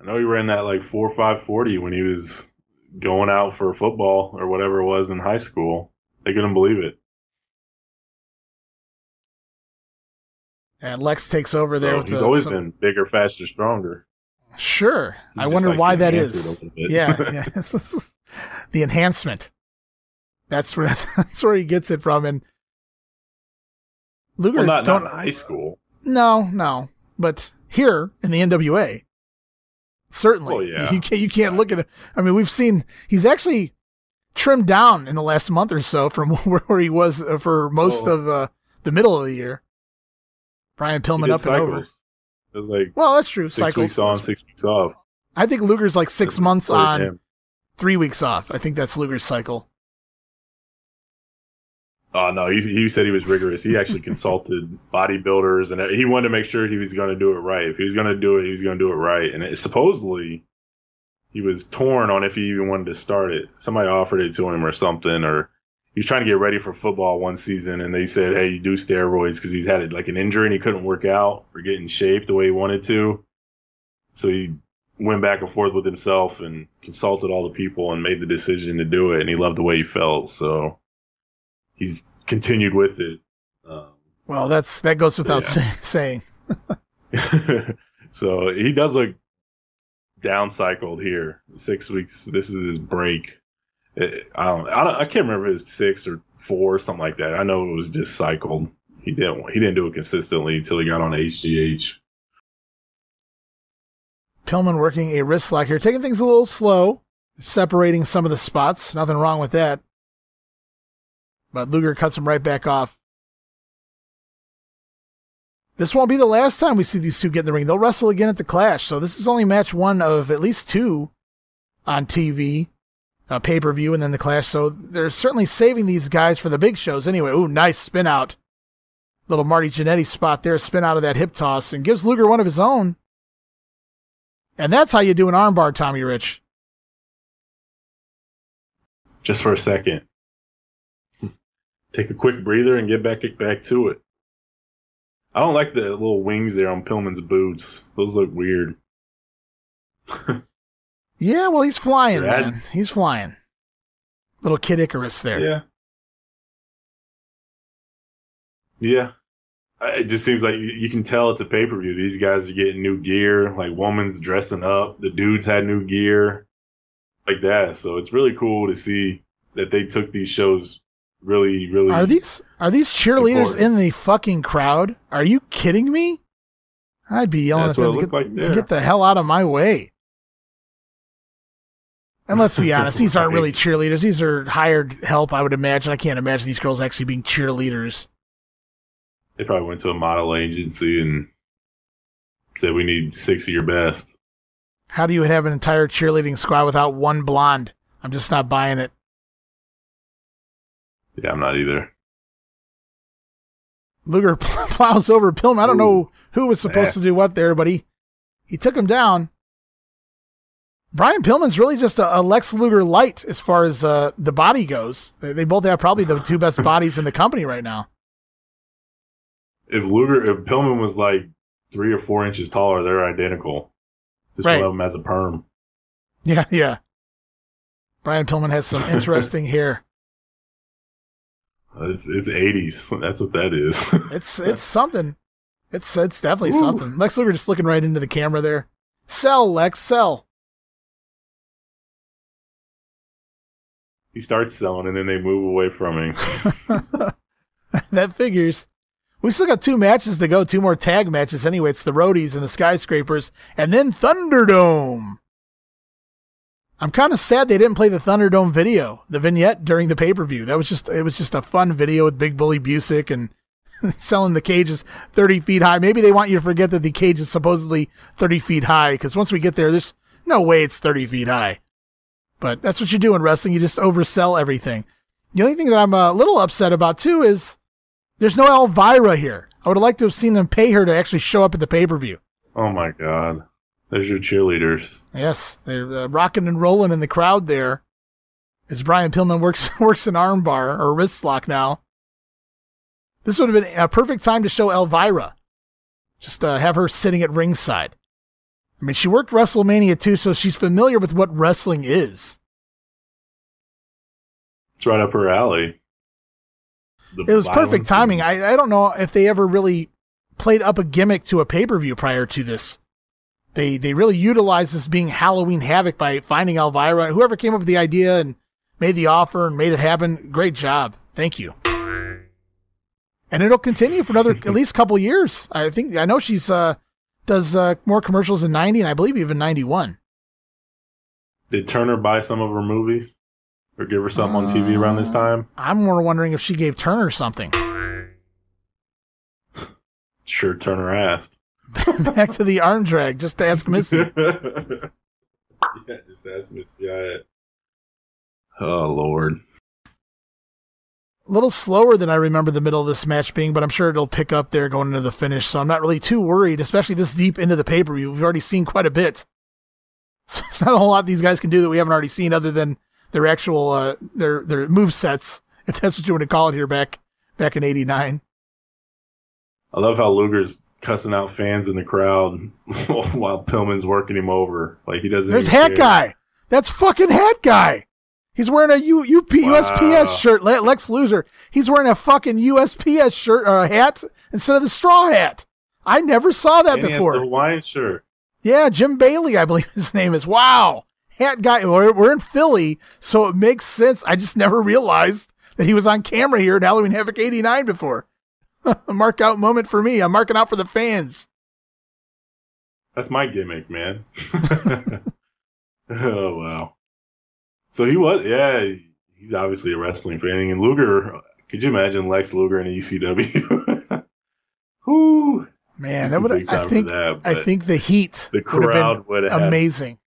I know he ran that like four five forty when he was going out for football or whatever it was in high school. They couldn't believe it. And Lex takes over there with he's the- always some- been bigger, faster, stronger. Sure. He I wonder why that is. it a little bit. Yeah, yeah. the enhancement. That's where that's where he gets it from. And Luger, Well, not, not in high school. no, no, but here in the NWA, certainly, Well, yeah. you can't you can't look at it. I mean, we've seen he's actually trimmed down in the last month or so from where, where he was uh, for most Well- of uh, the middle of the year. Brian Pillman up and over. cycles. It was like Well, that's true. six Cycles. weeks on, six weeks off. I think Luger's like six months According on, him. three weeks off. I think that's Luger's cycle. Oh no, he he said he was rigorous. He actually consulted bodybuilders, and he wanted to make sure he was going to do it right. If he was going to do it, he was going to do it right. And it, supposedly, he was torn on if he even wanted to start it. Somebody offered it to him or something, or he was trying to get ready for football one season, and they said, "Hey, you do steroids because he's had like an injury and he couldn't work out or get in shape the way he wanted to." So he went back and forth with himself and consulted all the people and made the decision to do it, and he loved the way he felt. So he's continued with it. Um, Well, that's that goes without Yeah. say, saying. so he does look downcycled here. Six weeks. This is his break. It- I don't. I don't. I can't remember if it was six or four, something like that. I know it was just cycled. He didn't. He didn't do it consistently until he got on HGH. Pillman working a wrist lock here, taking things a little slow, separating some of the spots. Nothing wrong with that. But Luger cuts him right back off. This won't be the last time we see these two get in the ring. They'll wrestle again at the Clash. So this is only match one of at least two on TV, uh, pay per view, and then the Clash. So they're certainly saving these guys for the big shows anyway. Ooh, nice spin out. Little Marty Jannetty spot there, spin out of that hip toss, and gives Luger one of his own. And that's how you do an armbar, Tommy Rich. Just for a second. Take a quick breather and get back back to it. I don't like the little wings there on Pillman's boots. Those look weird. Yeah, well, he's flying, Brad? man. He's flying. Little Kid Icarus there. Yeah. Yeah. It just seems like you, you can tell it's a pay per view. These guys are getting new gear. Like woman's dressing up. The dudes had new gear, like that. So it's really cool to see that they took these shows really, really. Are these are these cheerleaders Important. in the fucking crowd? Are you kidding me? I'd be yelling That's at them to get, like get the hell out of my way. And let's be honest, these aren't really cheerleaders. These are hired help, I would imagine. I can't imagine these girls actually being cheerleaders. They probably went to a model agency and said we need six of your best. How do you have an entire cheerleading squad without one blonde? I'm just not buying it. Yeah, I'm not either. Luger plows over Pillman. I don't know who was supposed to do what there, but he he took him down. Brian Pillman's really just a, a Lex Luger light as far as uh, the body goes. They, they both have probably the two best bodies in the company right now. If Luger, if Pillman was like three or four inches taller, they're identical. Just Right. one of them has a perm. Yeah, yeah. Brian Pillman has some interesting hair. It's, it's 80s. That's what that is. It's it's something. It's it's definitely Ooh. something. Lex Luger just looking right into the camera there. Sell, Lex, sell. he starts selling and then they move away from him. that figures. We still got two matches to go, two more tag matches anyway. It's the Roadies and the Skyscrapers, and then Thunderdome. I'm kind of sad they didn't play the Thunderdome video, the vignette during the pay per view. That was just it was just a fun video with Big Bully Busick and selling the cages 30 feet high. Maybe they want you to forget that the cage is supposedly 30 feet high because once we get there, there's no way it's 30 feet high. But that's what you do in wrestling. You just oversell everything. The only thing that I'm a little upset about too is there's no Elvira here. I would have liked to have seen them pay her to actually show up at the pay per view. oh my God. There's your cheerleaders. Yes, they're uh, rocking and rolling in the crowd there as Brian Pillman works works an armbar or wrist lock now. This would have been a perfect time to show Elvira. Just uh, have her sitting at ringside. I mean, she worked WrestleMania too, so she's familiar with what wrestling is. It's right up her alley. The It was perfect timing. I, I don't know if they ever really played up a gimmick to a pay per view prior to this. They they really utilized this being Halloween Havoc by finding Elvira. Whoever came up with the idea and made the offer and made it happen, great job. Thank you. And it'll continue for another at least couple years. I think I know she's uh does uh, more commercials in ninety and I believe even ninety one. Did Turner buy some of her movies? Or give her something on TV around this time? I'm more wondering if she gave Turner something. Sure, Turner asked. Back to the arm drag, just to ask Missy. yeah, just ask Miss Giant. Oh, Lord. a little slower than I remember the middle of this match being, but I'm sure it'll pick up there going into the finish. So I'm not really too worried, especially this deep into the pay per view. We've already seen quite a bit. So it's not a whole lot these guys can do that we haven't already seen, other than their actual uh, their their move sets, if that's what you want to call it here back back in '89. I love how Luger's cussing out fans in the crowd while Pillman's working him over. Like he doesn't. There's Hat care. Guy. That's fucking Hat Guy. He's wearing a U, UP, USPS shirt. Lex Loser. He's wearing a fucking USPS shirt or a hat instead of the straw hat. I never saw that And he has before. the Hawaiian shirt. Yeah, Jim Bailey, I believe his name is. Wow. Hat guy. We're, we're in Philly, so it makes sense. I just never realized that he was on camera here at Halloween Havoc 89 before. A mark out moment for me. I'm marking out for the fans. That's my gimmick, man. oh wow. So he was, yeah. He's obviously a wrestling fan. And Luger, could you imagine Lex Luger in ECW? Whoo. Man, that would I think that, I think the heat the crowd would have had- amazing.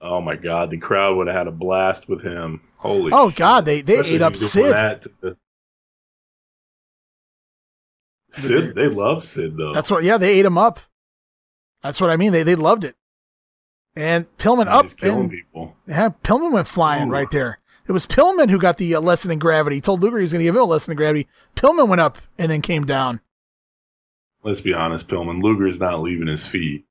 Oh my God, the crowd would have had a blast with him. Holy. Oh shit. God, they they Especially ate up Sid. Sid, they love Sid though. That's what. Yeah, they ate him up. That's what I mean. They they loved it. And Pillman up killing and people. yeah, Pillman went flying right there. It was Pillman who got the uh, lesson in gravity. He told Luger he was going to give him a lesson in gravity. Pillman went up and then came down. Let's be honest, Pillman. Luger's not leaving his feet.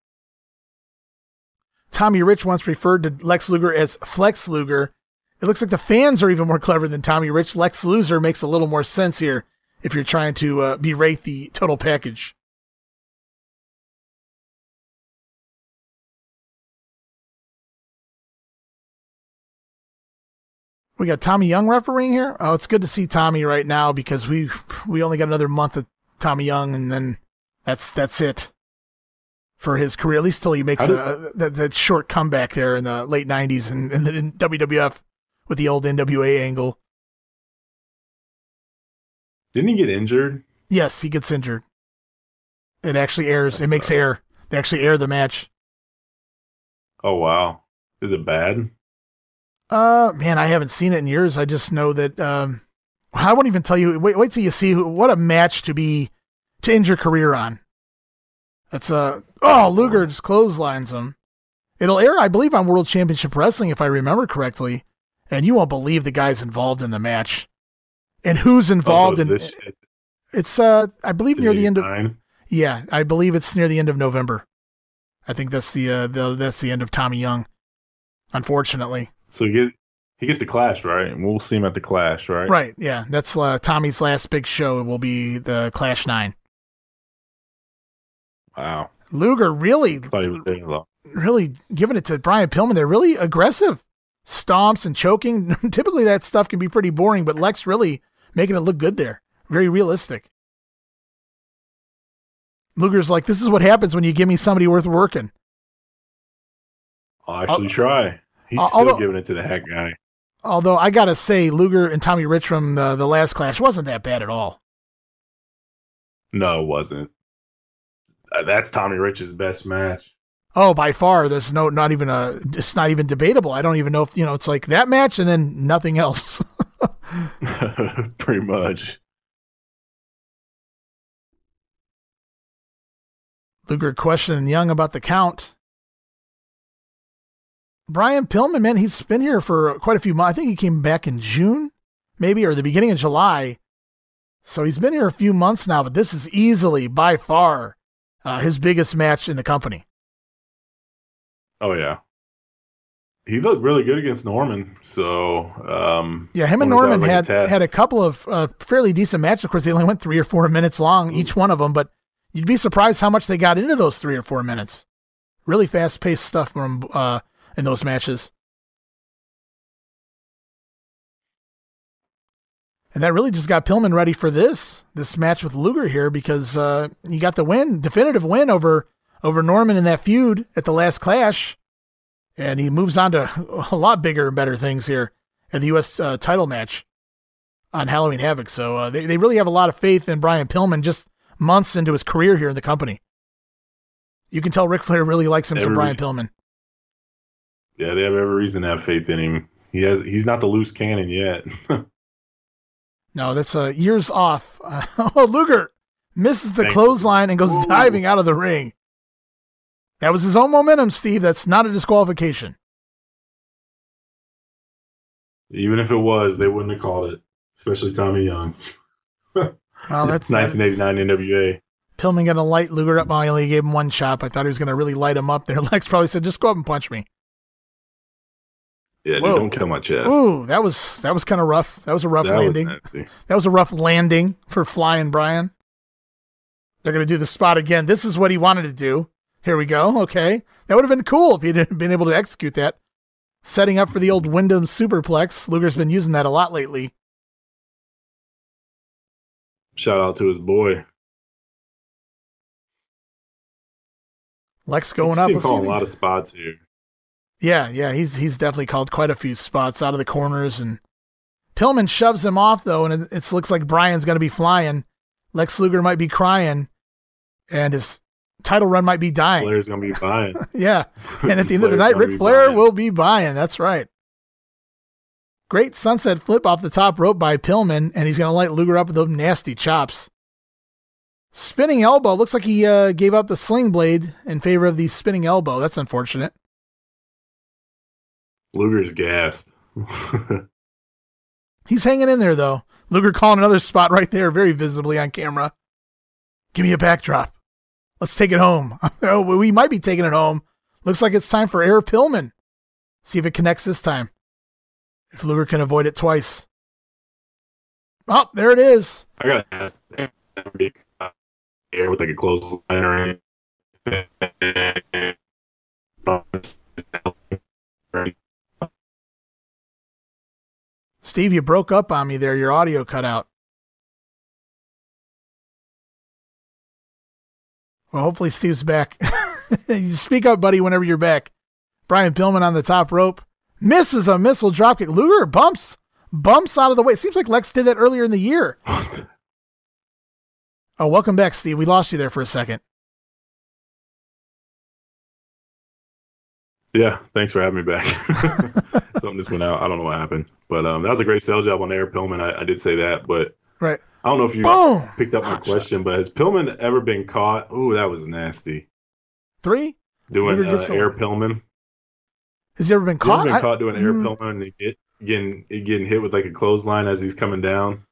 Tommy Rich once referred to Lex Luger as Flex Luger. It looks like the fans are even more clever than Tommy Rich. Lex Luger makes a little more sense here if you're trying to uh, berate the total package. We got Tommy Young refereeing here. Oh, it's good to see Tommy right now because we we only got another month of Tommy Young, and then that's that's it for his career. At least till he makes a, that, that short comeback there in the late '90s and in, in WWF with the old NWA angle. Didn't he get injured? Yes, he gets injured. It actually airs. it makes air. They actually air the match. Oh wow, is it bad? Uh, man, I haven't seen it in years. I just know that. Um, I won't even tell you. Wait, wait till you see who, what a match to be to end your career on. That's uh oh Luger just clotheslines him. It'll air, I believe, on World Championship Wrestling if I remember correctly, and you won't believe the guys involved in the match and who's involved Oh, in. so it's this- It's uh, I believe It's near the end of. Yeah, I believe it's near the end of November. I think that's the uh, the that's the end of Tommy Young. Unfortunately. So he gets he gets the Clash, right? And we'll see him at the Clash, right? Right. Yeah. That's uh, Tommy's last big show. It will be the Clash Nine. Wow. Luger really, Thought he was staying long. really giving it to Brian Pillman. They're really aggressive, stomps and choking. Typically, that stuff can be pretty boring, but Lex really making it look good there. Very realistic. Luger's like, this is what happens when you give me somebody worth working. I'll actually try. He's Uh, still although- giving it to the hack guy. Although I gotta say, Luger and Tommy Rich from the the last Clash wasn't that bad at all. No, it wasn't. Uh, That's Tommy Rich's best match. Oh, by far, there's no, not even a, it's not even debatable. I don't even know if you know. It's like that match and then nothing else. Pretty much. Luger questioning Young about the count. Brian Pillman, man, he's been here for quite a few months. I think he came back in June, maybe, or the beginning of July. So he's been here a few months now, but this is easily, by far, uh, his biggest match in the company. Oh yeah. He looked really good against Norman. So um, Yeah, him and Norman like had test. had a couple of uh, fairly decent matches. Of course, they only went three or four minutes long, each one of them. But you'd be surprised how much they got into those three or four minutes. Really fast paced stuff from uh, in those matches. And that really just got Pillman ready for this this match with Luger here because uh, he got the win, definitive win over over Norman in that feud at the last Clash, and he moves on to a lot bigger and better things here in the U.S. Uh, title match on Halloween Havoc. So uh, they they really have a lot of faith in Brian Pillman just months into his career here in the company. You can tell Ric Flair really likes him some Brian Pillman. Yeah, they have every reason to have faith in him. He has. He's not the loose cannon yet. No, that's uh, years off. oh, Luger misses the Thank you. clothesline and goes Ooh. diving out of the ring. That was his own momentum, Steve. That's not a disqualification. Even if it was, they wouldn't have called it. Especially Tommy Young. Well, that's it's 1989 NWA. Pillman got a light Luger up. I only gave him one chop. I thought he was going to really light him up there. Lex probably said, just go up and punch me. Yeah, dude, don't kill my chest. Ooh, that was that was kind of rough. That was a rough That landing. nasty. that was a rough landing for Flying Brian. They're going to do the spot again. This is what he wanted to do. Here we go. Okay. That would have been cool if he had been able to execute that. Setting up for the old Windham Superplex. Luger's been using that a lot lately. Shout out to his boy. Lex going up. him calling a lot of spots here. Yeah, yeah, he's he's definitely called quite a few spots out of the corners, and Pillman shoves him off though, and it, it looks like Brian's going to be flying. Lex Luger might be crying, and his title run might be dying. Flair's gonna be buying. yeah, and at the end of the night, gonna Ric Flair buying. will be buying. That's right. Great sunset flip off the top rope by Pillman, and he's going to light Luger up with those nasty chops. Spinning elbow. Looks like he uh, gave up the sling blade in favor of the spinning elbow. That's unfortunate. Luger's gassed. He's hanging in there though. Luger calling another spot right there, very visibly on camera. Give me a backdrop. Let's take it home. Oh, we might be taking it home. Looks like it's time for Air Pillman. See if it connects this time. If Luger can avoid it twice. Oh, there it is. I gotta ask. Uh, air with like a close line or anything. Steve, you broke up on me there. Your audio cut out. Well, hopefully Steve's back. you speak up, buddy, whenever you're back. Brian Pillman on the top rope misses a missile dropkick. Luger bumps bumps out of the way. It seems like Lex did that earlier in the year. oh, welcome back, Steve. We lost you there for a second. Yeah, thanks for having me back. Something just went out. I don't know what happened, but um, that was a great sales job on air, Pillman. I, I did say that, but right. I don't know if you Boom! picked up my question, but has Pillman ever been caught? Ooh, that was nasty. Three doing uh, gets air. Pillman. Has he ever been Has he ever caught? been I- caught doing air Mm, Pillman and he get getting getting hit with like a clothesline as he's coming down?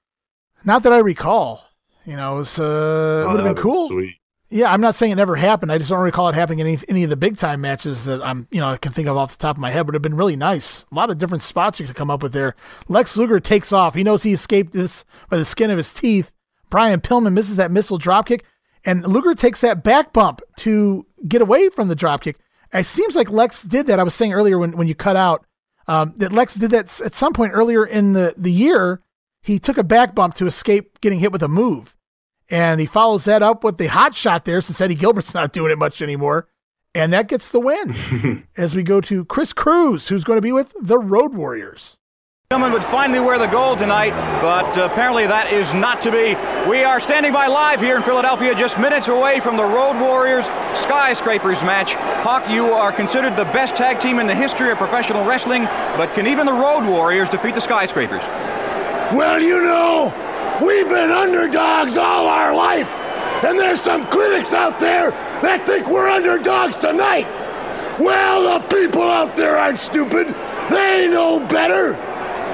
Not that I recall. You know, it, was, uh, it Oh, would have been cool. Sweet. Yeah, I'm not saying it never happened. I just don't recall it happening in any, any of the big time matches that I'm, you know, I can think of off the top of my head. Would have been really nice. A lot of different spots you could come up with there. Lex Luger takes off. He knows he escaped this by the skin of his teeth. Brian Pillman misses that missile dropkick, and Luger takes that back bump to get away from the dropkick. It seems like Lex did that. I was saying earlier when, when you cut out um, that Lex did that at some point earlier in the, the year. He took a back bump to escape getting hit with a move. And he follows that up with the hot shot there since Eddie Gilbert's not doing it much anymore. And that gets the win as we go to Chris Cruise, who's going to be with the Road Warriors. Pillman would finally wear the gold tonight, but uh, apparently that is not to be. We are standing by live here in Philadelphia, just minutes away from the Road Warriors Skyscrapers match. Hawk, you are considered the best tag team in the history of professional wrestling, but can even the Road Warriors defeat the Skyscrapers? Well, you know, we've been underdogs all our life. And there's some critics out there that think we're underdogs tonight. Well, the people out there aren't stupid. They know better.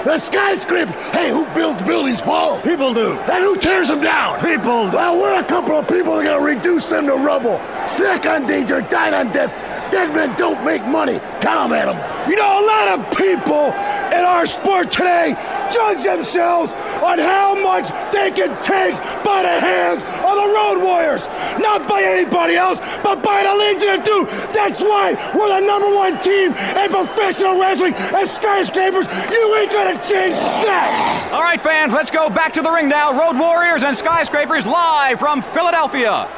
The skyscraper. Hey, who builds buildings, Paul? People do. And who tears them down? People. Well, we're a couple of people that are gonna reduce them to rubble. Snack on danger, dine on death. Dead men don't make money. Tell them, Adam. You know, a lot of people in our sport today judge themselves on how much they can take by the hands of the Road Warriors. Not by anybody else, but by the Legion of Doom. That's why we're the number one team in professional wrestling as skyscrapers. You ain't gonna change that. All right, fans, let's go back to the ring now. Road Warriors and Skyscrapers live from Philadelphia.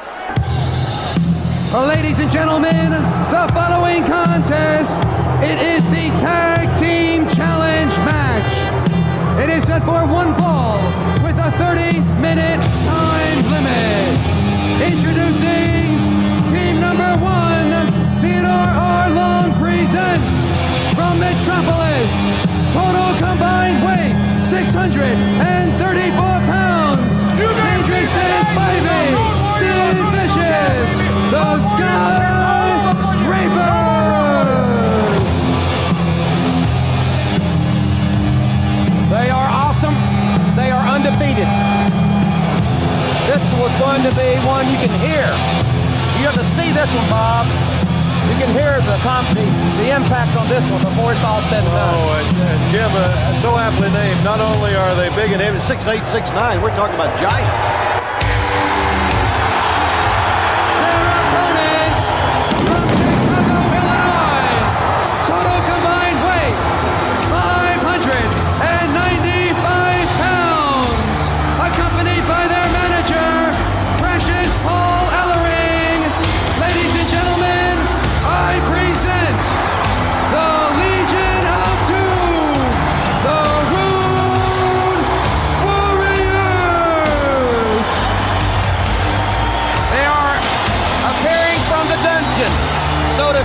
Well, ladies and gentlemen, the following contest, it is the for one fall with a 30-minute time limit. Introducing team number one, Theodore R. Long presents from Metropolis. Total combined weight, 634 pounds. Dangerous Dan Spivey, Sid Vicious, the Skyscrapers. They are. They are undefeated. This was going to be one you can hear. You have to see this one, Bob. You can hear the, the, the impact on this one before it's all said and done. Oh, Jim, uh, so aptly named. Not only are they big and heavy, six eight, six nine. We're talking about giants.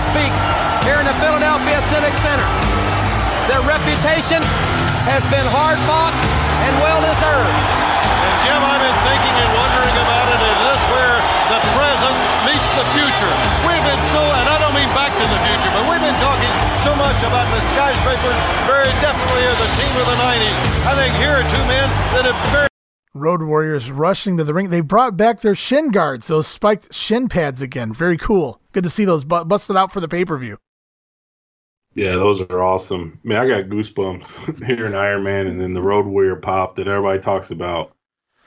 Speak, here in the Philadelphia Civic Center. Their reputation has been hard fought and well deserved. And Jim, I've been thinking and wondering about it. Is this where the present meets the future? We've been so, and I don't mean back to the future, but we've been talking so much about the skyscrapers. Very definitely are the team of the '90s. I think here are two men that have very. Road Warriors rushing to the ring. They brought back their shin guards, those spiked shin pads again. Very cool. Good to see those bu- busted out for the pay per view. Yeah, those are awesome. Man, I got goosebumps hearing Iron Man and then the Road Warrior pop that everybody talks about.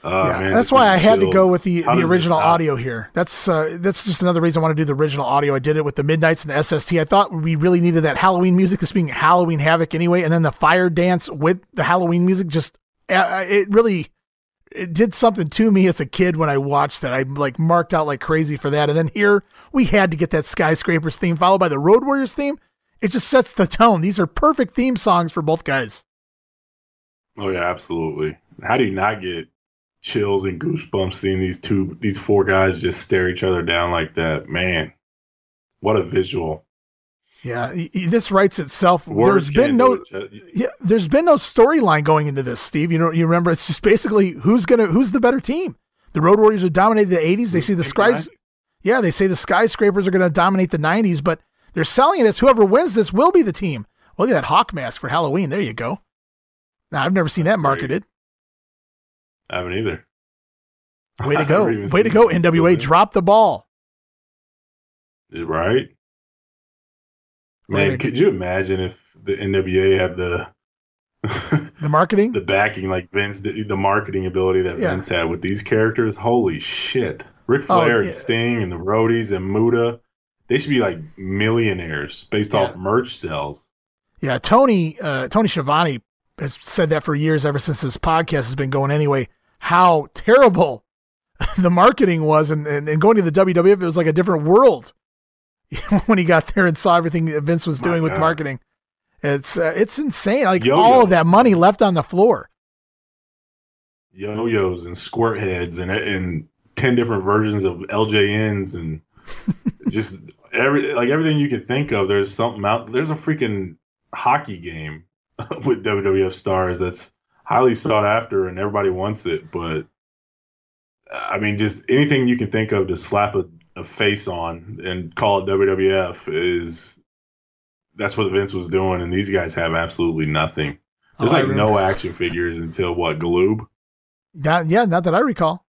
Oh, yeah, man, that's why I had to go with the, How the original audio here. That's uh, that's just another reason I want to do the original audio. I did it with the Midnights and the SST. I thought we really needed that Halloween music, this being Halloween Havoc anyway, and then the fire dance with the Halloween music. Just uh, it really it did something to me as a kid when I watched that. I like marked out like crazy for that. And then here we had to get that skyscrapers theme followed by the Road Warriors theme. It just sets the tone. These are perfect theme songs for both guys. Oh yeah, absolutely. How do you not get chills and goosebumps seeing these two, these four guys just stare each other down like that? Man, what a visual! Yeah, this writes itself. Words there's been no do it, Chet. yeah, there's been no storyline going into this, Steve. You know, you remember it's just basically who's gonna who's the better team. The Road Warriors are dominated the '80s. They see the skies. Yeah, they say the skyscrapers are going to dominate the '90s, but they're selling it as whoever wins this will be the team. Look at that hawk mask for Halloween. There you go. Now I've never seen that marketed. I haven't either. Way to go! Way to go! NWA drop the ball. Right? Man, could you imagine if the NWA had the The marketing. the backing like Vince, the, the marketing ability that Yeah. Vince had with these characters? Holy shit! Ric Oh, Flair yeah. and Sting and the Roadies and Muta, they should be like millionaires based off merch sales. Yeah, Tony uh, Tony Schiavone has said that for years, ever since this podcast has been going. Anyway, how terrible the marketing was, and, and, and going to the WWF, it was like a different world when he got there and saw everything that Vince was doing with God. marketing. It's uh, it's insane. Like Yo-yo. all of that money left on the floor. yo-yos and squirt heads and and ten different versions of LJNs and just every like everything you could think of. There's something out. There's a freaking hockey game with WWF stars that's highly sought after and everybody wants it. But I mean, just anything you can think of to slap a, a face on and call it WWF is that's what Vince was doing, and these guys have absolutely nothing. Oh, There's Oh, like no action figures until what Galoob. Not, yeah, not that I recall.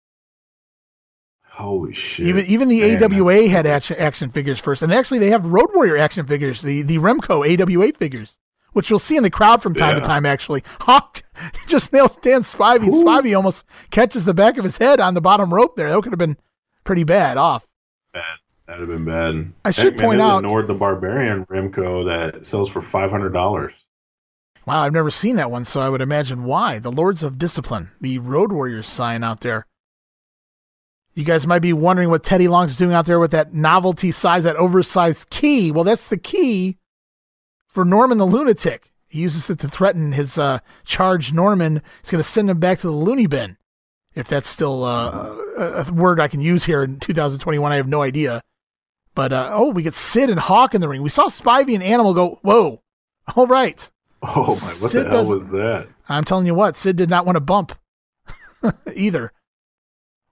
Holy shit! Even even the Man, AWA had action, action figures first, and actually they have Road Warrior action figures, the the Remco AWA figures, which we'll see in the crowd from time to time. Actually, Hawk just nails Dan Spivey. Spivey almost catches the back of his head on the bottom rope there. That could have been pretty bad off. Bad. That'd have been bad. I should Heck, point there's out- Nord the Barbarian Remco that sells for five hundred dollars. Wow, I've never seen that one, so I would imagine why. The Lords of Discipline, the Road Warriors sign out there. You guys might be wondering what Teddy Long's doing out there with that novelty size, that oversized key. Well, that's the key for Norman the Lunatic. He uses it to threaten his uh, charged Norman. He's going to send him back to the loony bin. If that's still uh, a, word I can use here in 2021, I have no idea. But uh, oh, we get Sid and Hawk in the ring. We saw Spivey and Animal go, whoa, all right. Oh my! What Sid the hell was that? I'm telling you what, Sid did not want to bump either.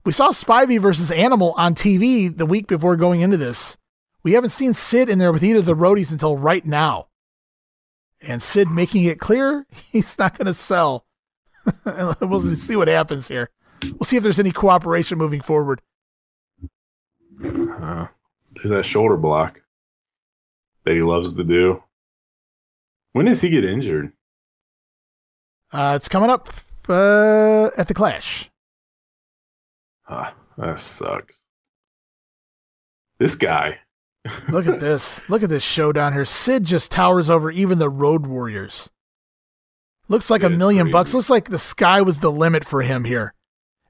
We saw Spivey versus Animal on TV the week before going into this. We haven't seen Sid in there with either of the roadies until right now. And Sid making it clear he's not going to sell. we'll see what happens here. We'll see if there's any cooperation moving forward. Uh, there's that shoulder block that he loves to do. When does he get injured? Uh, it's coming up uh, at the Clash. Ah, that sucks. This guy. Look at this. Look at this showdown here. Sid just towers over even the Road Warriors. Looks like a million bucks. Looks like the sky was the limit for him here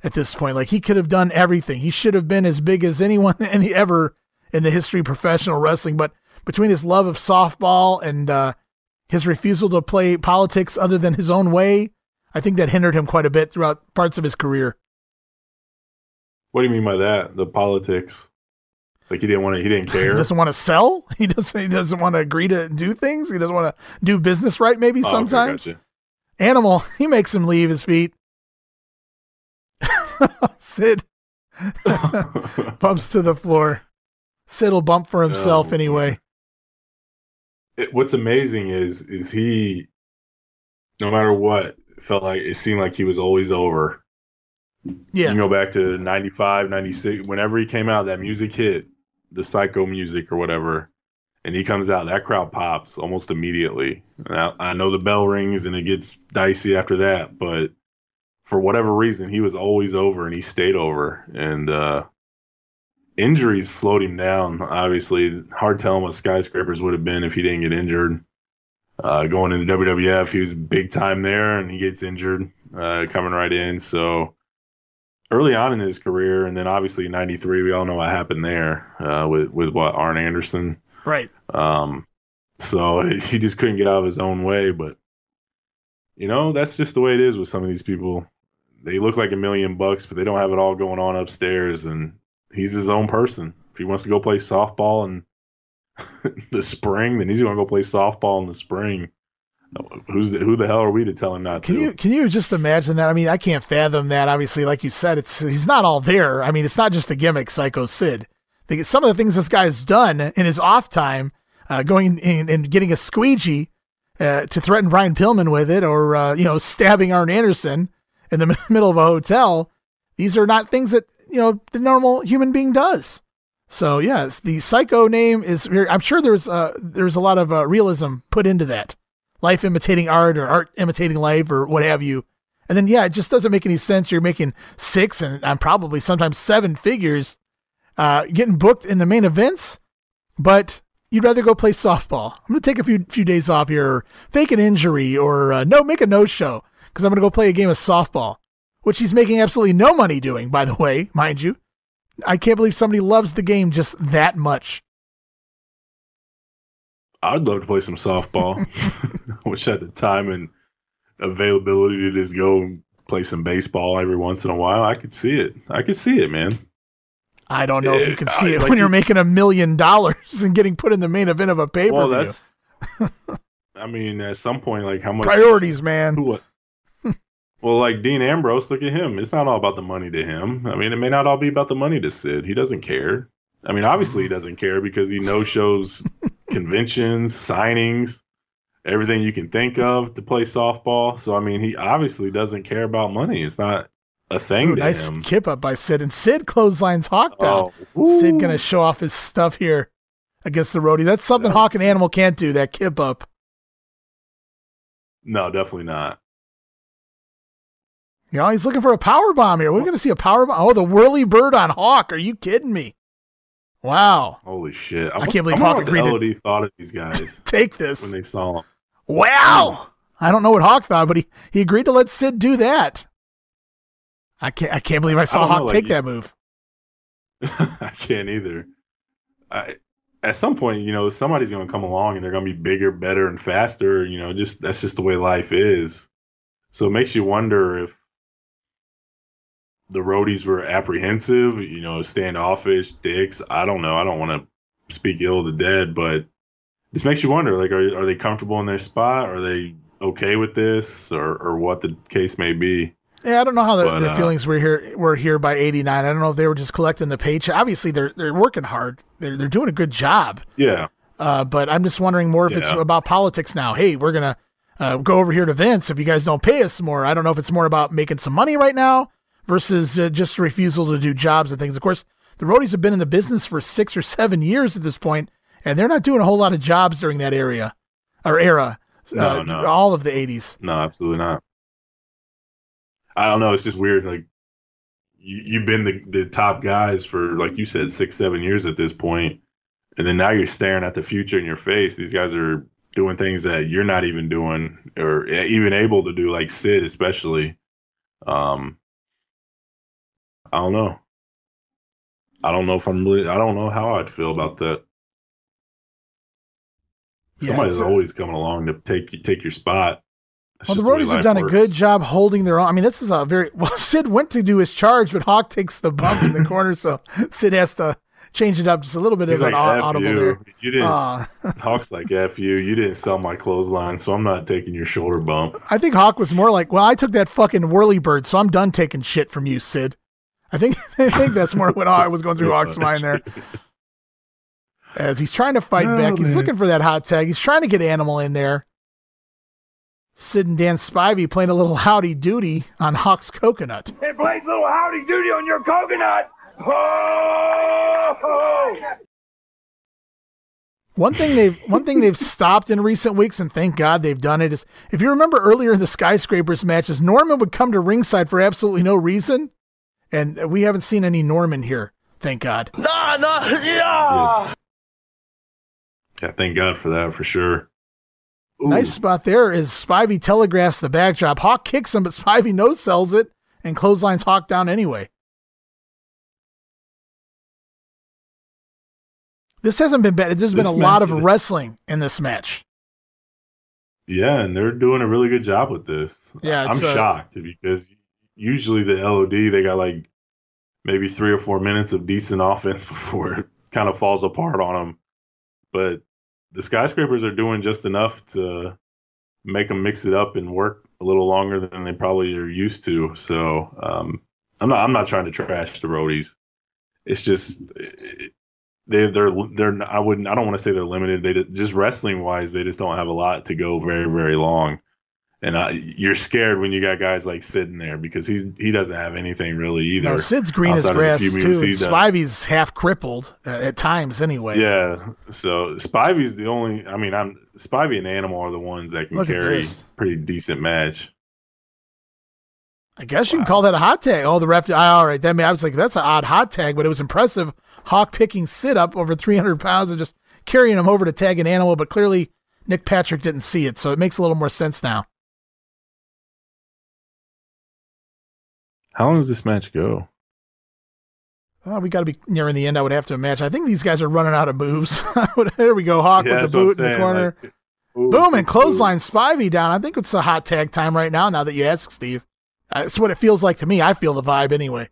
at this point. Like he could have done everything. He should have been as big as anyone any ever in the history of professional wrestling. But between his love of softball and uh, his refusal to play politics other than his own way, I think that hindered him quite a bit throughout parts of his career. What do you mean by that? The politics. Like he didn't want to. He didn't care. He doesn't want to sell. He doesn't. He doesn't want to agree to do things. He doesn't want to do business right. Maybe Oh, okay, sometimes. gotcha. Animal. He makes him leave his feet. Sid bumps to the floor. Sid will bump for himself Oh, anyway. It- what's amazing is is he, no matter what, felt like it seemed like he was always over. Yeah. You go back to 95, 96, whenever he came out, that music hit, the psycho music or whatever, and he comes out, that crowd pops almost immediately. And I, I know the bell rings and it gets dicey after that, but for whatever reason, he was always over and he stayed over. And uh, injuries slowed him down. Obviously, hard telling what skyscrapers would have been if he didn't get injured. Uh, going into WWF, he was big time there, and he gets injured uh, coming right in. So early on in his career, and then obviously '93, we all know what happened there uh, with with what Arn Anderson. Right. Um, so he just couldn't get out of his own way. But you know, that's just the way it is with some of these people. They look like a million bucks, but they don't have it all going on upstairs. And he's his own person. If he wants to go play softball in the spring, then he's going to go play softball in the spring. Who's the, who the hell are we to tell him not Can to? you can you just imagine that? I mean, I can't fathom that. Obviously, like you said, it's he's not all there. I mean, it's not just a gimmick, Psycho Sid. Some of the things this guy's done in his off time, uh, going in and getting a squeegee uh, to threaten Brian Pillman with it, or uh, you know, stabbing Arn Anderson in the middle of a hotel. These are not things that you know the normal human being does. So yes, the Psycho name is. I'm sure there's uh, there's a lot of uh, realism put into that life imitating art or art imitating life or what have you. And then, yeah, it just doesn't make any sense. You're making six and probably sometimes seven figures uh, getting booked in the main events, but you'd rather go play softball. I'm to take a few few days off here, or fake an injury, or uh, no, make a no show because I'm going to go play a game of softball, which he's making absolutely no money doing, by the way, mind you. I can't believe somebody loves the game just that much. I'd love to play some softball. Wish I had the time and availability to just go and play some baseball every once in a while. I could see it. I could see it, man. I don't know if you can see I- it like when you're you- making a million dollars and getting put in the main event of a pay per Well, that's. I mean, at some point, like how much Priorities, man. Who? Well, like Dean Ambrose, look at him. It's not all about the money to him. I mean, it may not all be about the money to Sid. He doesn't care. I mean, obviously he doesn't care because he no shows conventions, signings, everything you can think of to play softball. So I mean, he obviously doesn't care about money. It's not a thing Ooh, to nice him. kip up by Sid. And Sid clotheslines Hawk down. Oh, Sid gonna show off his stuff here against the roadie. That's something Hawk and Animal can't do. That kip up. No, definitely not. You know, he's looking for a power bomb here. We're gonna see a power bomb. Oh, the whirly bird on Hawk. Are you kidding me? Wow. Holy shit! I can't believe I Hawk what agreed to- hell he thought of these guys Take this. when they saw him. Wow. I don't know what Hawk thought, but he, he agreed to let Sid do that. I can't I can't believe I saw know, Hawk like, take you- that move. I can't either. I, at some point, you know, somebody's going to come along and they're going to be bigger, better, and faster. You know, just that's just the way life is. So it makes you wonder if the roadies were apprehensive, you know, standoffish, dicks. I don't know. I don't want to speak ill of the dead, but this makes you wonder. Like, are are they comfortable in their spot? Are they okay with this, or or what the case may be? Yeah, I don't know how the, But, the uh, feelings were here were here by '89. I don't know if they were just collecting the paycheck. Obviously, they're they're working hard. They're they're doing a good job. Yeah. Uh, but I'm just wondering more if it's about politics now. Hey, we're gonna uh, go over here to Vince if you guys don't pay us more. I don't know if it's more about making some money right now versus uh, just refusal to do jobs and things. Of course, the roadies have been in the business for six or seven years at this point, and they're not doing a whole lot of jobs during that area or era. No, uh, no. all of the '80s. No, absolutely not. I don't know. It's just weird. Like you, you've been the, the top guys for, like you said, six, seven years at this point, and then now you're staring at the future in your face. These guys are doing things that you're not even doing, or even able to do, like Sid, especially. Um, I don't know. I don't know if I'm really. I don't know how I'd feel about that. Yeah, Somebody's always coming along to take take your spot. Well, the roadies have done a good job holding their own. I mean, this is a very well. Sid went to do his charge, but Hawk takes the bump in the corner, so Sid has to change it up just a little bit He's of like, au- F audible you. there. You didn't. Uh, Hawk's like, F you. You didn't sell my clothesline, so I'm not taking your shoulder bump. I think Hawk was more like, "Well, I took that fucking whirly bird, so I'm done taking shit from you, Sid." I think I think that's more what I was going through Hawk's mind there. As he's trying to fight Oh, back, he's man. looking for that hot tag. He's trying to get Animal in there. Sid and Dan Spivey playing a little howdy doody on Hawk's coconut. It plays a little howdy doody on your coconut. Oh! One thing they've one thing they've stopped in recent weeks, and thank God they've done it, is if you remember earlier in the skyscrapers matches, Norman would come to ringside for absolutely no reason, and we haven't seen any Norman here. Thank God. Nah, nah, yeah. Yeah, thank God for that for sure. Nice spot there is Spivey telegraphs the backdrop. Hawk kicks him, but Spivey no sells it and clotheslines Hawk down anyway. This hasn't been bad. There's been a lot of is- wrestling in this match. Yeah, and they're doing a really good job with this. Yeah, I'm it's, uh, shocked because usually the LOD they got like maybe three or four minutes of decent offense before it kind of falls apart on them. But the skyscrapers are doing just enough to make them mix it up and work a little longer than they probably are used to. So um, I'm not I'm not trying to trash the roadies. It's just they they're they're I wouldn't I don't want to say they're limited. They just wrestling wise they just don't have a lot to go very very long. And I, you're scared when you got guys like sitting there because he's he doesn't have anything really either. No, Sid's green as outside of the grass too. And. Spivey's half crippled uh, at times anyway. Yeah. So Spivey's the only. I mean, I'm Spivey and Animal are the ones that can Look carry pretty decent match. I guess you can call that a hot tag. Oh, the ref. ah, All right, that mean I was like, that's an odd hot tag, but it was impressive. Hawk picking Sid up over 300 pounds and just carrying him over to tag an animal, but clearly Nick Patrick didn't see it, so it makes a little more sense now. How long does this match go? Well, we got to be nearing the end, I would have to imagine. I think these guys are running out of moves. there we go. Hawk Yeah, with the boot in the corner. like, ooh, Boom, and clothesline Spivey down. I think it's a hot tag time right now, now that you ask, Steve. Uh, That's what it feels like to me. I feel the vibe anyway.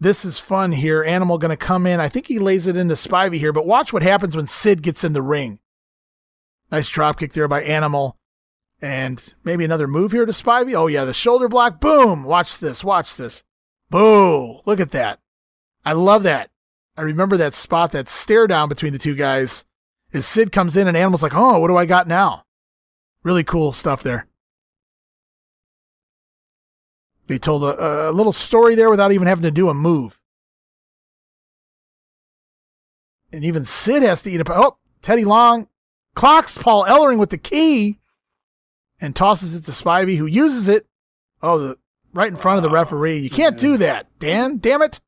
This is fun here. Animal going to come in. I think he lays it into Spivey here, but watch what happens when Sid gets in the ring. Nice drop kick there by Animal. And maybe another move here to Spivey. Oh, yeah, the shoulder block. Boom. Watch this. Watch this. Boo. Look at that. I love that. I remember that spot, that stare down between the two guys. As Sid comes in and Animal's like, oh, what do I got now? Really cool stuff there. They told a, a little story there without even having to do a move. And even Sid has to eat a. Oh, Teddy Long clocks Paul Ellering with the key and tosses it to Spivey, who uses it. Oh, the, right in front of the referee. You can't do that, Dan. Damn it.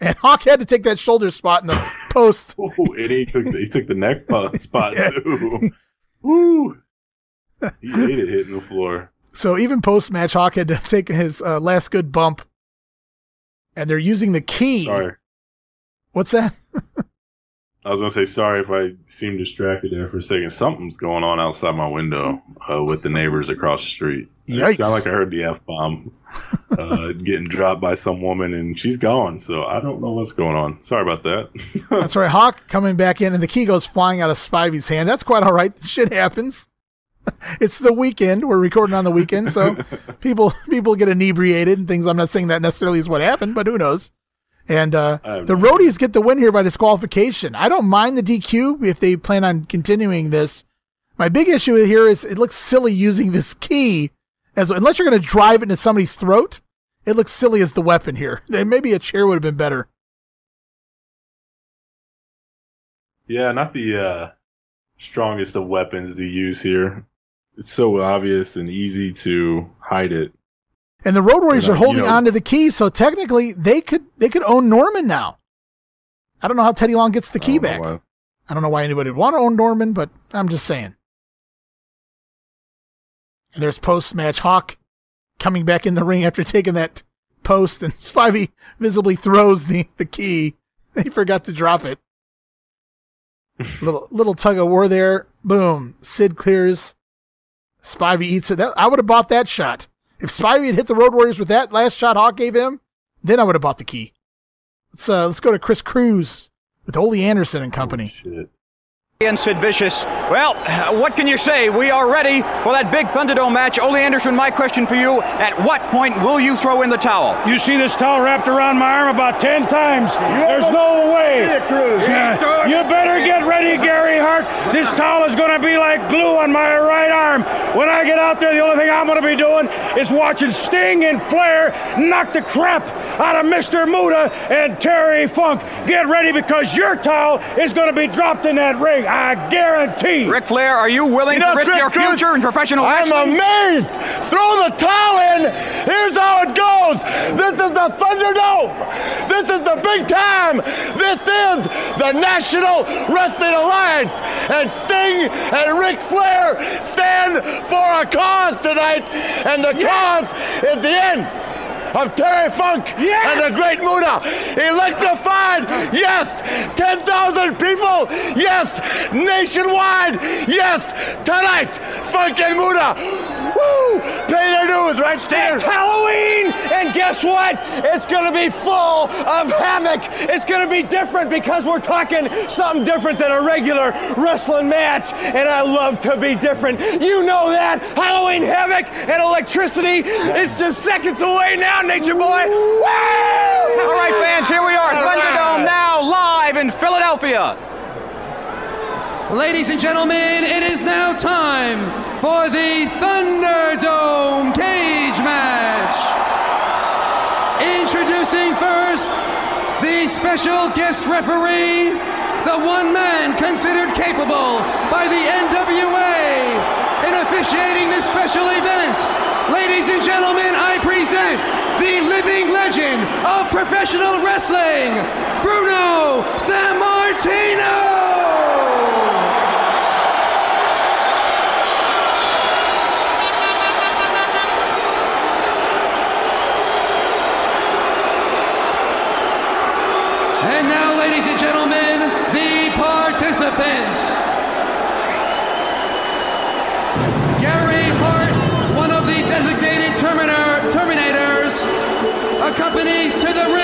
And Hawk had to take that shoulder spot in the post. Oh, and he took the, he took the neck spot too. Woo! He hated hitting the floor. So even post match, Hawk had to take his uh, last good bump, and they're using the key. Sorry, What's that? I was gonna say sorry if I seemed distracted there for a second. Something's going on outside my window uh, with the neighbors across the street. It Yikes. sounded like I heard the f bomb uh, getting dropped by some woman, and she's gone. So I don't know what's going on. Sorry about that. That's right. Hawk coming back in, and the key goes flying out of Spivey's hand. That's quite all right. Shit happens. It's the weekend. We're recording on the weekend, so people people get inebriated and things. I'm not saying that necessarily is what happened, but who knows? And uh, I the roadies get the win here by disqualification. I don't mind the DQ if they plan on continuing this. My big issue here is it looks silly using this key as unless you're going to drive it into somebody's throat. It looks silly as the weapon here. Maybe a chair would have been better. Yeah, not the uh, strongest of weapons to use here. It's so obvious and easy to hide it. And the Road Warriors are holding you know- on to the key, so technically they could they could own Norman now. I don't know how Teddy Long gets the key I back. why. I don't know why anybody would want to own Norman, but I'm just saying. And there's post match Hawk coming back in the ring after taking that post, and Spivey visibly throws the, the key. He forgot to drop it. little little tug of war there. Boom. Sid clears. Spivey eats it. That, I would have bought that shot. If Spivey had hit the Road Warriors with that last shot Hawk gave him, then I would have bought the key. Let's uh, let's go to Chris Cruise with Ole Anderson and company. Shit. And Sid Vicious. Well, what can you say? We are ready for that big Thunderdome match. Ole Anderson, my question for you, at what point will you throw in the towel? You see this towel wrapped around my arm about 10 times. There's no way. Yeah. You better get ready, Gary Hart. This towel is going to be like glue on my right arm. When I get out there, the only thing I'm going to be doing is watching Sting and Flair knock the crap out of Mr. Muta and Terry Funk. Get ready because your towel is going to be dropped in that ring. I guarantee. Ric Flair, are you willing You know, to risk Chris your Cruise, future in professional wrestling? I'm amazed. Throw the towel in. Here's how it goes. This is the Thunderdome. This is the big time. This is the National Wrestling Alliance. And Sting and Ric Flair stand for a cause tonight. And the cause is the end of Terry Funk and the Great Muta. Electrified, yes. 10,000 people, yes. Nationwide, yes. Tonight, Funk and Muta. Woo! Pay their dues, right, Stan? It's Halloween, and guess what? It's going to be full of havoc. It's going to be different because we're talking something different than a regular wrestling match, and I love to be different. You know that. Halloween havoc and electricity. It's just seconds away now, Nature Boy. Woo! All right, fans, here we are. All Thunderdome now live in Philadelphia. Ladies and gentlemen, it is now time for the Thunderdome cage match. Introducing first the special guest referee, the one man considered capable by the NWA in officiating this special event. Ladies and gentlemen, I present the living legend of professional wrestling, Bruno Sammartino. And now, ladies and gentlemen, the participants. Gary Hart, one of the designated Terminator, Terminators, accompanies to the ring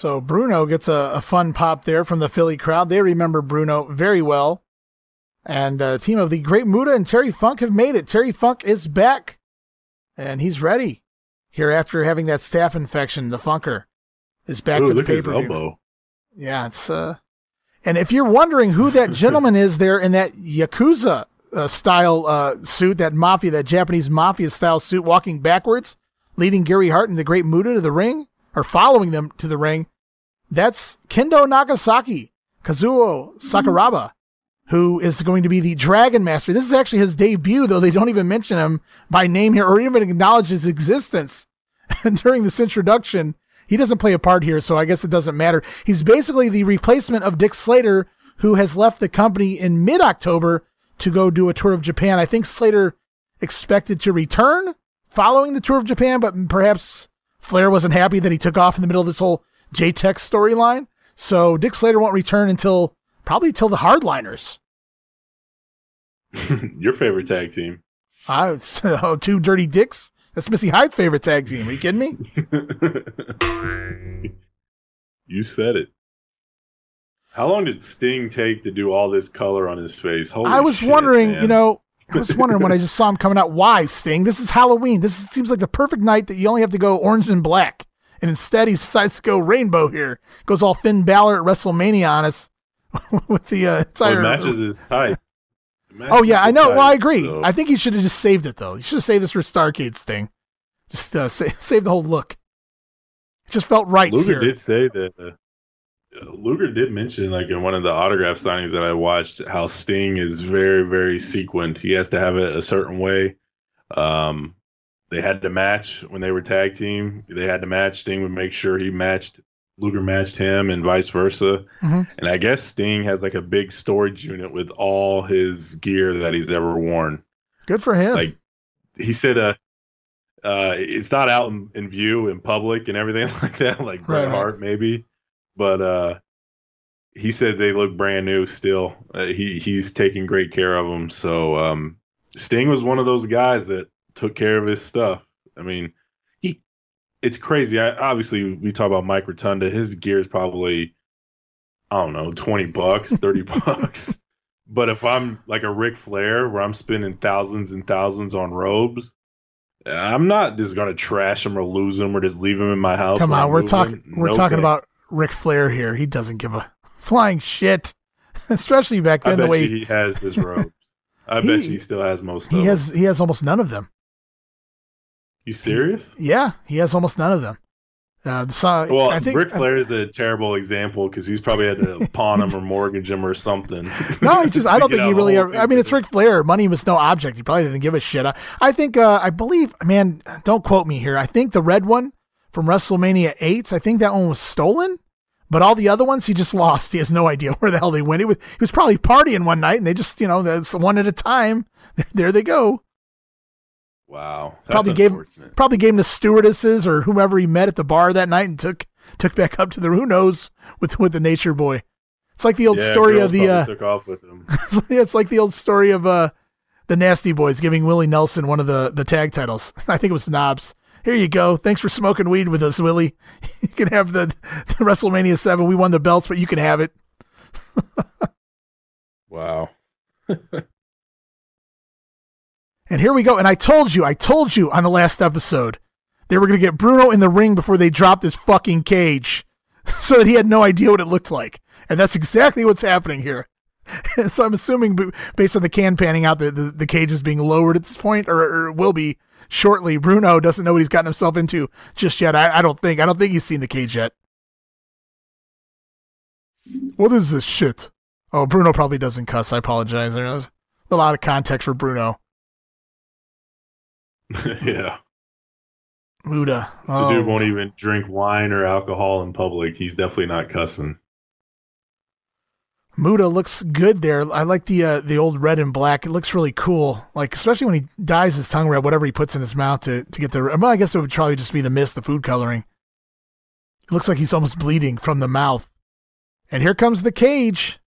So Bruno gets a, a fun pop there from the Philly crowd. They remember Bruno very well. And uh, team of the Great Muta and Terry Funk have made it. Terry Funk is back, and he's ready. Here after having that staph infection, the Funker is back Ooh, for the look at his pay per view. elbow. Yeah, it's uh, and if you're wondering who that gentleman is there in that yakuza uh, style uh, suit, that mafia, that Japanese mafia style suit, walking backwards, leading Gary Hart and the Great Muta to the ring, or following them to the ring, that's Kendo Nagasaki, Kazuo Sakurada, who is going to be the Dragon Master. This is actually his debut, though they don't even mention him by name here or even acknowledge his existence during this introduction. he doesn't play a part here, so I guess it doesn't matter. He's basically the replacement of Dick Slater, who has left the company in mid October to go do a tour of Japan. I think Slater expected to return following the tour of Japan, but perhaps Flair wasn't happy that he took off in the middle of this whole J-Tex storyline. So Dick Slater won't return until probably till the Hardliners. Your favorite tag team. Uh, so, two dirty dicks. That's Missy Hyde's favorite tag team. Are you kidding me? You said it. How long did Sting take to do all this color on his face? Holy I was shit, wondering, man. you know, I was wondering when I just saw him coming out, why Sting? This is Halloween. This is, seems like the perfect night that you only have to go orange and black. And instead, he decides to go rainbow here. Goes all Finn Balor at WrestleMania on us with the uh, Well, entire. it matches type. It oh yeah, I know. Well, I agree. so- I think he should have just saved it though. He should have saved this for Starcade Sting. Just uh, sa- save the whole look. It just felt right Luger here. did say that. Uh, Luger did mention, like in one of the autograph signings that I watched, how Sting is very, very sequent. He has to have it a certain way. Um, they had to match when they were tag team. They had to match. Sting would make sure he matched. Luger matched him, and vice versa. Mhm. And I guess Sting has like a big storage unit with all his gear that he's ever worn. Good for him. Like he said, uh, uh, it's not out in, in view in public and everything like that, like Bret right. Hart maybe. But uh, he said they look brand new still. Uh, he he's taking great care of them. So um, Sting was one of those guys that took care of his stuff. I mean, he it's crazy. I, obviously, we talk about Mike Rotunda. His gear is probably I don't know, twenty bucks, thirty bucks. But if I'm like a Ric Flair, where I'm spending thousands and thousands on robes, I'm not just gonna trash them or lose them or just leave them in my house. Come on, we're talking. We're No talking thanks. about Ric Flair here. He doesn't give a flying shit, especially back then. The way he has his robes. I He- bet he still has most. he of has, Them. he has almost none of them. You serious? Yeah, he has almost none of them. Uh, the song, Well, I think Ric Flair is a terrible example because he's probably had to pawn him or mortgage him or something. No, he just. I don't think he really. Ever, I mean, it's Ric Flair. Money was no object. He probably didn't give a shit. I, I think. Uh, I believe. Man, don't quote me here. I think the red one from WrestleMania eight. I think that one was stolen. But all the other ones, he just lost. He has no idea where the hell they went. He was, he was probably partying one night, and they just, you know, that's one at a time. There they go. Wow, probably gave probably gave him the stewardesses or whomever he met at the bar that night, and took took back up to the who knows with with the Nature Boy. It's like the old Yeah, story of the. Uh, took off with him. yeah, it's like the old story of uh, the Nasty Boys giving Willie Nelson one of the, the tag titles. I think it was Knobs. Here you go. Thanks for smoking weed with us, Willie. You can have the, the WrestleMania 7. We won the belts, but you can have it. Wow. And here we go. And I told you, I told you on the last episode, they were going to get Bruno in the ring before they dropped his fucking cage so that he had no idea what it looked like. And that's exactly what's happening here. so I'm assuming, based on the can panning out, that the, the cage is being lowered at this point, or, or will be shortly. Bruno doesn't know what he's gotten himself into just yet. I, I don't think. I don't think he's seen the cage yet. What is this shit? Oh, Bruno probably doesn't cuss. I apologize. There's a lot of context for Bruno. yeah. Muta. The Oh. dude won't even drink wine or alcohol in public. He's definitely not cussing. Muta looks good there. I like the uh, the old red and black. It looks really cool. Like especially when he dyes his tongue red, whatever he puts in his mouth to, to get the. Well, I guess it would probably just be the mist, the food coloring. It looks like he's almost bleeding from the mouth. And here comes the cage,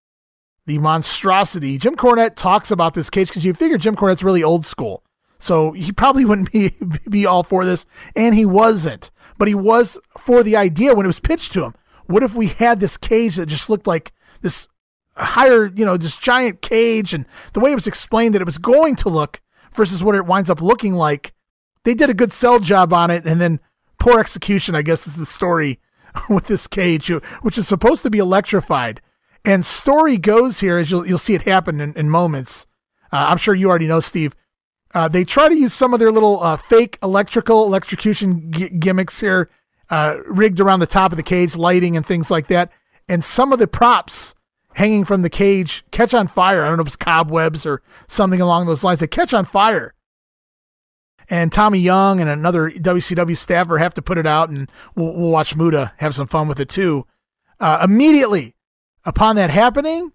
the monstrosity. Jim Cornette talks about this cage because you figure Jim Cornette's really old school, so he probably wouldn't be be all for this, and he wasn't. But he was for the idea when it was pitched to him. What if we had this cage that just looked like this higher, you know, this giant cage and the way it was explained that it was going to look versus what it winds up looking like. They did a good sell job on it and then poor execution, I guess, is the story with this cage, which is supposed to be electrified. And story goes here, as you'll, you'll see it happen in, in moments. Uh, I'm sure you already know, Steve. Uh, they try to use some of their little uh, fake electrical electrocution gi- gimmicks here, uh, rigged around the top of the cage, lighting and things like that. And some of the props hanging from the cage catch on fire. I don't know if it's cobwebs or something along those lines. They catch on fire. and Tommy Young and another WCW staffer have to put it out, and we'll, we'll watch Muta have some fun with it too. Uh, immediately upon that happening,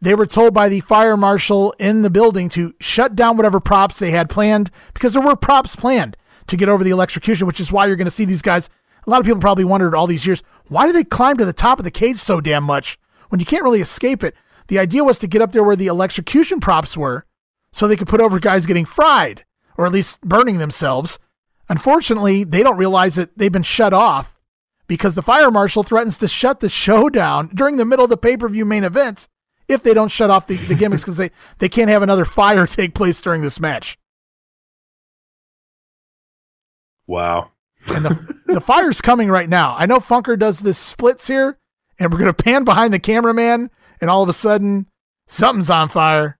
they were told by the fire marshal in the building to shut down whatever props they had planned because there were props planned to get over the electrocution, which is why you're going to see these guys. A lot of people probably wondered all these years why do they climb to the top of the cage so damn much when you can't really escape it? The idea was to get up there where the electrocution props were so they could put over guys getting fried or at least burning themselves. Unfortunately, they don't realize that they've been shut off because the fire marshal threatens to shut the show down during the middle of the pay per view main event if they don't shut off the, the gimmicks because they, they can't have another fire take place during this match. Wow. and the, the fire's coming right now. I know Funker does this splits here, and we're going to pan behind the cameraman, and all of a sudden, something's on fire.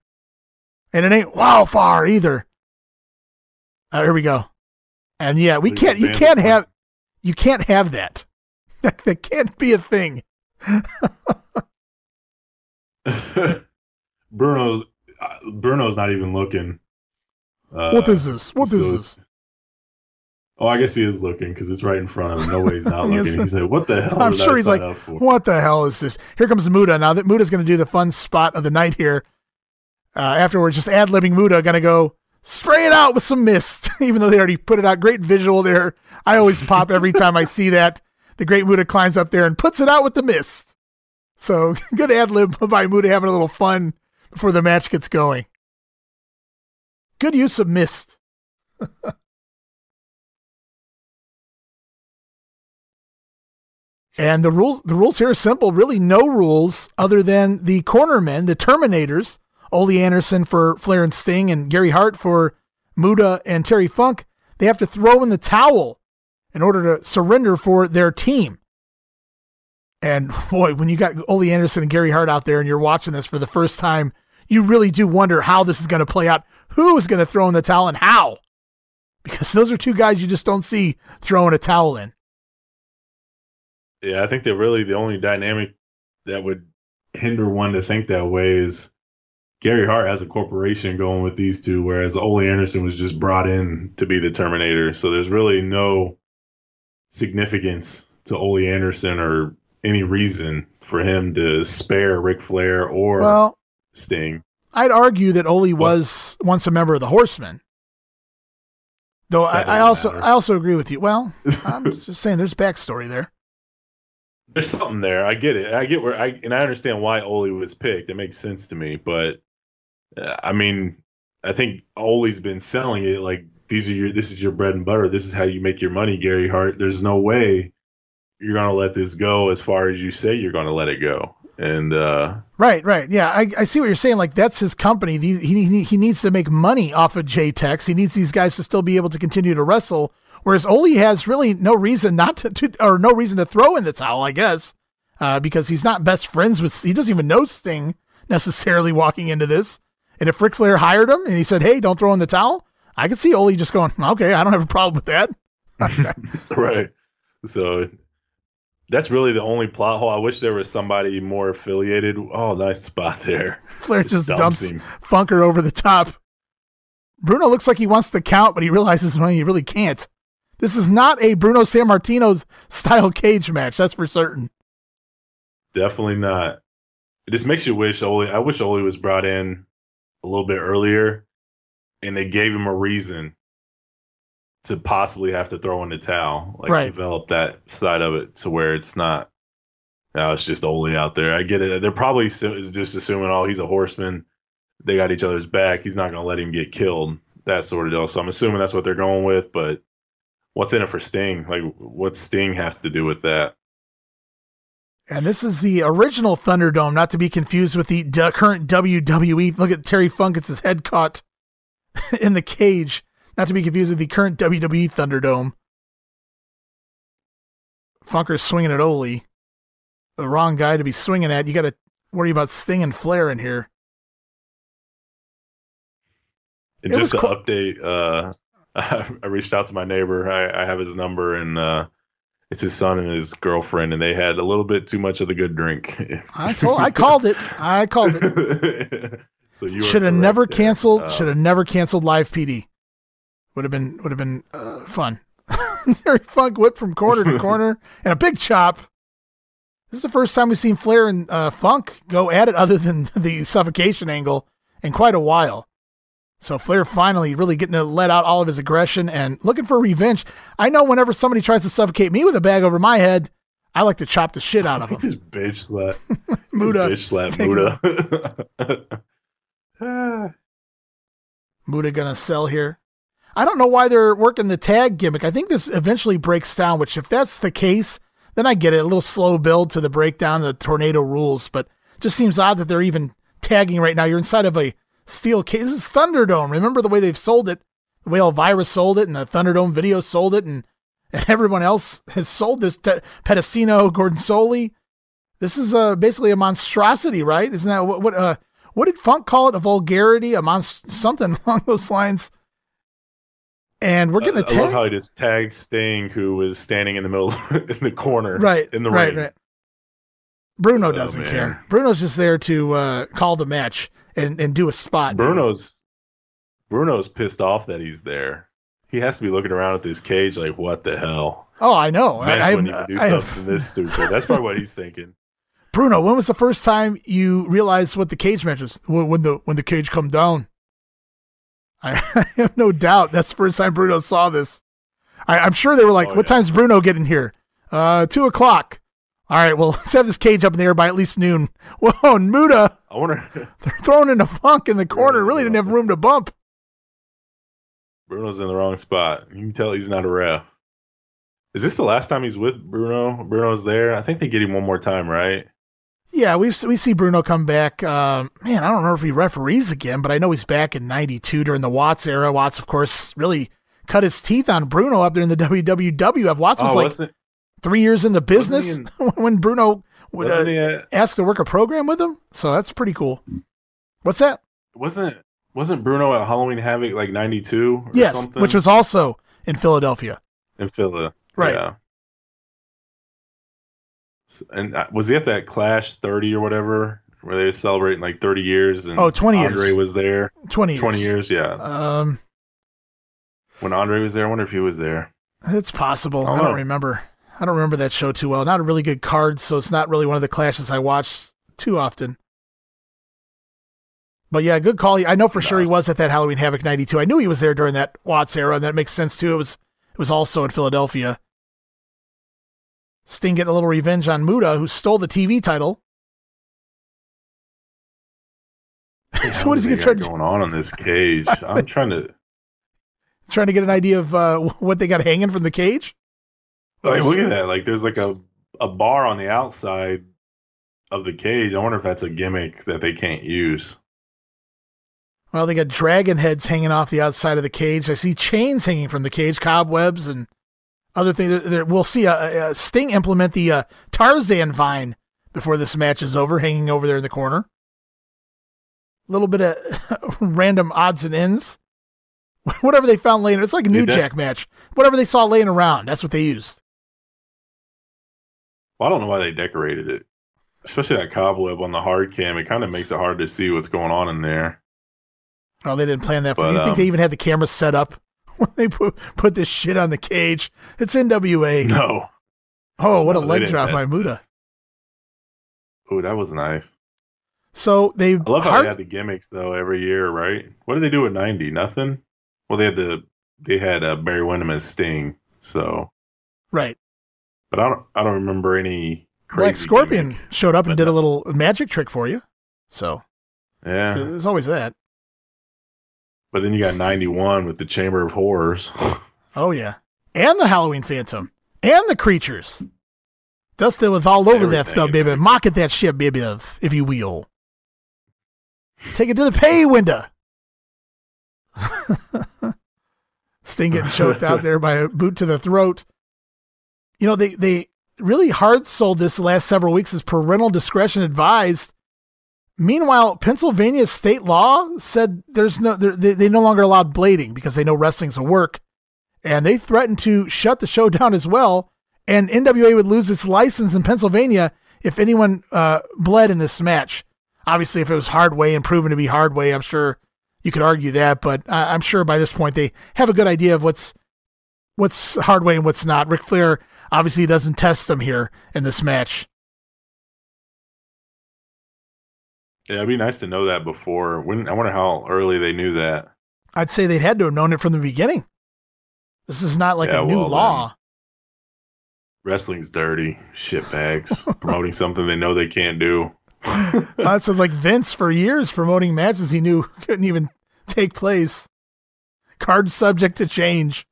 And it ain't wildfire either. Uh, here we go. And yeah, we can't, you can't have, you can't have that. That, that can't be a thing. Bruno, uh, Bruno's not even looking. Uh, what is this? What is so this? Oh, I guess he is looking because it's right in front of him. No way he's not looking. He's like, "What the hell?" I'm did I sure he's like, what the hell is this? Here comes Muta. Now that Muta's going to do the fun spot of the night here. Uh, afterwards, just ad libbing Muta, going to go spray it out with some mist, even though they already put it out. Great visual there. I always pop every time I see that. The great Muta climbs up there and puts it out with the mist. So good ad lib by Muta having a little fun before the match gets going. Good use of mist. And the rules the rules here are simple. Really, no rules other than the cornermen, the Terminators, Ole Anderson for Flair and Sting, and Gary Hart for Muta and Terry Funk. They have to throw in the towel in order to surrender for their team. And boy, when you got Ole Anderson and Gary Hart out there and you're watching this for the first time, you really do wonder how this is going to play out. Who is going to throw in the towel and how? Because those are two guys you just don't see throwing a towel in. Yeah, I think that really the only dynamic that would hinder one to think that way is Gary Hart has a corporation going with these two, whereas Ole Anderson was just brought in to be the Terminator. So there's really no significance to Ole Anderson or any reason for him to spare Ric Flair or Well, Sting. I'd argue that Ole was once a member of the Horsemen. Though I, I also matter. I also agree with you. Well, I'm just saying there's backstory there. There's something there. I get it. I get where I and I understand why Ole was picked. It makes sense to me. But uh, I mean, I think Ole's been selling it like these are your this is your bread and butter. This is how you make your money, Gary Hart. There's no way you're gonna let this go as far as you say you're gonna let it go. And uh Right, right. Yeah, I, I see what you're saying. Like that's his company. He he he needs to make money off of J-Tex. He needs these guys to still be able to continue to wrestle. Whereas Ole has really no reason not to, to or no reason to throw in the towel, I guess, uh, because he's not best friends with. He doesn't even know Sting necessarily walking into this. And if Ric Flair hired him and he said, "Hey, don't throw in the towel," I could see Ole just going, "Okay, I don't have a problem with that." right. So that's really the only plot hole. I wish there was somebody more affiliated. Oh, nice spot there. Flair just dumps him. Funker over the top. Bruno looks like he wants to count, but he realizes well, he really can't. This is not a Bruno Sammartino style cage match, that's for certain. Definitely not. It just makes you wish Ole. I wish Ole was brought in a little bit earlier, and they gave him a reason to possibly have to throw in the towel, like Right. develop that side of it to where it's not. Now it's just Ole out there. I get it. They're probably just assuming, oh, he's a horseman. They got each other's back. He's not going to let him get killed. That sort of deal. So I'm assuming that's what they're going with. But what's in it for Sting? Like, what's Sting have to do with that? And this is the original Thunderdome, not to be confused with the d- current WWE. Look at Terry Funk gets his head caught in the cage, not to be confused with the current WWE Thunderdome. Funker's swinging at Ole. The wrong guy to be swinging at. You got to worry about Sting and Flair in here. And It just to update, uh, I reached out to my neighbor. I, I have his number, and uh, it's his son and his girlfriend, and they had a little bit too much of the good drink. I told, I called it. I called it. so you Should have never canceled. Should have never canceled live PD. Would have been would have been uh, fun. Terry Funk whipped from corner to corner and a big chop. This is the first time we've seen Flair and uh, Funk go at it, other than the suffocation angle, in quite a while. So Flair finally really getting to let out all of his aggression and looking for revenge. I know whenever somebody tries to suffocate me with a bag over my head, I like to chop the shit out of them. Just bitch slap. Muta. Bitch slap Muta. Muta gonna sell here. I don't know why they're working the tag gimmick. I think this eventually breaks down, which if that's the case, then I get it. A little slow build to the breakdown the tornado rules, but just seems odd that they're even tagging right now. You're inside of a steel cage. This is Thunderdome. Remember the way they've sold it? The way Elvira sold it and the Thunderdome video sold it and, and everyone else has sold this to Pedicino, Gordon Solie. This is uh, basically a monstrosity, right? Isn't that what, what, uh, what did Funk call it? A vulgarity, a monst- something along those lines. And we're getting a I love tag. how he just tagged Sting, who was standing in the middle, in the corner, Right, in the right, ring. right. Bruno Oh, doesn't man. care. Bruno's just there to uh, call the match and, and do a spot. Bruno's Bruno's pissed off that he's there. He has to be looking around at this cage like, what the hell? Oh, I know. I, Vince I, wouldn't even do I something this stupid. That's probably what he's thinking. Bruno, when was the first time you realized what the cage match was? When the when the cage come down. I, I have no doubt that's the first time Bruno saw this. I, I'm sure they were like, Oh, "What time's Bruno getting here?" Uh, two o'clock. All right, well, let's have this cage up in the air by at least noon. Whoa, and Muda, I wonder they're throwing in a funk in the corner. Really didn't have room to bump. Bruno's in the wrong spot. You can tell he's not a ref. Is this the last time he's with Bruno? Bruno's there. I think they get him one more time, right? Yeah, we we see Bruno come back. Um, man, I don't know if he referees again, but I know he's back in '92 during the Watts era. Watts, of course, really cut his teeth on Bruno up there in the WWF. Watts was Oh, like three years in the business wasn't when Bruno would uh, at- ask to work a program with him. So that's pretty cool. What's that? Wasn't wasn't Bruno at Halloween Havoc like '92 yes, something? which was also in Philadelphia. in Philly, Right. Yeah. And uh, was he at that Clash 30 or whatever, where they were celebrating like 30 years? And Oh, 20 years. Andre was there. 20 20 years. years, yeah. Um, when Andre was there, I wonder if he was there. It's possible. I I don't don't remember. I don't remember that show too well. Not a really good card, so it's not really one of the clashes I watch too often. But yeah, good call. I know for sure he was at that Halloween Havoc '92. I knew he was there during that Watts era, and that makes sense too. It was it was also in Philadelphia. Sting getting a little revenge on Muta, who stole the TV title. so what is he gonna try got to going on in this cage? I'm trying to. trying to get an idea of uh, what they got hanging from the cage? Like, look at that! Like, there's like a a bar on the outside of the cage. I wonder if that's a gimmick that they can't use. Well, they got dragon heads hanging off the outside of the cage. I see chains hanging from the cage, cobwebs, and other things. We'll see a, a Sting implement the uh, Tarzan vine before this match is over, hanging over there in the corner. A little bit of random odds and ends. Whatever they found laying, it's like a New Jack match. Whatever they saw laying around, that's what they used. Well, I don't know why they decorated it, especially that cobweb on the hard cam. It kind of makes it hard to see what's going on in there. Oh, they didn't plan that for But, you. think um, they even had the camera set up when they put put this shit on the cage? It's NWA. No. Oh, what a No, they leg drop by Muta. Oh, that was nice. So they I love how hard- they had the gimmicks though every year, right? What did they do at ninety? Nothing. Well, they had the they had uh, Barry Windham as Sting. So, right. But I don't I don't remember any Black Scorpion gimmick. showed up and did a little magic trick for you. So Yeah, there's always that. but then you got ninety one with the Chamber of Horrors. Oh yeah, and the Halloween Phantom and the creatures. Dustin was all over that stuff, baby. Mock at that shit, baby, if you will. Take it to the pay window. Sting getting choked out there by a boot to the throat. You know, they, they really hard sold this the last several weeks as parental discretion advised. Meanwhile, Pennsylvania state law said there's no they they no longer allowed blading because they know wrestling's a work, and they threatened to shut the show down as well. And NWA would lose its license in Pennsylvania if anyone uh, bled in this match. Obviously, if it was hard way and proven to be hard way, I'm sure you could argue that, but I, I'm sure by this point they have a good idea of what's what's hard way and what's not. Ric Flair obviously doesn't test them here in this match. Yeah, it'd be nice to know that before. When I wonder how early they knew that. I'd say they'd had to have known it from the beginning. This is not like Yeah, a new well, law. Wrestling's dirty, shit bags, promoting something they know they can't do. That's like Vince for years promoting matches he knew couldn't even take place. Card subject to change.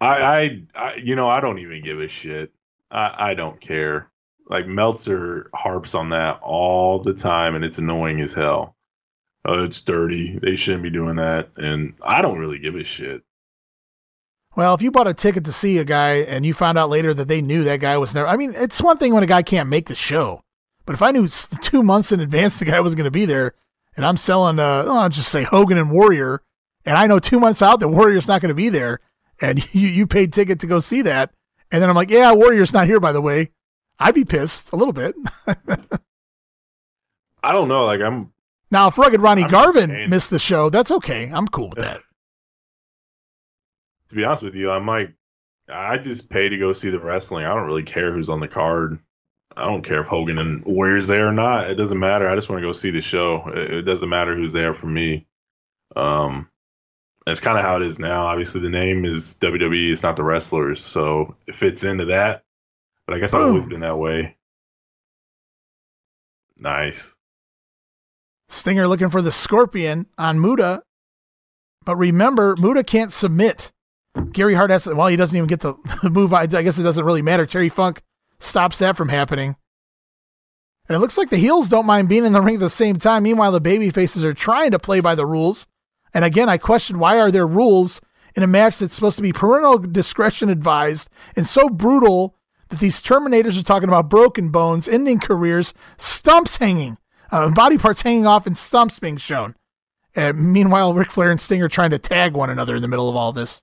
I, I, I, you know, I don't even give a shit. I, I don't care. Like Meltzer harps on that all the time, and it's annoying as hell. Oh, it's dirty. They shouldn't be doing that, and I don't really give a shit. Well, if you bought a ticket to see a guy and you found out later that they knew that guy was never, I mean, it's one thing when a guy can't make the show, but if I knew two months in advance the guy was going to be there, and I'm selling, uh, I'll just say Hogan and Warrior, and I know two months out that Warrior's not going to be there, and you you paid ticket to go see that, and then I'm like, yeah, Warrior's not here by the way, I'd be pissed a little bit. I don't know. Like I'm, now, if Rugged Ronnie I'm Garvin saying. missed the show, that's okay. I'm cool with that. to be honest with you, I'm like, I just pay to go see the wrestling. I don't really care who's on the card. I don't care if Hogan and Warrior's there or not. It doesn't matter. I just want to go see the show. It, it doesn't matter who's there for me. Um, that's kind of how it is now. Obviously, the name is WWE. It's not the wrestlers, so it fits into that. But I guess I've always been that way. Nice. Stinger looking for the Scorpion on Muta. But remember, Muta can't submit. Gary Hart has to, well, he doesn't even get the, the move. I, I guess it doesn't really matter. Terry Funk stops that from happening. And it looks like the heels don't mind being in the ring at the same time. Meanwhile, the baby faces are trying to play by the rules. And again, I question why are there rules in a match that's supposed to be parental discretion advised and so brutal that these Terminators are talking about broken bones, ending careers, stumps hanging, uh, body parts hanging off, and stumps being shown. And meanwhile, Ric Flair and Sting are trying to tag one another in the middle of all this.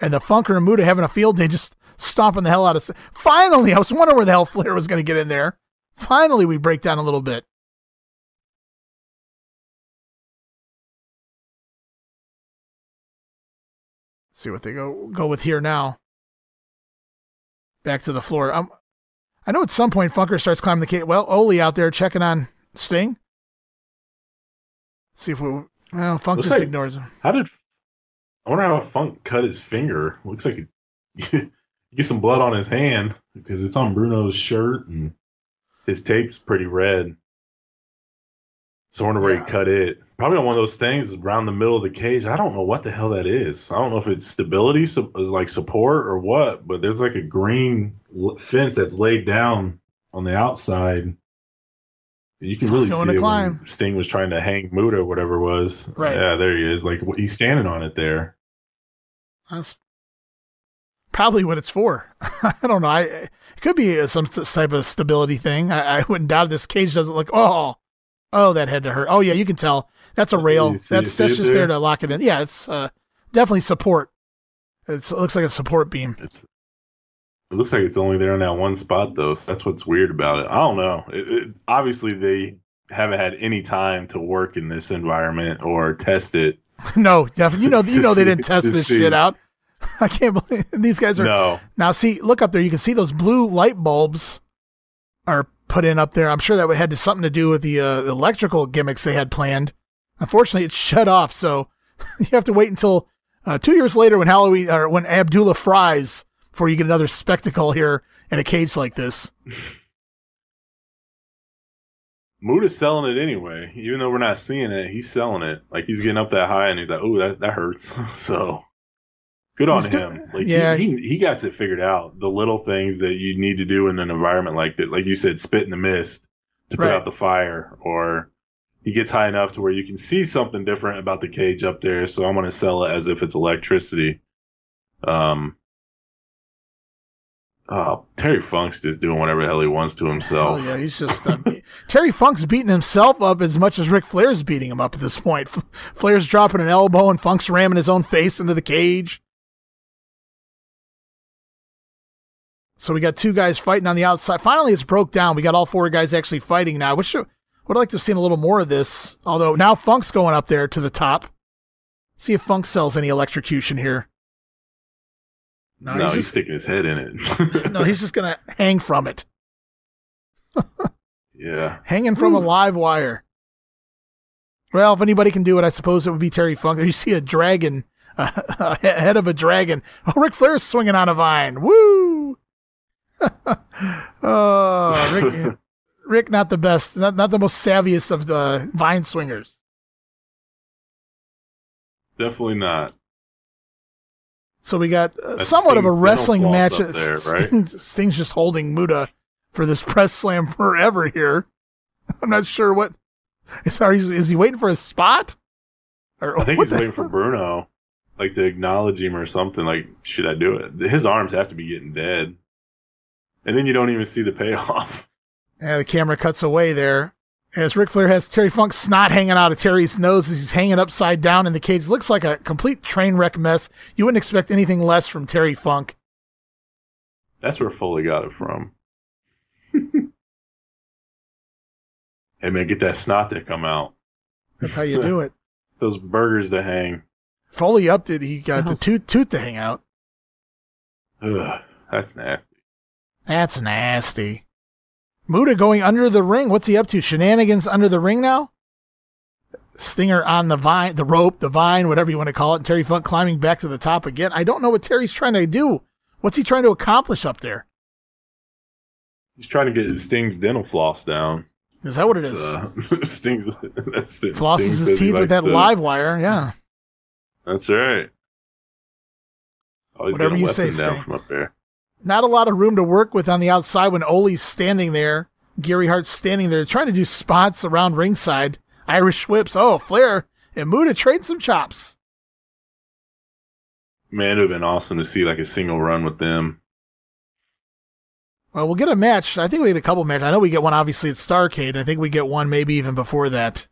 And the Funker and Muta having a field day just stomping the hell out of. Finally, I was wondering where the hell Flair was going to get in there. Finally, we break down a little bit. See what they go go with here now. Back to the floor. Um, I know at some point Funker starts climbing the cage. Well, Ole out there checking on Sting. see if we. Well, Funk Looks just like- ignores him. How did I wonder how Funk cut his finger? Looks like it, you get some blood on his hand because it's on Bruno's shirt and his tape's pretty red. So I wonder where he cut it. Probably on one of those things around the middle of the cage. I don't know what the hell that is. I don't know if it's stability, is like support or what. But there's like a green fence that's laid down on the outside. You can really see it when Sting was trying to hang Muta or whatever it was. Right. Yeah, there he is. Like he's standing on it there. That's probably what it's for. I don't know. I it could be some type of stability thing. I, I wouldn't doubt this cage doesn't look. Oh, oh, that had to hurt. Oh yeah, you can tell that's a rail. See- that's that's just there there? to lock it in. Yeah, it's uh, definitely support. It's, it looks like a support beam. It's it looks like it's only there in that one spot though. So that's what's weird about it. I don't know. It, it, obviously, they haven't had any time to work in this environment or test it. no, definitely. You know, you know they didn't test this see. shit out. I can't believe these guys are. No. Now, see, look up there. You can see those blue light bulbs are put in up there. I'm sure that had something to do with the uh, electrical gimmicks they had planned. Unfortunately, it's shut off, so you have to wait until uh, two years later when Halloween or when Abdullah fries before you get another spectacle here in a cage like this. Mood is selling it anyway, even though we're not seeing it. He's selling it. Like he's getting up that high, and he's like, "Oh, that that hurts." so good on him. Like yeah. he, he he got it figured out. The little things that you need to do in an environment like that, like you said, spit in the mist to put Right. out the fire, or he gets high enough to where you can see something different about the cage up there. So I'm gonna sell it as if it's electricity. Um. Oh, Terry Funk's just doing whatever the hell he wants to himself. yeah, he's just Terry Funk's beating himself up as much as Ric Flair's beating him up at this point. Flair's dropping an elbow and Funk's ramming his own face into the cage. So we got two guys fighting on the outside. Finally, it's broke down. We got all four guys actually fighting now. Which, Would like to have seen a little more of this. Although now Funk's going up there to the top. See if Funk sells any electrocution here. No, he's he's, just- sticking his head in it. no, he's just gonna hang from it, yeah. hanging from a live wire. Well, if anybody can do it, I suppose it would be Terry Funk. There you see a dragon, uh, head of a dragon. Oh, Ric Flair's swinging on a vine. Woo! oh, Rick, Rick, not the best, not not the most savviest of the vine swingers. Definitely not. So we got uh, somewhat of a wrestling match. there, right? Sting's just holding Muta for this press slam forever here. I'm not sure what. Sorry, is, is he waiting for a spot? Or I think he's waiting for Bruno, like to acknowledge him or something. Like, should I do it? His arms have to be getting dead, and then you don't even see the payoff. Yeah, the camera cuts away there as Ric Flair has Terry Funk's snot hanging out of Terry's nose as he's hanging upside down in the cage. Looks like a complete train wreck mess. You wouldn't expect anything less from Terry Funk. That's where Foley got it from. hey man, get that snot to come out. That's how you do it. Those burgers to hang. Foley upped it. He got the tooth, tooth to hang out. Ugh, that's nasty. That's nasty. Muta going under the ring. What's he up to? Shenanigans under the ring now? Stinger on the vine, the rope, the vine, whatever you want to call it. And Terry Funk climbing back to the top again. I don't know what Terry's trying to do. What's he trying to accomplish up there? He's trying to get Sting's dental floss down. Is that what it is? Uh, Sting's that's it. Flosses Sting his teeth with that to- live wire. Yeah. That's right. Oh, he's Whatever got a you say, Sting. from up there. Not a lot of room to work with on the outside when Ole's standing there. Gary Hart's standing there trying to do spots around ringside. Irish whips. Oh, Flair and Muta trade some chops. Man, it would have been awesome to see like a single run with them. Well, we'll get a match. I think we get a couple matches. I know we get one obviously at Starcade. I think we get one maybe even before that.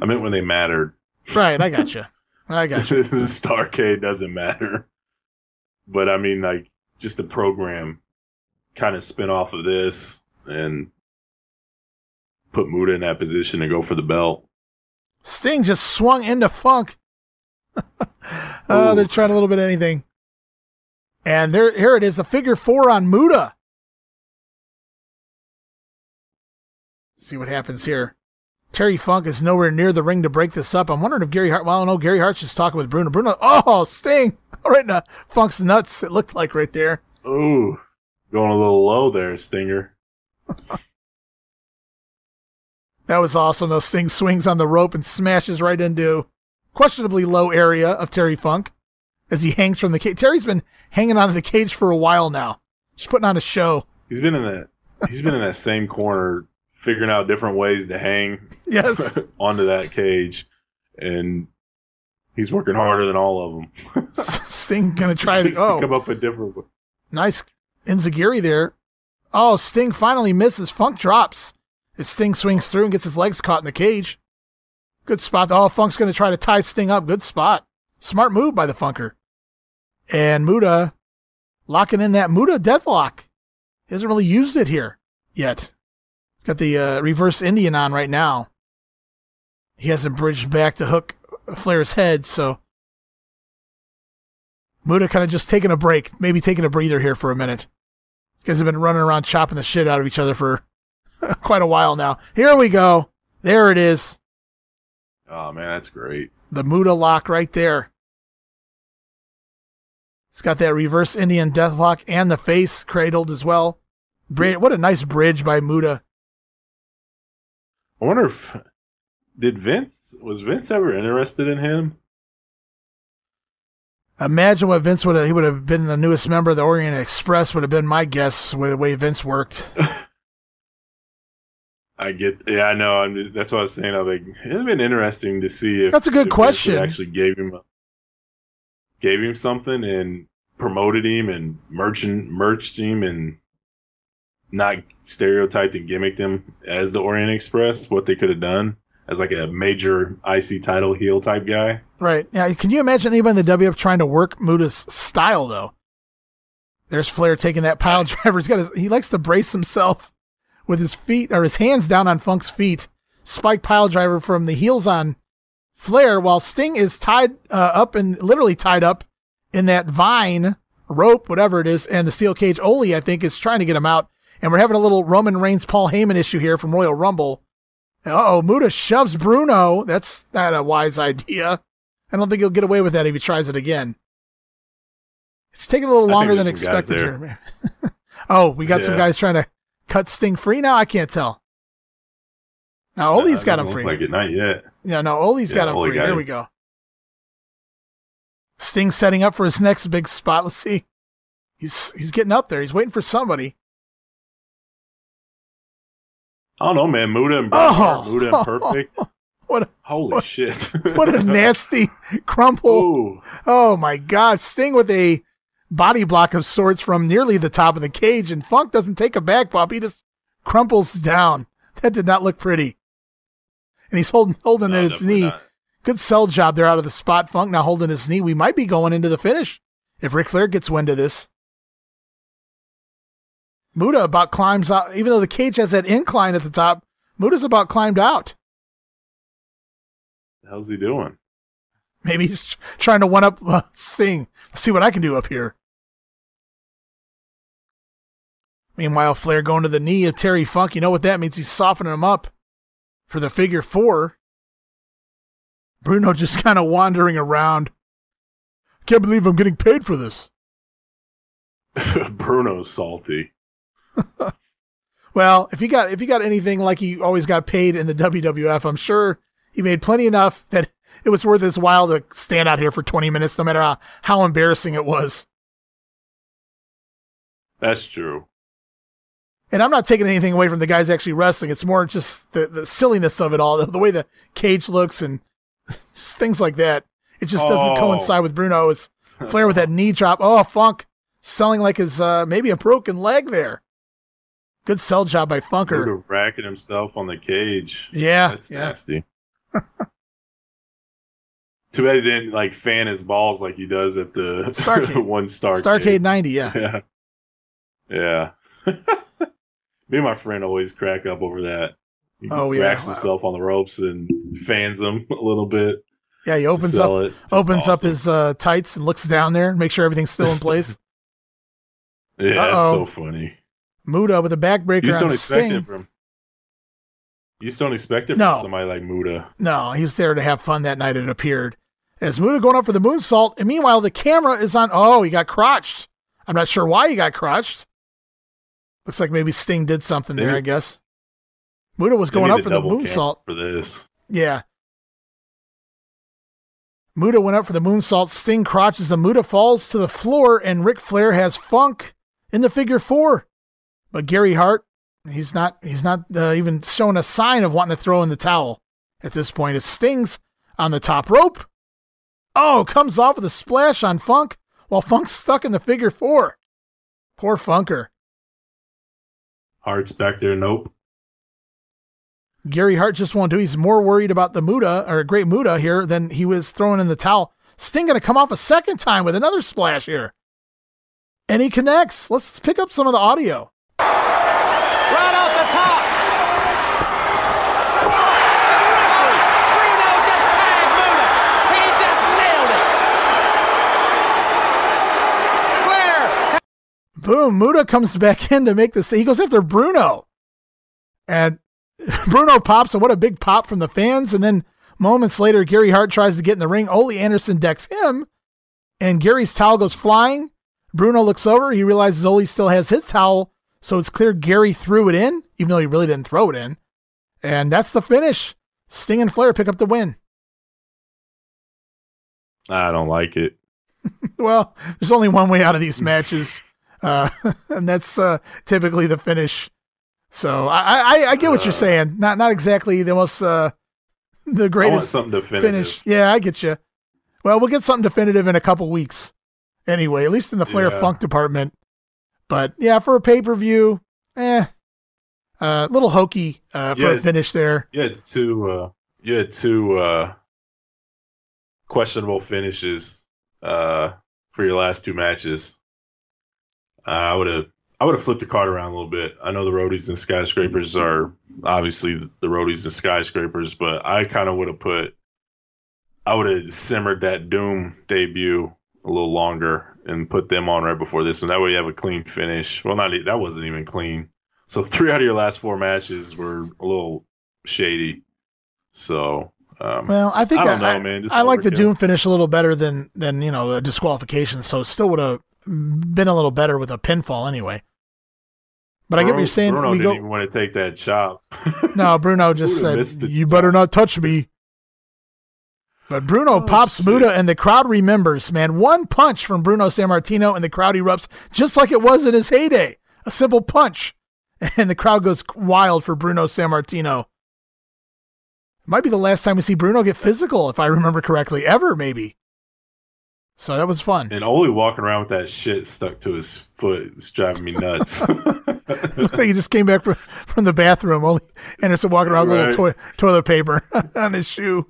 I meant when they mattered. Right, I got you. I got you. this is Starcade doesn't matter. But I mean, like, just the program kind of spin off of this and put Muta in that position to go for the belt. Sting just swung into Funk. oh, they're trying a little bit of anything. And there, here it is, the figure four on Muta. See what happens here. Terry Funk is nowhere near the ring to break this up. I'm wondering if Gary Hart. Well, I don't know. Gary Hart's just talking with Bruno. Bruno. Oh, Sting! Right the Funk's nuts. It looked like right there. Ooh, going a little low there, Stinger. That was awesome. Those Sting swings on the rope and smashes right into questionably low area of Terry Funk as he hangs from the cage. Terry's been hanging onto the cage for a while now. Just putting on a show. He's been in that. He's been in that same corner, figuring out different ways to hang. Yes. onto that cage, and he's working harder than all of them. Sting gonna try to. Oh, come up a different. one. nice enzuigiri there. Oh, Sting finally misses. Funk drops. As Sting swings through and gets his legs caught in the cage. Good spot. Oh, Funk's going to try to tie Sting up. Good spot. Smart move by the Funker. And Muta locking in that Muta deathlock. He hasn't really used it here yet. He's got the uh, reverse Indian on right now. He hasn't bridged back to hook Flair's head, so Muta kind of just taking a break, maybe taking a breather here for a minute. These guys have been running around chopping the shit out of each other for quite a while now. Here we go. There it is. Oh man, that's great. The Muta lock right there. It's got that reverse Indian death lock and the face cradled as well. What a nice bridge by Muta. I wonder if did Vince was Vince ever interested in him? Imagine what Vince would have. He would have been the newest member of the Orient Express. Would have been my guess with the way Vince worked. I get, yeah, I know. I'm that's what I was saying. I was like, it'd have been interesting to see if That's a good question. Actually, gave him gave him something and promoted him and merchant merched him and not stereotyped and gimmicked him as the Orient Express. What they could have done as like a major IC title heel type guy. Right. Yeah. Can you imagine anybody in the WF trying to work Muta's style though? There's Flair taking that pile driver. He's got his, he likes to brace himself with his feet or his hands down on Funk's feet. Spike pile driver from the heels on Flair while Sting is tied uh, up and literally tied up in that vine rope, whatever it is, and the steel cage. Ole, I think, is trying to get him out. And we're having a little Roman Reigns Paul Heyman issue here from Royal Rumble. Uh oh, Muta shoves Bruno. That's not a wise idea. I don't think he'll get away with that if he tries it again. It's taking a little longer than there's some guys expected here. oh, we got some guys trying to cut Sting free now. I can't tell. Now Ole's it got him free. Like it, not yet. Yeah, no, Ole's got him Ole free. got Here him. we go. Sting setting up for his next big spot. Let's see. He's he's getting up there. He's waiting for somebody. I don't know, man. Muta and Bret Oh. Muta and Perfect. What a, Holy shit! what a nasty crumple. Oh my god. Sting with a body block of sorts from nearly the top of the cage, and Funk doesn't take a back bump. He just crumples down. That did not look pretty. And he's holding holding No, at his knee. not. Good sell job there out of the spot. Funk now holding his knee. We might be going into the finish if Ric Flair gets wind of this. Muta about climbs out, even though the cage has that incline at the top. Muta's about climbed out. How's he doing? Maybe he's trying to one up uh, Sting. See what I can do up here. Meanwhile, Flair going to the knee of Terry Funk. You know what that means? He's softening him up for the figure four. Bruno just kind of wandering around. Can't believe I'm getting paid for this. Bruno's salty. Well, if he got if he got anything like he always got paid in the WWF, I'm sure he made plenty enough that it was worth his while to stand out here for 20 minutes, no matter how, how embarrassing it was. That's true. And I'm not taking anything away from the guys actually wrestling. It's more just the, the silliness of it all, the, the way the cage looks and just things like that. It just doesn't Oh. coincide with Bruno's Flair with that knee drop. Oh, Funk selling like his uh, maybe a broken leg there. Good sell job by Funker. Racking himself on the cage. Yeah, That's yeah. nasty. Too bad he didn't like fan his balls like he does at the Starcade. one star. Starcade 90, yeah. Yeah. Yeah. Me and my friend always crack up over that. He Oh, yeah. racks himself on the ropes and fans them a little bit. Yeah, he opens up it. Opens up his uh, tights and looks down there, make sure everything's still in place. Yeah, so funny. Muta with a backbreaker You just on don't expect Sting. it from. You just don't expect it No. from somebody like Muta. No, he was there to have fun that night. It appeared as Muta going up for the moonsault, and meanwhile the camera is on. Oh, he got crotched. I'm not sure why he got crotched. Looks like maybe Sting did something They there. need- I guess Muta was going up for the moonsault. for this. Yeah. Muta went up for the moonsault. Sting crotches him. Muta falls to the floor, and Ric Flair has Funk in the figure four. But Gary Hart, he's not he's not uh, even shown a sign of wanting to throw in the towel at this point. It stings on the top rope. Oh, comes off with a splash on Funk while Funk's stuck in the figure four. Poor Funker. Hart's back there, nope. Gary Hart just won't do. He's more worried about the Muta or Great Muta here than he was throwing in the towel. Sting going to come off a second time with another splash here. And he connects. Let's pick up some of the audio. Right off the top. Bruno just tagged Muta. He just nailed it. Flair Boom. Muta comes back in to make this. He goes after Bruno. And Bruno pops, and what a big pop from the fans. And then moments later, Gary Hart tries to get in the ring. Ole Anderson decks him, and Gary's towel goes flying. Bruno looks over. He realizes Ole still has his towel, so it's clear Gary threw it in, even though he really didn't throw it in. And that's the finish. Sting and Flair pick up the win. I don't like it. well, there's only one way out of these matches, uh, and that's uh, typically the finish. So I, I, I get what you're saying. Not not exactly the most uh, the greatest something definitive. finish. Yeah, I get you. Well, we'll get something definitive in a couple weeks. Anyway, at least in the Flair Yeah. Funk department. But yeah, for a pay per view, eh, a little hokey uh, for Yeah. a finish there. You had two. Uh, you had two uh, questionable finishes uh, for your last two matches. Uh, I would have. I would have flipped the card around a little bit. I know the roadies and skyscrapers are obviously the roadies and skyscrapers, but I kind of would have put, I would have simmered that Doom debut a little longer and put them on right before this one. That way you have a clean finish. Well, not that wasn't even clean. So three out of your last four matches were a little shady. So um, Well, I think I I, don't know, I, man. I like the. Doom finish a little better than than you know a disqualification. So still would have been a little better with a pinfall anyway. But I get what you're saying. Bruno we didn't go. even want to take that chop. No, Bruno just said, "You better not touch me." But Bruno oh, pops Muta, and the crowd remembers. Man, one punch from Bruno Sammartino, and the crowd erupts just like it was in his heyday. A simple punch, and the crowd goes wild for Bruno Sammartino. Might be the last time we see Bruno get physical, if I remember correctly, ever maybe. So that was fun. And Ole walking around with that shit stuck to his foot was driving me nuts. He just came back from, from the bathroom. Ole Anderson walking around with a little Right. toilet paper on his shoe.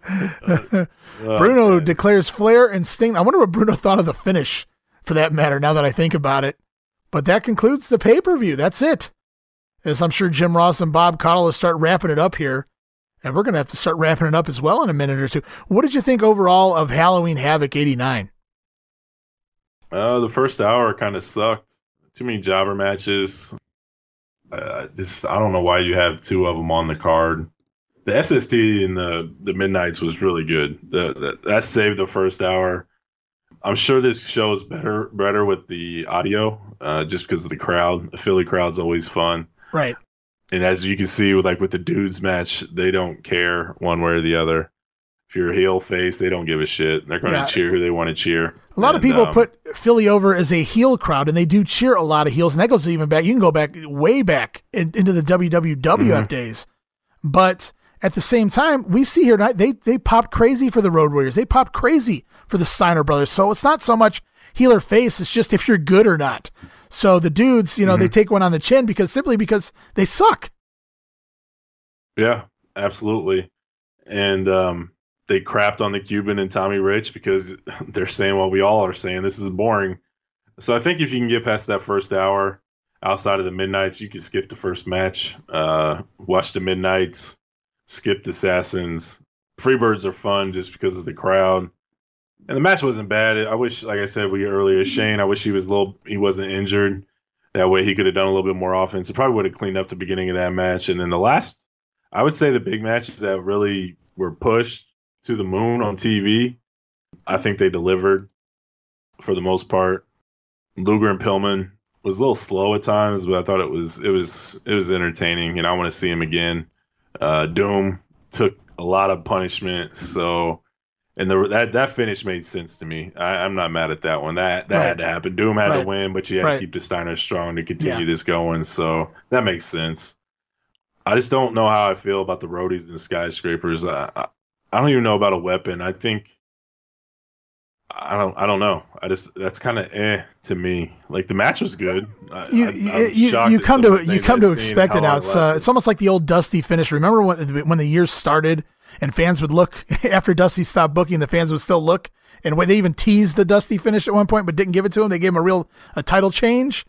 Oh, Bruno declares Flair and Sting. I wonder what Bruno thought of the finish, for that matter. Now that I think about it, but that concludes the pay per view. That's it. As I'm sure Jim Ross and Bob Caudle will start wrapping it up here, and we're gonna have to start wrapping it up as well in a minute or two. What did you think overall of Halloween Havoc '89? Uh, the first hour kind of sucked. Too many jobber matches. Uh, just I don't know why you have two of them on the card. The SST in the the midnights was really good. The, the, that saved the first hour. I'm sure this show is better better with the audio, uh, just because of the crowd. The Philly crowd's always fun. Right. And as you can see with like with the dudes match, they don't care one way or the other. If you're a heel face, they don't give a shit. They're going to Yeah. cheer who they want to cheer. A lot of people um, put Philly over as a heel crowd, and they do cheer a lot of heels, and that goes even back. You can go back way back in, into the WWWF Mhm. days, but at the same time, we see here tonight they they popped crazy for the Road Warriors. They popped crazy for the Steiner brothers. So it's not so much heel or face; it's just if you're good or not. So the dudes, you know, they Mhm. take one on the chin because simply because they suck. Yeah, absolutely. And um, they crapped on the Cuban and Tommy Rich because they're saying what we all are saying. This is boring. So I think if you can get past that first hour, outside of the midnights, you can skip the first match, uh, watch the midnights, skip the assassins. Freebirds are fun just because of the crowd. And the match wasn't bad. I wish, like I said we earlier, Shane. I wish he was a little. He wasn't injured. That way, he could have done a little bit more offense. It probably would have cleaned up the beginning of that match. And then the last, I would say, the big matches that really were pushed to the moon on TV. I think they delivered for the most part. Luger and Pillman was a little slow at times, but I thought it was it was it was entertaining, and I want to see him again. Uh, Doom took a lot of punishment, so and the, that that finish made sense to me. I, I'm not mad at that one. That that Right. had to happen. Doom had Right. to win, but you had Right. to keep the Steiners strong to continue Yeah. this going. So that makes sense. I just don't know how I feel about the roadies and skyscrapers. I, I, I don't even know about a weapon. I think I don't I don't know. I just that's kind of eh to me. Like the match was good. I, you I, you, you, shocked you at come to you come to I've seen and expect it now. It's uh, it's almost like the old Dusty finish. Remember when when the year started and fans would look after Dusty stopped booking, the fans would still look and when they even teased the Dusty finish at one point, but didn't give it to him. They gave him a real a title change,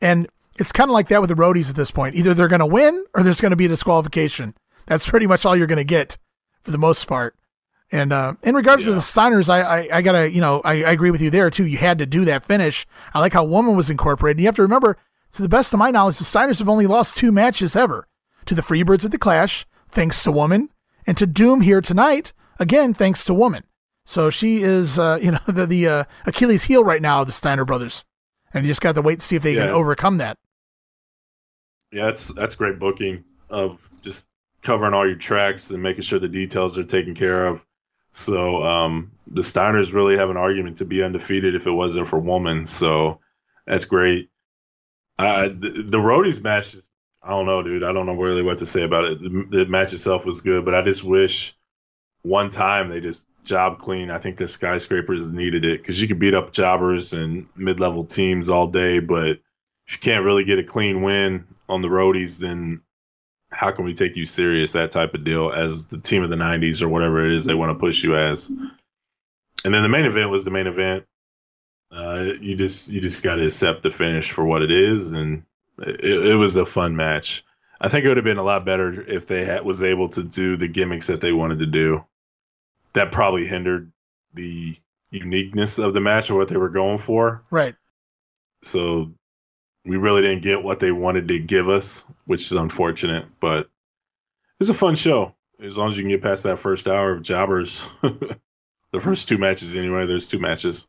and it's kind of like that with the roadies at this point. Either they're going to win or there's going to be a disqualification. That's pretty much all you're going to get for the most part. And uh, in regards to the Steiners, I, I, I gotta, you know, I, I agree with you there too. You had to do that finish. I like how Woman was incorporated. You have to remember, to the best of my knowledge, the Steiners have only lost two matches ever to the Freebirds at the Clash, thanks to Woman, and to Doom here tonight, again, thanks to Woman. So she is, uh, you know, the, the uh, Achilles heel right now of the Steiner brothers. And you just got to wait to see if they can overcome that. Yeah, that's that's great booking of just covering all your tracks and making sure the details are taken care of. So um, the Steiners really have an argument to be undefeated if it wasn't for Woman. So that's great. Uh, the, the Roadies match, I don't know, dude. I don't know really what to say about it. The, the match itself was good, but I just wish one time they just job clean. I think the skyscrapers needed it because you could beat up jobbers and mid level teams all day, but if you can't really get a clean win on the roadies, then how can we take you serious? That type of deal as the team of the '90s or whatever it is they want to push you as. And then the main event was the main event. Uh, you just you just got to accept the finish for what it is, and it, it was a fun match. I think it would have been a lot better if they had, was able to do the gimmicks that they wanted to do. That probably hindered the uniqueness of the match or what they were going for. Right. So we really didn't get what they wanted to give us, which is unfortunate. But it's a fun show as long as you can get past that first hour of jobbers. the first two matches, anyway. There's two matches.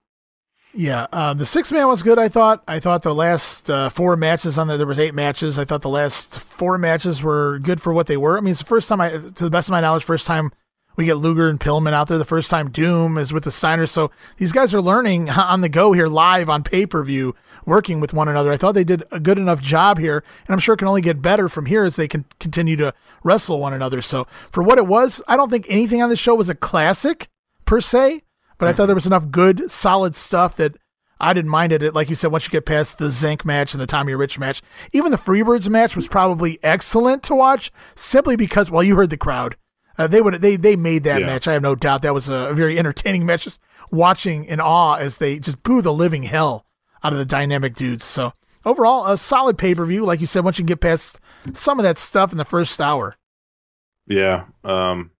Yeah, uh, the six man was good. I thought. I thought the last uh, four matches on there. There was eight matches. I thought the last four matches were good for what they were. I mean, it's the first time I, to the best of my knowledge, first time we get Luger and Pillman out there. The first time Doom is with the Steiners. So these guys are learning on the go here, live on pay per view, working with one another. I thought they did a good enough job here, and I'm sure it can only get better from here as they can continue to wrestle one another. So for what it was, I don't think anything on this show was a classic per se but I thought mm-hmm. there was enough good, solid stuff that I didn't mind it. Like you said, once you get past the Zenk match and the Tommy Rich match, even the Freebirds match was probably excellent to watch simply because, well, you heard the crowd. Uh, they would they they made that Yeah. match. I have no doubt that was a very entertaining match. Just watching in awe as they just boo the living hell out of the dynamic dudes. So overall, a solid pay per view. Like you said, once you get past some of that stuff in the first hour. Yeah. Um,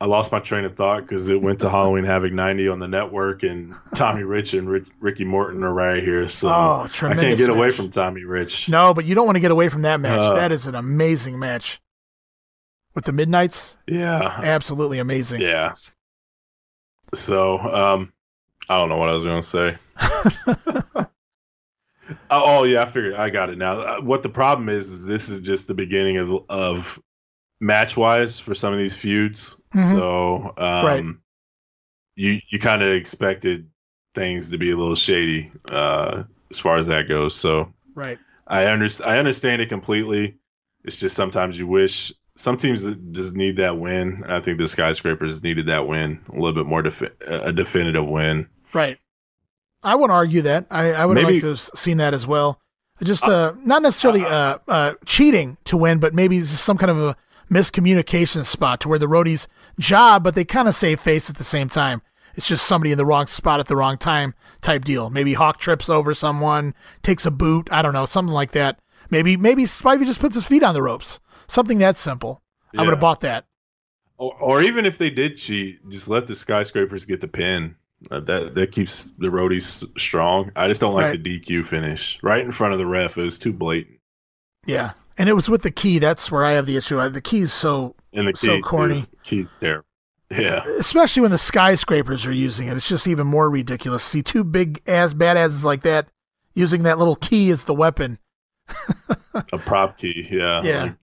I lost my train of thought because it went to Halloween Havoc 90 on the network, and Tommy Rich and Rick, Ricky Morton are right here. So Oh, I can't get away from Tommy Rich. No, but you don't want to get away from that match. Uh, that is an amazing match with the Midnights. Yeah. Absolutely amazing. Yeah. So, um, I don't know what I was going to say. oh, oh, yeah, I figured I got it now. Uh, What the problem is, is this is just the beginning of of match wise for some of these feuds. Mhm. So, um, Right. you you kind of expected things to be a little shady uh, as far as that goes. So, Right. I under, I understand it completely. It's just sometimes you wish some teams just need that win. I think the skyscrapers needed that win a little bit more defi- a definitive win. Right. I wouldn't argue that. I, I would have Maybe- liked to have seen that as well. Just uh, not necessarily uh, uh, cheating to win, but maybe just some kind of a miscommunication spot to where the roadies job, but they kind of save face at the same time. It's just somebody in the wrong spot at the wrong time type deal. Maybe Hawk trips over someone, takes a boot. I don't know, something like that. Maybe maybe Spivey just puts his feet on the ropes. Something that simple. I would have bought that. Or, or even if they did cheat, just let the skyscrapers get the pin. Uh, that that keeps the roadies strong. I just don't like Right. the DQ finish right in front of the ref. It was too blatant. Yeah, and it was with the key. That's where I have the issue. I- The key is so And the key so corny. Key's terrible. Yeah. especially when the skyscrapers are using it. It's just even more ridiculous. See two big ass badasses like that using that little key as the weapon. a prop key. Yeah. Yeah. Like,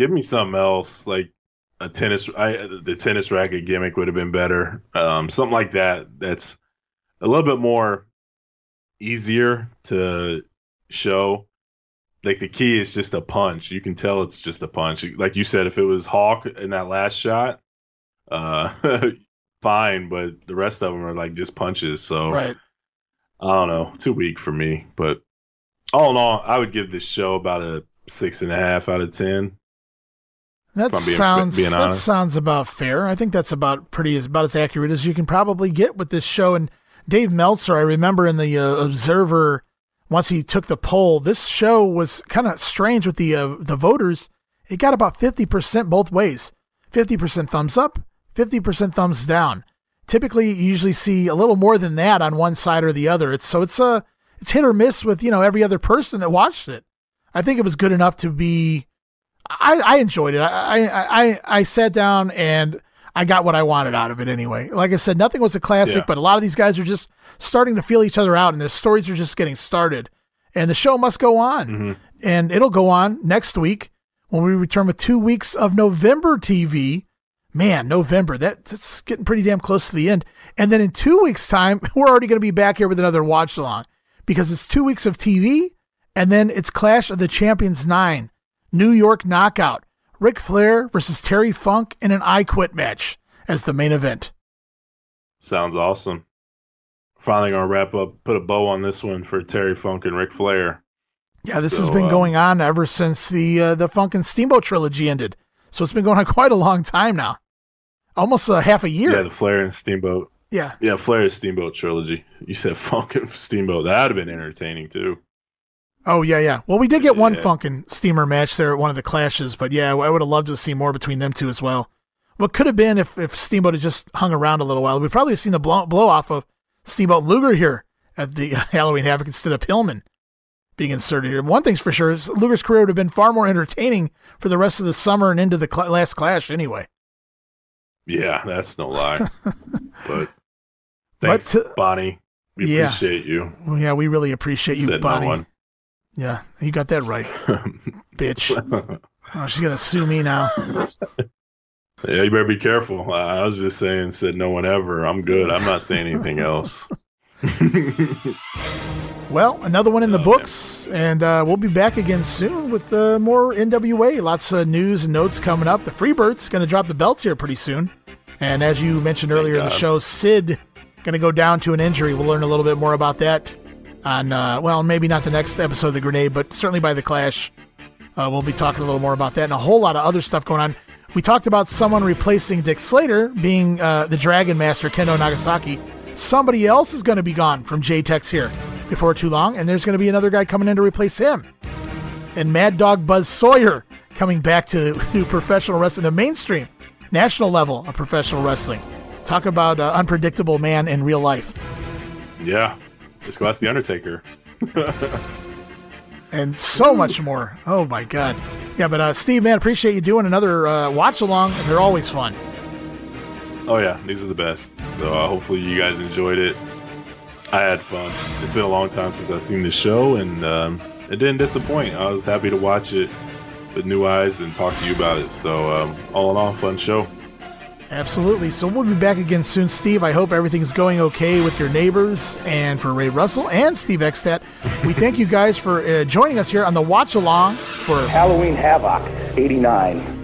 give me something else, like a tennis. I the tennis racket gimmick would have been better. Um, something like that. That's a little bit more easier to show. Like the key is just a punch. You can tell it's just a punch. Like you said, if it was Hawk in that last shot, uh, fine. But the rest of them are like just punches. So Right. I don't know. Too weak for me. But all in all, I would give this show about a six and a half out of ten. That being- sounds being that sounds about fair. I think that's about pretty as about as accurate as you can probably get with this show. And Dave Meltzer, I remember in the uh, Observer, once he took the poll, this show was kind of strange with the uh, the voters. It got about fifty percent both ways, fifty percent thumbs up, fifty percent thumbs down. Typically, you usually see a little more than that on one side or the other. It's so it's a it's hit or miss with you know every other person that watched it. I think it was good enough to be I, I enjoyed it. I, I I I sat down and I got what I wanted out of it anyway. Like I said, nothing was a classic, Yeah. but a lot of these guys are just starting to feel each other out, and their stories are just getting started. And the show must go on, mm-hmm. and it'll go on next week when we return with two weeks of November TV. Man, November that that's getting pretty damn close to the end. And then in two weeks' time, we're already going to be back here with another watch along because it's two weeks of TV, and then it's Clash of the Champions nine. New York Knockout. Ric Flair versus Terry Funk in an I Quit match as the main event. Sounds awesome. Finally gonna wrap up, put a bow on this one for Terry Funk and Ric Flair. Yeah, this So, has been um, going on ever since the uh, the Funk and Steamboat trilogy ended. So it's been going on quite a long time now, almost a half a year. Yeah, the Flair and Steamboat. Yeah. Yeah, Flair and Steamboat trilogy. You said Funk and Steamboat. That would have been entertaining too. Oh yeah, yeah. Well, we did get one funkin' steamer match there at one of the clashes, but yeah, I would have loved to see more between them two as well. What could have been if, if Steamboat had just hung around a little while, we'd probably have seen the blow, blow off of Steamboat Luger here at the Halloween Havoc instead of Pillman being inserted here. One thing's for sure is Luger's career would have been far more entertaining for the rest of the summer and into the cl- last clash anyway. Yeah, that's no lie. but thanks, but, uh, Bonnie. We yeah. appreciate you. Yeah, we really appreciate you, Said Bonnie. No. Yeah, you got that right, bitch. Oh, she's gonna sue me now. Yeah, you better be careful. I was just saying, said no one ever. I'm good. I'm not saying anything else. well, another one in the oh, books, man. and uh, we'll be back again soon with uh, more NWA. Lots of news and notes coming up. The Freebirds going to drop the belts here pretty soon, and as you mentioned earlier in the show, Sid going to go down to an injury. We'll learn a little bit more about that on, uh, well, maybe not the next episode of the Grenade, but certainly by the Clash. Uh, we'll be talking a little more about that and a whole lot of other stuff going on. We talked about someone replacing Dick Slater being uh, the Dragon Master Kendo Nagasaki. Somebody else is going to be gone from J-Tex here before too long, and there's going to be another guy coming in to replace him. And Mad Dog Buzz Sawyer coming back to, professional wrestling, the mainstream, national level of professional wrestling. Talk about uh, unpredictable man in real life. Yeah, just go ask the Undertaker. and so much more. Oh my God. Yeah, but uh, Steve, man, appreciate you doing another uh, watch along. They're always fun. Oh yeah, these are the best. So uh, hopefully you guys enjoyed it. I had fun. It's been a long time since I've seen the show, and um, it didn't disappoint. I was happy to watch it with new eyes and talk to you about it. So um, all in all, fun show. Absolutely. So we'll be back again soon, Steve. I hope everything's going okay with your neighbors and for Ray Russell and Steve Eckstadt. we thank you guys for uh, joining us here on the watch along for Halloween Havoc 89.